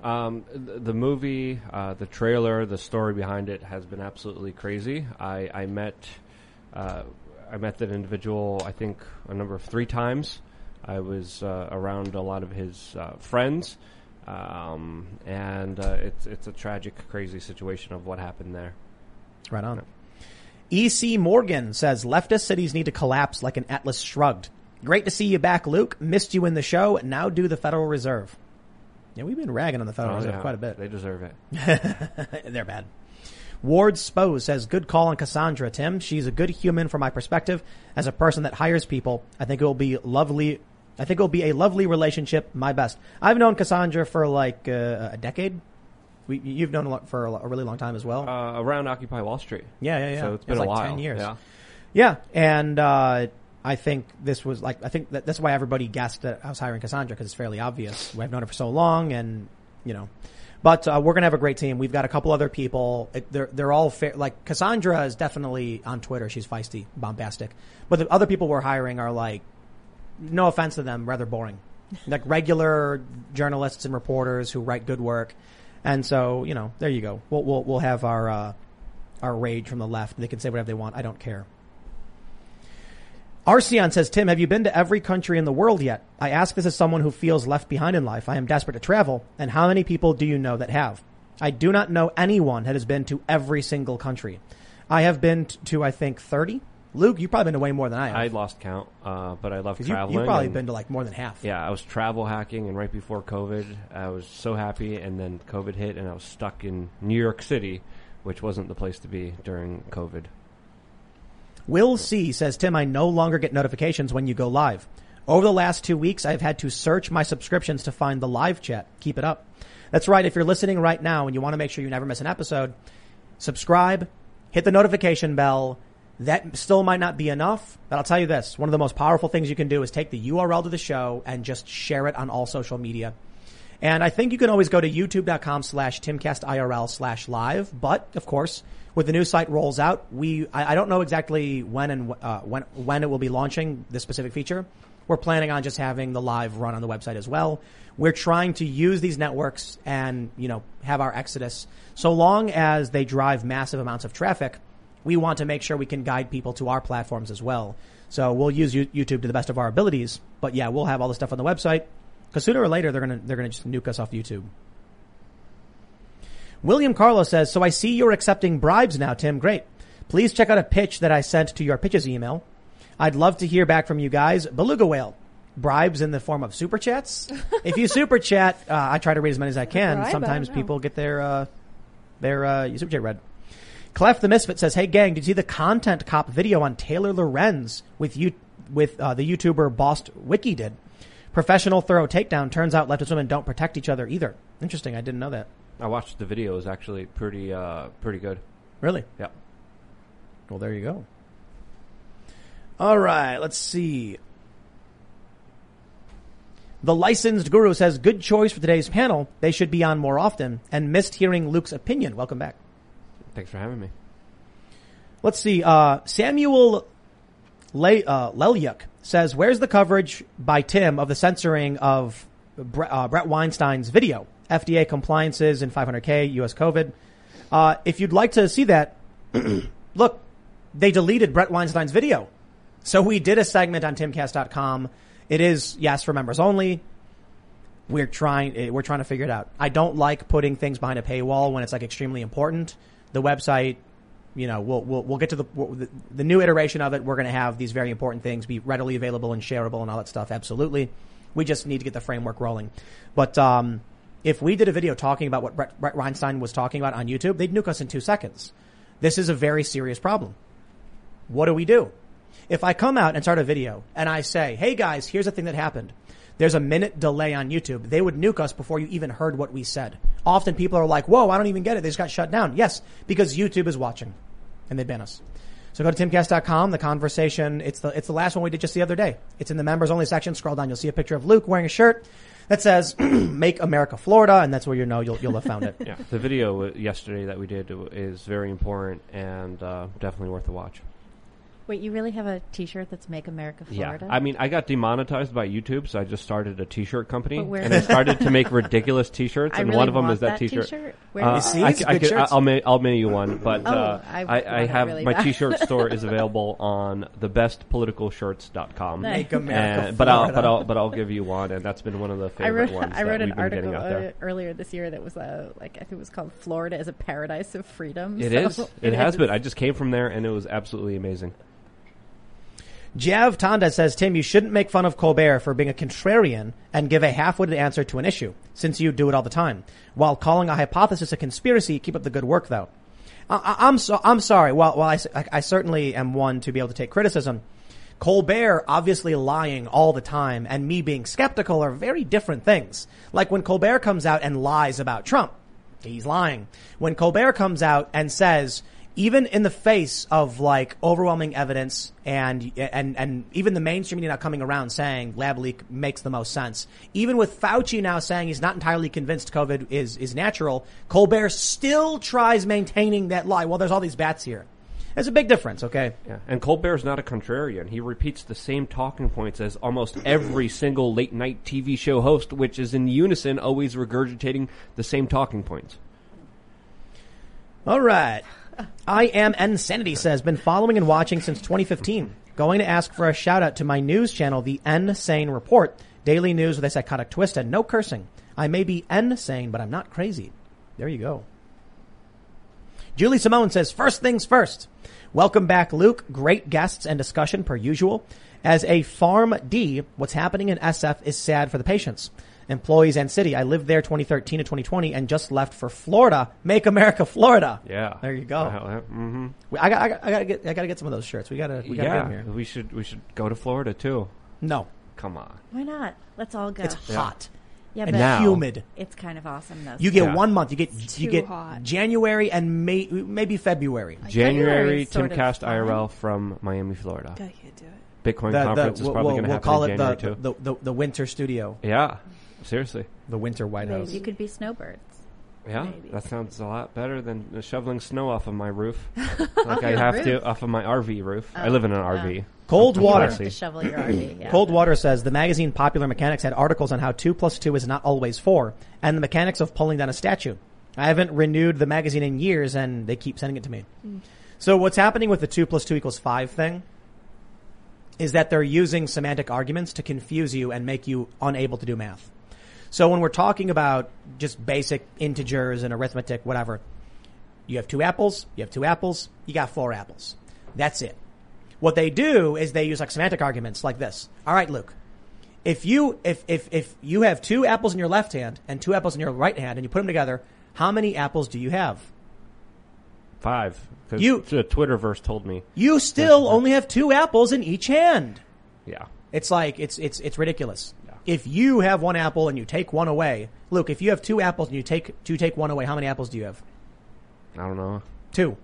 Um, th- the movie, uh, the trailer, the story behind it has been absolutely crazy. I, I met, uh, I met that individual. I think a number of three times. I was uh, around a lot of his uh, friends, um, and uh, it's it's a tragic, crazy situation of what happened there. Right on. It. E.C. Morgan says leftist cities need to collapse like an Atlas shrugged. Great to see you back, Luke. Missed you in the show. Now do the Federal Reserve. Yeah, we've been ragging on the Federal Oh, Reserve yeah. quite a bit. They deserve it. They're bad. Ward Spose says, good call on Cassandra, Tim. She's a good human from my perspective. As a person that hires people, I think it will be lovely. I think it will be a lovely relationship. My best. I've known Cassandra for like uh, a decade. We, you've known a for a, a really long time as well. Uh, around Occupy Wall Street. Yeah, yeah, yeah. So it's It been a like while. 10 years. Yeah. Yeah, and uh, I think this was like I think that that's why everybody guessed that I was hiring Cassandra because it's fairly obvious. I've known her for so long, and you know, but uh, we're gonna have a great team. We've got a couple other people. It, they're they're all fair. Like Cassandra is definitely on Twitter. She's feisty, bombastic. But the other people we're hiring are like, no offense to them, rather boring. Like regular journalists and reporters who write good work. And so, you know, there you go. We'll we'll we'll have our uh, our rage from the left. They can say whatever they want. I don't care. Arceon says, Tim, have you been to every country in the world yet? I ask this as someone who feels left behind in life. I am desperate to travel. And how many people do you know that have? I do not know anyone that has been to every single country. I have been to, I think, 30. Luke, you've probably been to way more than I have. I lost count, uh, but I love traveling. you've probably been to like more than half. Yeah, I was travel hacking, and right before COVID, I was so happy, and then COVID hit, and I was stuck in New York City, which wasn't the place to be during COVID. Will C says, Tim, I no longer get notifications when you go live. Over the last two weeks, I've had to search my subscriptions to find the live chat. Keep it up. That's right. If you're listening right now and you want to make sure you never miss an episode, subscribe, hit the notification bell. That still might not be enough, but I'll tell you this. One of the most powerful things you can do is take the URL to the show and just share it on all social media. And I think you can always go to youtube.com slash timcastirl slash live. But of course, when the new site rolls out, we, I, I don't know exactly when and, uh, when, when it will be launching this specific feature. We're planning on just having the live run on the website as well. We're trying to use these networks and, you know, have our exodus. So long as they drive massive amounts of traffic, we want to make sure we can guide people to our platforms as well. So we'll use YouTube to the best of our abilities. But yeah, we'll have all the stuff on the website. Because sooner or later they're gonna they're gonna just nuke us off YouTube. William Carlos says, "So I see you're accepting bribes now, Tim. Great. Please check out a pitch that I sent to your pitches email. I'd love to hear back from you guys. Beluga whale. Bribes in the form of super chats. if you super chat, uh, I try to read as many as I can. Bribe? Sometimes don't people get their uh, their uh, super chat read. Clef the Misfit says, "Hey gang, did you see the content cop video on Taylor Lorenz with you with uh, the YouTuber Bost Wiki did? Professional thorough takedown. Turns out leftist women don't protect each other either. Interesting. I didn't know that. I watched the video. It was actually pretty, uh, pretty good. Really? Yeah. Well, there you go. All right, let's see. The licensed guru says, "Good choice for today's panel. They should be on more often." And missed hearing Luke's opinion. Welcome back. Thanks for having me. Let's see. Uh, Samuel Le- uh, Lelyuk says, "Where's the coverage by Tim of the censoring of Bre- uh, Brett Weinstein's video? FDA compliances in 500k U.S. COVID. Uh, if you'd like to see that, look, they deleted Brett Weinstein's video. So we did a segment on timcast.com. It is yes for members only. We're trying eh, we're trying to figure it out. I don't like putting things behind a paywall when it's like extremely important. The website, you know, we'll we'll, we'll get to the, the the new iteration of it. We're going to have these very important things be readily available and shareable and all that stuff. Absolutely. We just need to get the framework rolling. But um, if we did a video talking about what Brett, Brett Weinstein was talking about on YouTube, they'd nuke us in two seconds. This is a very serious problem. What do we do? If I come out and start a video and I say, hey guys, here's the thing that happened. There's a minute delay on YouTube. They would nuke us before you even heard what we said. Often people are like, whoa, I don't even get it. They just got shut down. Yes, because YouTube is watching and they ban us. So go to timcast.com. The conversation, it's the, it's the last one we did just the other day. It's in the members only section. Scroll down. You'll see a picture of Luke wearing a shirt that says, make America Florida. And that's where you know you'll, you'll have found it. Yeah, the video uh, yesterday that we did is very important and uh, definitely worth a watch. Wait, you really have a T-shirt that's "Make America Florida"? Yeah, I mean, I got demonetized by YouTube, so I just started a T-shirt company, But where- and I started to make ridiculous T-shirts, I and really one of them want is that, that T-shirt. t-shirt. Where- Uh, I, it's c- I good could- shirts. I'll ma- mail you one, but Oh, uh, I I, I have really my bad. T-shirt store is available on thebestpoliticalshirts.com. Make America And- but I'll Florida. but I'll but I'll give you one, and that's been one of the I favorite wrote, ones I wrote that an we've article uh, earlier this year that was uh, like I think it was called "Florida is a Paradise of Freedom." It so is. It, has been. I just came from there, and it was absolutely amazing. Jav Tonda says, Tim, you shouldn't make fun of Colbert for being a contrarian and give a half-witted answer to an issue, since you do it all the time. While calling a hypothesis a conspiracy, keep up the good work, though. I, I'm so, I'm sorry. S- I- I certainly am one to be able to take criticism, Colbert obviously lying all the time and me being skeptical are very different things. Like when Colbert comes out and lies about Trump, he's lying. When Colbert comes out and says, even in the face of like overwhelming evidence and and and even the mainstream media now coming around saying lab leak makes the most sense. Even with Fauci now saying he's not entirely convinced COVID is is natural, Colbert still tries maintaining that lie. Well, there's all these bats here. There's a big difference, okay? Yeah. And Colbert's not a contrarian. He repeats the same talking points as almost every single late night TV show host, which is in unison, always regurgitating the same talking points. All right. I am Insanity says, been following and watching since 2015. Going to ask for a shout out to my news channel, the N Sane Report. Daily news with a psychotic twist and no cursing. I may be N sane, but I'm not crazy. There you go. Julie Simone says, first things first. Welcome back, Luke. Great guests and discussion per usual. As a Farm D, what's happening in SF is sad for the patients, employees and city. I lived there 2013 to 2020 and just left for Florida. Make America Florida. Yeah. There you go. hmm We- I got, I got, I gotta get, I gotta get some of those shirts. We gotta, we gotta yeah, get them here. we should we should go to Florida too. No, Come on. Why not? Let's all go. it's Yeah. hot Yeah, and but Now- humid. it's kind of awesome though. You get Yeah. one month. You get, you too get hot. January and May, maybe February. January is sort Timcast. IRL from Miami, Florida. I can't do it. Bitcoin The- the- conference is probably we'll- going to we'll happen call in it January the, too. the, the, the winter studio, yeah, seriously. the winter White House. you could be snowbirds. Yeah, Maybe. that sounds a lot better than shoveling snow off of my roof, Off like I have roof? to off of my RV roof. I oh, live in an RV. Cold I'm water. To shovel your RV. Yeah. Cold Water says the magazine Popular Mechanics had articles on how two plus two is not always four, and the mechanics of pulling down a statue. I haven't renewed the magazine in years, and they keep sending it to me. Hmm. So what's happening with the two plus two equals five thing is that they're using semantic arguments to confuse you and make you unable to do math. So when we're talking about just basic integers and arithmetic, whatever, you have two apples, you have two apples, you got four apples. That's it. What they do is they use like semantic arguments like this. All right, Luke. If you if if if you have two apples in your left hand and two apples in your right hand and you put them together, how many apples do you have? Five. You- the Twitterverse told me. You still only have two apples in each hand. Yeah. It's like it's it's it's ridiculous. If you have one apple and you take one away, Luke, if you have two apples and you take two take one away, how many apples do you have? I don't know. Two.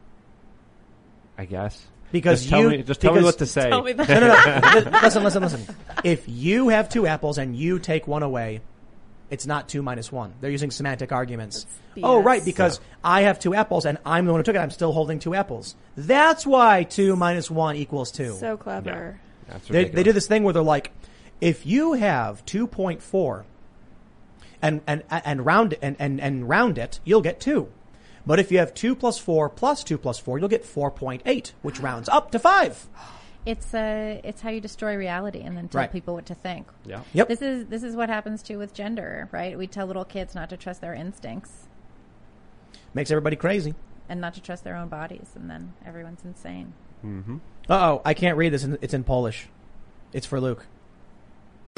I guess. Because just tell you me, just tell me what to say. No, no, no. Listen, listen, listen. If you have two apples and you take one away, it's not two minus one. They're using semantic arguments. Oh, right, because I have two apples and I'm the one who took it. I'm still holding two apples. That's why two minus one equals two. So clever. That's They, they do this thing where they're like, if you have 2.4 and, and, and round and, and, and round it, you'll get two. But if you have two plus four plus two plus four, you'll get 4.8, which rounds up to five. It's uh, it's how you destroy reality and then tell Right. people what to think. Yeah. Yep. This is this is what happens too with gender, right? We tell little kids not to trust their instincts Makes everybody crazy. and not to trust their own bodies, and then everyone's insane. Mm-hmm. Uh oh, I can't read this. It's in Polish. It's for Luke.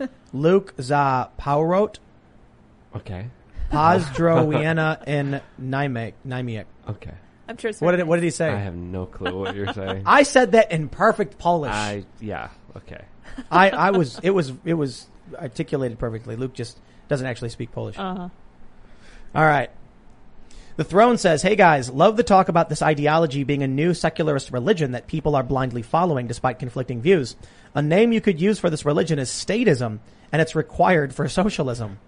Luke za Powerot Okay. Pozdrowiena in Nymek. Nymek. Okay. I'm sure it's What did what did he say? I have no clue what you're saying. I said that in perfect Polish. I yeah. Okay. I, I was it was it was articulated perfectly. Luke just doesn't actually speak Polish. Uh huh. All right. The throne says, "Hey guys, love the talk about this ideology being a new secularist religion that people are blindly following despite conflicting views. A name you could use for this religion is statism, and it's required for socialism."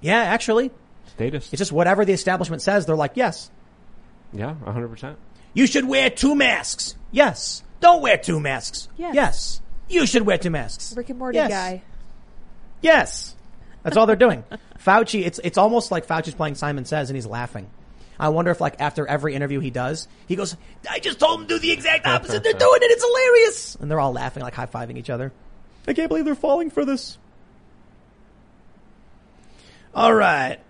Yeah, actually, Status. it's just whatever the establishment says. They're like, "Yes, Yeah. 100. percent you should wear two masks." Yes, don't wear two masks. Yes. yes. you should wear two masks. Rick and Morty Yes. guy. Yes. That's all they're doing. Fauci, it's, it's almost like Fauci's playing Simon Says and he's laughing. I wonder if like after every interview he does, he goes, I just told them to do the exact opposite. They're doing it. It's hilarious. And they're all laughing, like high fiving each other. I can't believe they're falling for this. All right.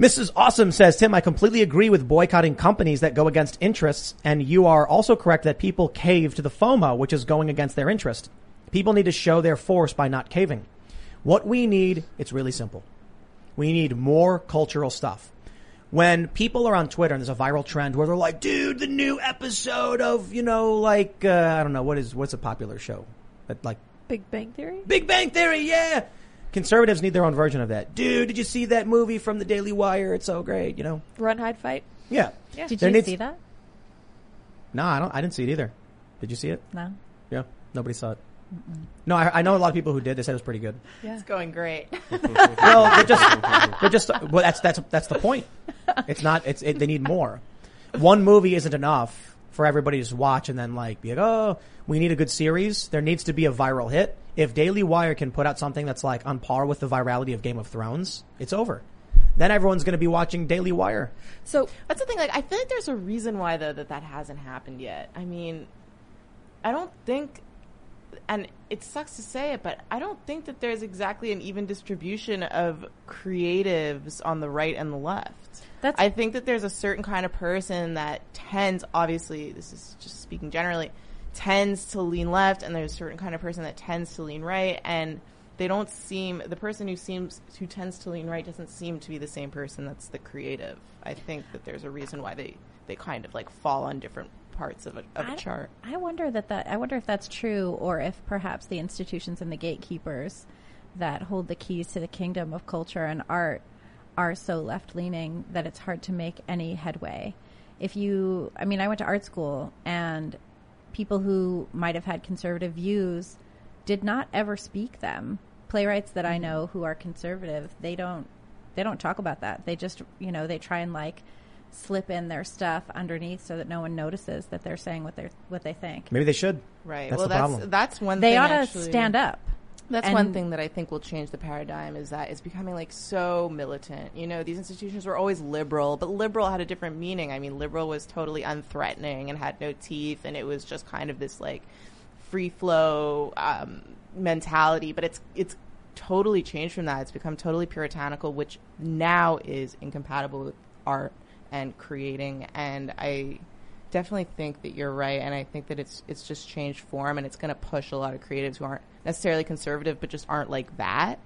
Mrs. Awesome says, Tim, I completely agree with boycotting companies that go against interests, and you are also correct that people cave to the FOMO, which is going against their interest. People need to show their force by not caving. What we need, it's really simple. We need more cultural stuff. When people are on Twitter and there's a viral trend where they're like, dude, the new episode of, you know, like, uh, I don't know, what is, what's a popular show? That like, Big Bang Theory. Big Bang Theory, yeah! Conservatives need their own version of that. Dude, did you see that movie from the Daily Wire? It's so great, you know? Run, hide, fight. Yeah. Yeah. Did There you needs- see that? No, I don't, I didn't see it either. Did you see it? No. Yeah. Nobody saw it. No, I, I know a lot of people who did. They said it was pretty good. It's going great. well, they're just, they're just, well, that's, that's, that's the point. It's not, it's, it, they need more. One movie isn't enough for everybody to just watch and then like be like, oh, we need a good series. There needs to be a viral hit. If Daily Wire can put out something that's like on par with the virality of Game of Thrones, it's over. Then everyone's going to be watching Daily Wire. So that's the thing. Like, I feel like there's a reason why though that that hasn't happened yet. I mean, I don't think, and it sucks to say it, but I don't think that there's exactly an even distribution of creatives on the right and the left. That's- I think that there's a certain kind of person that tends, obviously, this is just speaking generally, tends to lean left, and there's a certain kind of person that tends to lean right, and they don't seem the person who seems who tends to lean right doesn't seem to be the same person that's the creative. I think that there's a reason why they they kind of like fall on different parts of a, of a chart. I wonder that that I wonder if that's true, or if perhaps the institutions and the gatekeepers that hold the keys to the kingdom of culture and art are so left leaning that it's hard to make any headway. If you, I mean, I went to art school, and people who might have had conservative views did not ever speak them. Playwrights that I mm-hmm. know who are conservative, they don't they don't talk about that. They just, you know, they try and like slip in their stuff underneath so that no one notices that they're saying what they're what they think. Maybe they should. Right. That's well, the that's problem. that's one. They thing ought to actually- stand up. That's And- one thing that I think will change the paradigm is that it's becoming like so militant. You know, these institutions were always liberal, but liberal had a different meaning. I mean, liberal was totally unthreatening and had no teeth, and it was just kind of this like free flow um, mentality. But it's it's totally changed from that. It's become totally puritanical, which now is incompatible with art and creating. And I definitely think that you're right, and I think that it's it's just changed form, and it's going to push a lot of creatives who aren't necessarily conservative, but just aren't like that.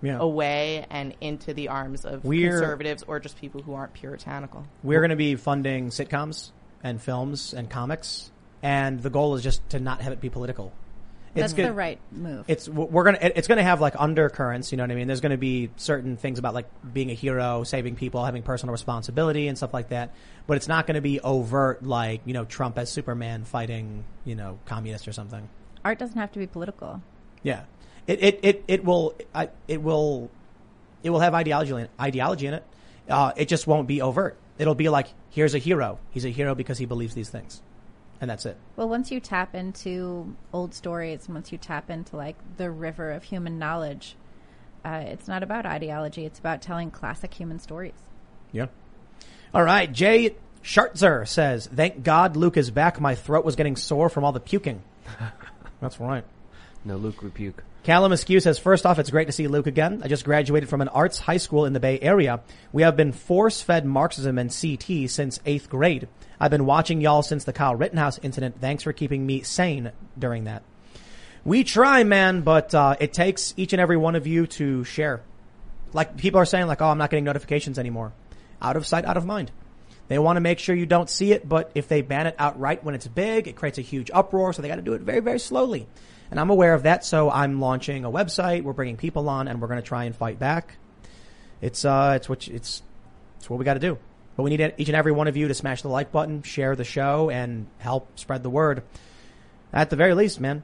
Yeah. Away and into the arms of We're- conservatives or just people who aren't puritanical. We're going to be funding sitcoms and films and comics, and the goal is just to not have it be political. That's good- the right move. It's we're gonna it's gonna have like undercurrents. You know what I mean? There's gonna be certain things about like being a hero, saving people, having personal responsibility, and stuff like that. But it's not gonna be overt like you know Trump as Superman fighting you know communists or something. Art doesn't have to be political. Yeah, it it it, it will I, it will it will have ideology in, ideology in it. Uh, it just won't be overt. It'll be like here's a hero. He's a hero because he believes these things, and that's it. Well, once you tap into old stories, and once you tap into like the river of human knowledge, uh, it's not about ideology. It's about telling classic human stories. Yeah. All right. Jay Schartzer says, "Thank God Luke is back. My throat was getting sore from all the puking." That's right. No Luke rebuke. Callum Askew says, first off, it's great to see Luke again. I just graduated from an arts high school in the Bay Area. We have been force-fed Marxism and CT since eighth grade. I've been watching y'all since the Kyle Rittenhouse incident. Thanks for keeping me sane during that. We try, man, but uh, it takes each and every one of you to share. Like people are saying, like, "Oh, I'm not getting notifications anymore." Out of sight, out of mind. They want to make sure you don't see it, but if they ban it outright when it's big, it creates a huge uproar. So they got to do it very, very slowly. And I'm aware of that, so I'm launching a website. We're bringing people on, and we're going to try and fight back. It's uh, it's what it's it's what we got to do. But we need each and every one of you to smash the like button, share the show, and help spread the word. At the very least, man.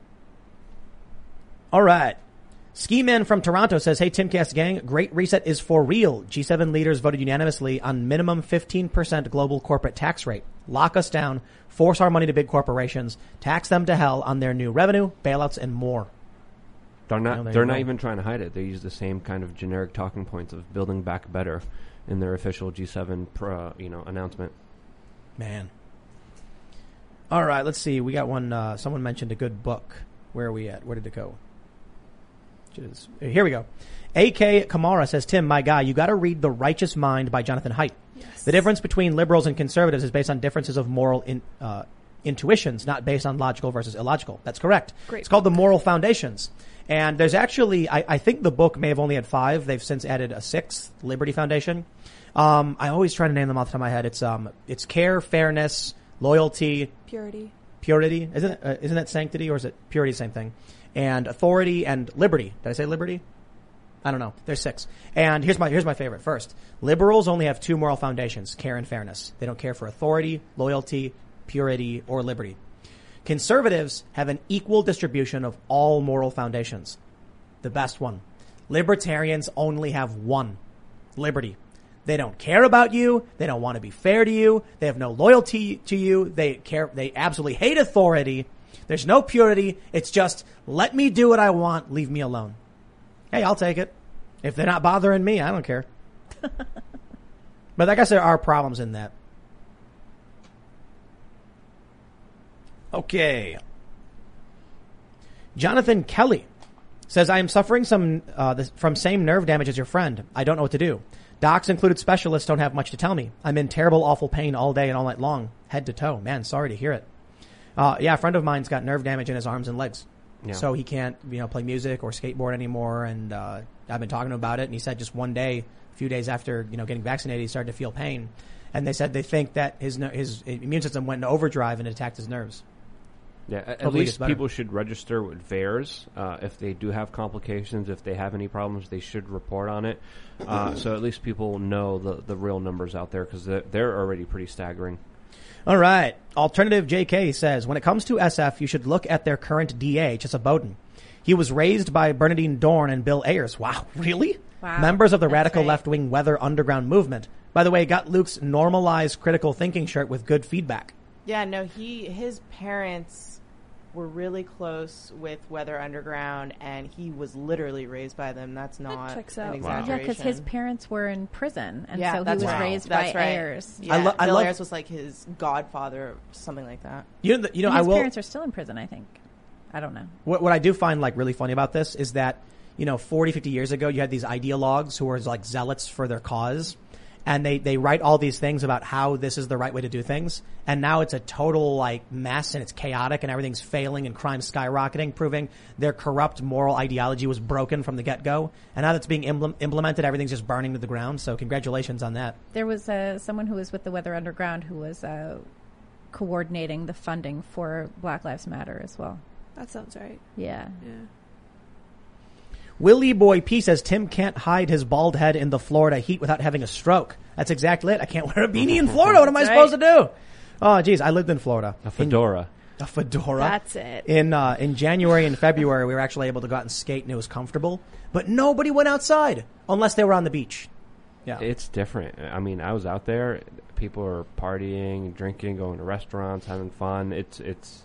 All right. Ski Man from Toronto says, Hey, Timcast gang, Great Reset is for real. G7 leaders voted unanimously on minimum 15% global corporate tax rate. Lock us down, force our money to big corporations, tax them to hell on their new revenue, bailouts, and more. They're not. Well, there they're not even trying to hide it. They use the same kind of generic talking points of building back better in their official G7 pro, you know announcement. Man. All right, let's see. We got one. Uh, someone mentioned a good book. Where are we at? Where did it go? Here we go. A.K. Kamara says, Tim, my guy, you got to read The Righteous Mind by Jonathan Haidt. The difference between liberals and conservatives is based on differences of moral in, uh, intuitions, not based on logical versus illogical. That's correct. Great It's called The Moral Foundations. And there's actually, I, I think the book may have only had five. They've since added a sixth, Liberty Foundation. Um, I always try to name them off the top of my head. It's, um, it's care, fairness, loyalty, Purity. purity. Isn't it, uh, isn't that sanctity or is it purity? Same thing. And authority and liberty. Did I say liberty? I don't know. There's six. And here's my here's my favorite. First, liberals only have two moral foundations: care and fairness. They don't care for authority, loyalty, purity, or liberty. Conservatives have an equal distribution of all moral foundations. The best one. Libertarians only have one: liberty. They don't care about you. They don't want to be fair to you. They have no loyalty to you. They care. They absolutely hate authority. There's no purity. It's just let me do what I want. Leave me alone. Hey, I'll take it. If they're not bothering me, I don't care. but I guess there are problems in that. Okay. Jonathan Kelly says, I am suffering some, uh, this, from same nerve damage as your friend. I don't know what to do. Docs included specialists don't have much to tell me. I'm in terrible, awful pain all day and all night long, head to toe. Man, sorry to hear it. Uh, yeah, a friend of mine's got nerve damage in his arms and legs. Yeah. So he can't, you know, play music or skateboard anymore. And, uh, I've been talking to him about it and he said just one day, a few days after, you know, getting vaccinated, he started to feel pain. And they said they think that his, his immune system went into overdrive and it attacked his nerves. Yeah, at, at Hopefully it gets least people should register with VAERS uh, if they do have complications. If they have any problems, they should report on it. Uh, so at least people know the the real numbers out there because they're, they're already pretty staggering. All right. Alternative JK says, when it comes to SF, you should look at their current DA, Chesa Boudin. He was raised by Bernardine Dohrn and Bill Ayers. Wow, really? Wow. Members of the That's radical right. left wing Weather Underground movement. By the way, got Luke's normalized critical thinking shirt with good feedback. Yeah, no, he his parents were really close with Weather Underground, and he was literally raised by them. That's not checks an out. Yeah, because his parents were in prison, and yeah, so he that's was right. raised That's by right. Ayers. Yeah, I lo- I Bill love- Ayers was like his godfather, something like that. You know, the- you know, And I his will. parents are still in prison, I think. I don't know. What, what I do find like really funny about this is that, you know, 40, 50 years ago, you had these ideologues who were like zealots for their cause. And they, they write all these things about how this is the right way to do things. And now it's a total like mess and it's chaotic and everything's failing and crime skyrocketing, proving their corrupt moral ideology was broken from the get-go. And now that's being imple- implemented, everything's just burning to the ground. So congratulations on that. There was uh, someone who was with the Weather Underground who was uh, coordinating the funding for Black Lives Matter as well. That sounds right. Yeah. Yeah. Willie Boy P says Tim can't hide his bald head in the Florida heat without having a stroke. That's exactly it. I can't wear a beanie in Florida. What am I That's supposed to do? Oh, geez, I lived in Florida. A fedora. In- a fedora. That's it. In uh, in January and February, we were actually able to go out and skate, and it was comfortable. But nobody went outside unless they were on the beach. Yeah, It's different. I mean, I was out there. People are partying, drinking, going to restaurants, having fun. It's it's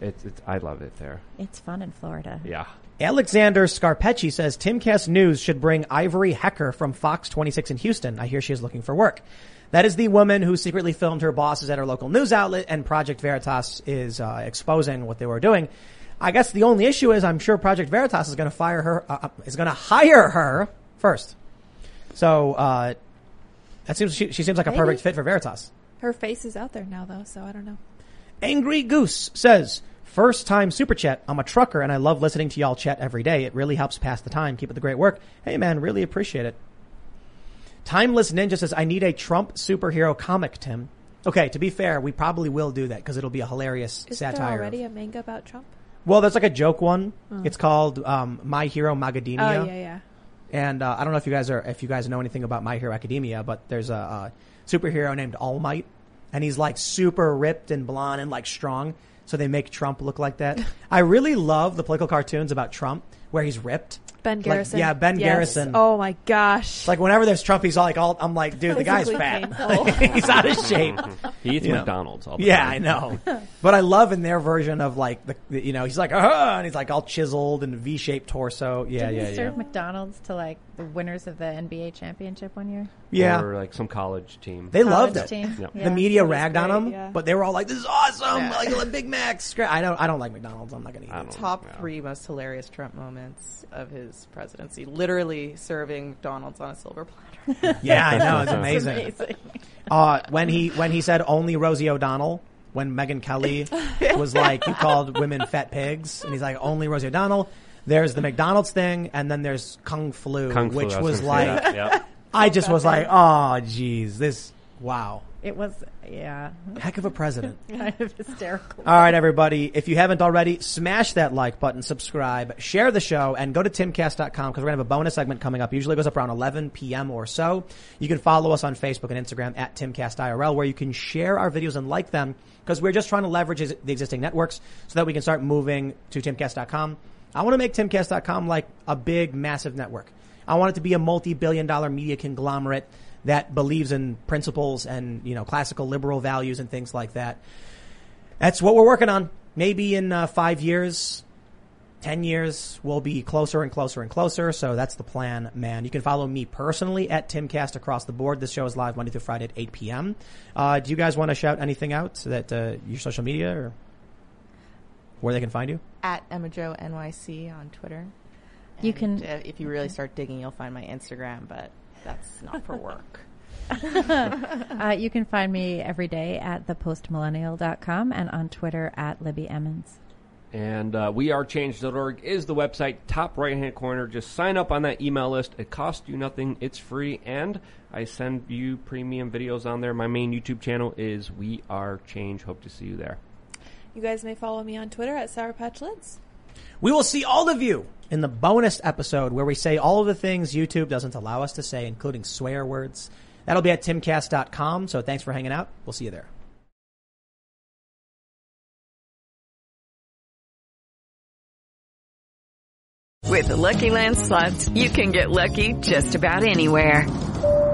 it's, it's I love it there. It's fun in Florida. Yeah. Alexander Scarpecci says Timcast News should bring Ivory Hecker from Fox 26 in Houston. I hear she is looking for work. That is the woman who secretly filmed her bosses at her local news outlet, and Project Veritas is uh, exposing what they were doing. I guess the only issue is I'm sure Project Veritas is going to fire her, uh, uh, is going to hire her first. So uh, that seems she, she seems like a perfect fit for Veritas. Her face is out there now, though, so I don't know. Angry Goose says, first time super chat. I'm a trucker and I love listening to y'all chat every day. It really helps pass the time. Keep up the great work. Hey man, really appreciate it. Timeless Ninja says, I need a Trump superhero comic, Tim. Okay, to be fair, we probably will do that because it'll be a hilarious Is satire. there already a manga about Trump? well, there's like a joke one. Oh. It's called um, My Hero Magademia. Oh, yeah, yeah. And uh, I don't know if you guys are if you guys know anything about My Hero Academia, but there's a, uh superhero named All Might, and he's like super ripped and blonde and like strong. So they make Trump look like that. I really love the political cartoons about Trump where he's ripped. Ben Like, Garrison. yeah, Ben Yes. Garrison. Oh my gosh. It's like whenever there's Trump, he's all like, all, I'm like, dude, the guy's fat. he's out of shape. He eats You know. McDonald's all the yeah, time. I know. But I love in their version of like the, the you know, he's like, ah, and he's like all chiseled and V-shaped torso. Yeah, Didn't yeah, he yeah. serve McDonald's to like the winners of the NBA championship one year? Yeah. Or like some college team. They College loved it. team. Yep. Yeah. the media That was ragged on great, him, yeah. but they were all like, "This is awesome!" Yeah. Like a Big Macs. Great. I don't. I don't like McDonald's. I'm not gonna eat it. Top Yeah. three most hilarious Trump moments of his presidency. Literally serving McDonald's on a silver platter. Yeah, I know. It's It's amazing. Amazing. Uh, when he when he said only Rosie O'Donnell. When Megyn Kelly was like, "You called women fat pigs," and he's like, "Only Rosie O'Donnell." There's the McDonald's thing, and then there's Kung Flu, Kung Flu, which I was gonna like, that, yep. I just was like, "Oh, geez, this wow, It was, yeah, heck of a president." kind of hysterical. All right, everybody. If you haven't already, smash that like button, subscribe, share the show, and go to timcast.com because we're going to have a bonus segment coming up. Usually it goes up around 11 p.m. or so. You can follow us on Facebook and Instagram at timcastirl where you can share our videos and like them because we're just trying to leverage the existing networks so that we can start moving to timcast.com. I want to make timcast.com like a big, massive network. I want it to be a multi-billion dollar media conglomerate that believes in principles and, you know, classical liberal values and things like that that's what we're working on. Maybe in uh, five years, ten years, we'll be closer and closer and closer. So that's the plan, man. You can follow me personally at Timcast across the board. This show is live Monday through Friday at 8 p.m. Uh, do you guys want to shout anything out so that uh, your social media or where they can find you? At Emma-Jo NYC on Twitter. You can- uh, if you really start digging, you'll find my Instagram, but that's not for work. uh, you can find me every day at thepostmillennial.com and on Twitter at Libby Emmons. And uh, wearechange.org is the website, top right hand corner. Just sign up on that email list. It costs you nothing, it's free, and I send you premium videos on there. My main YouTube channel is We Are Change. Hope to see you there. You guys may follow me on Twitter at Sour Patch Lyds. We will see all of you in the bonus episode where we say all of the things YouTube doesn't allow us to say, including swear words. That'll be at timcast.com. So thanks for hanging out. We'll see you there. With the Lucky Land slots, you can get lucky just about anywhere.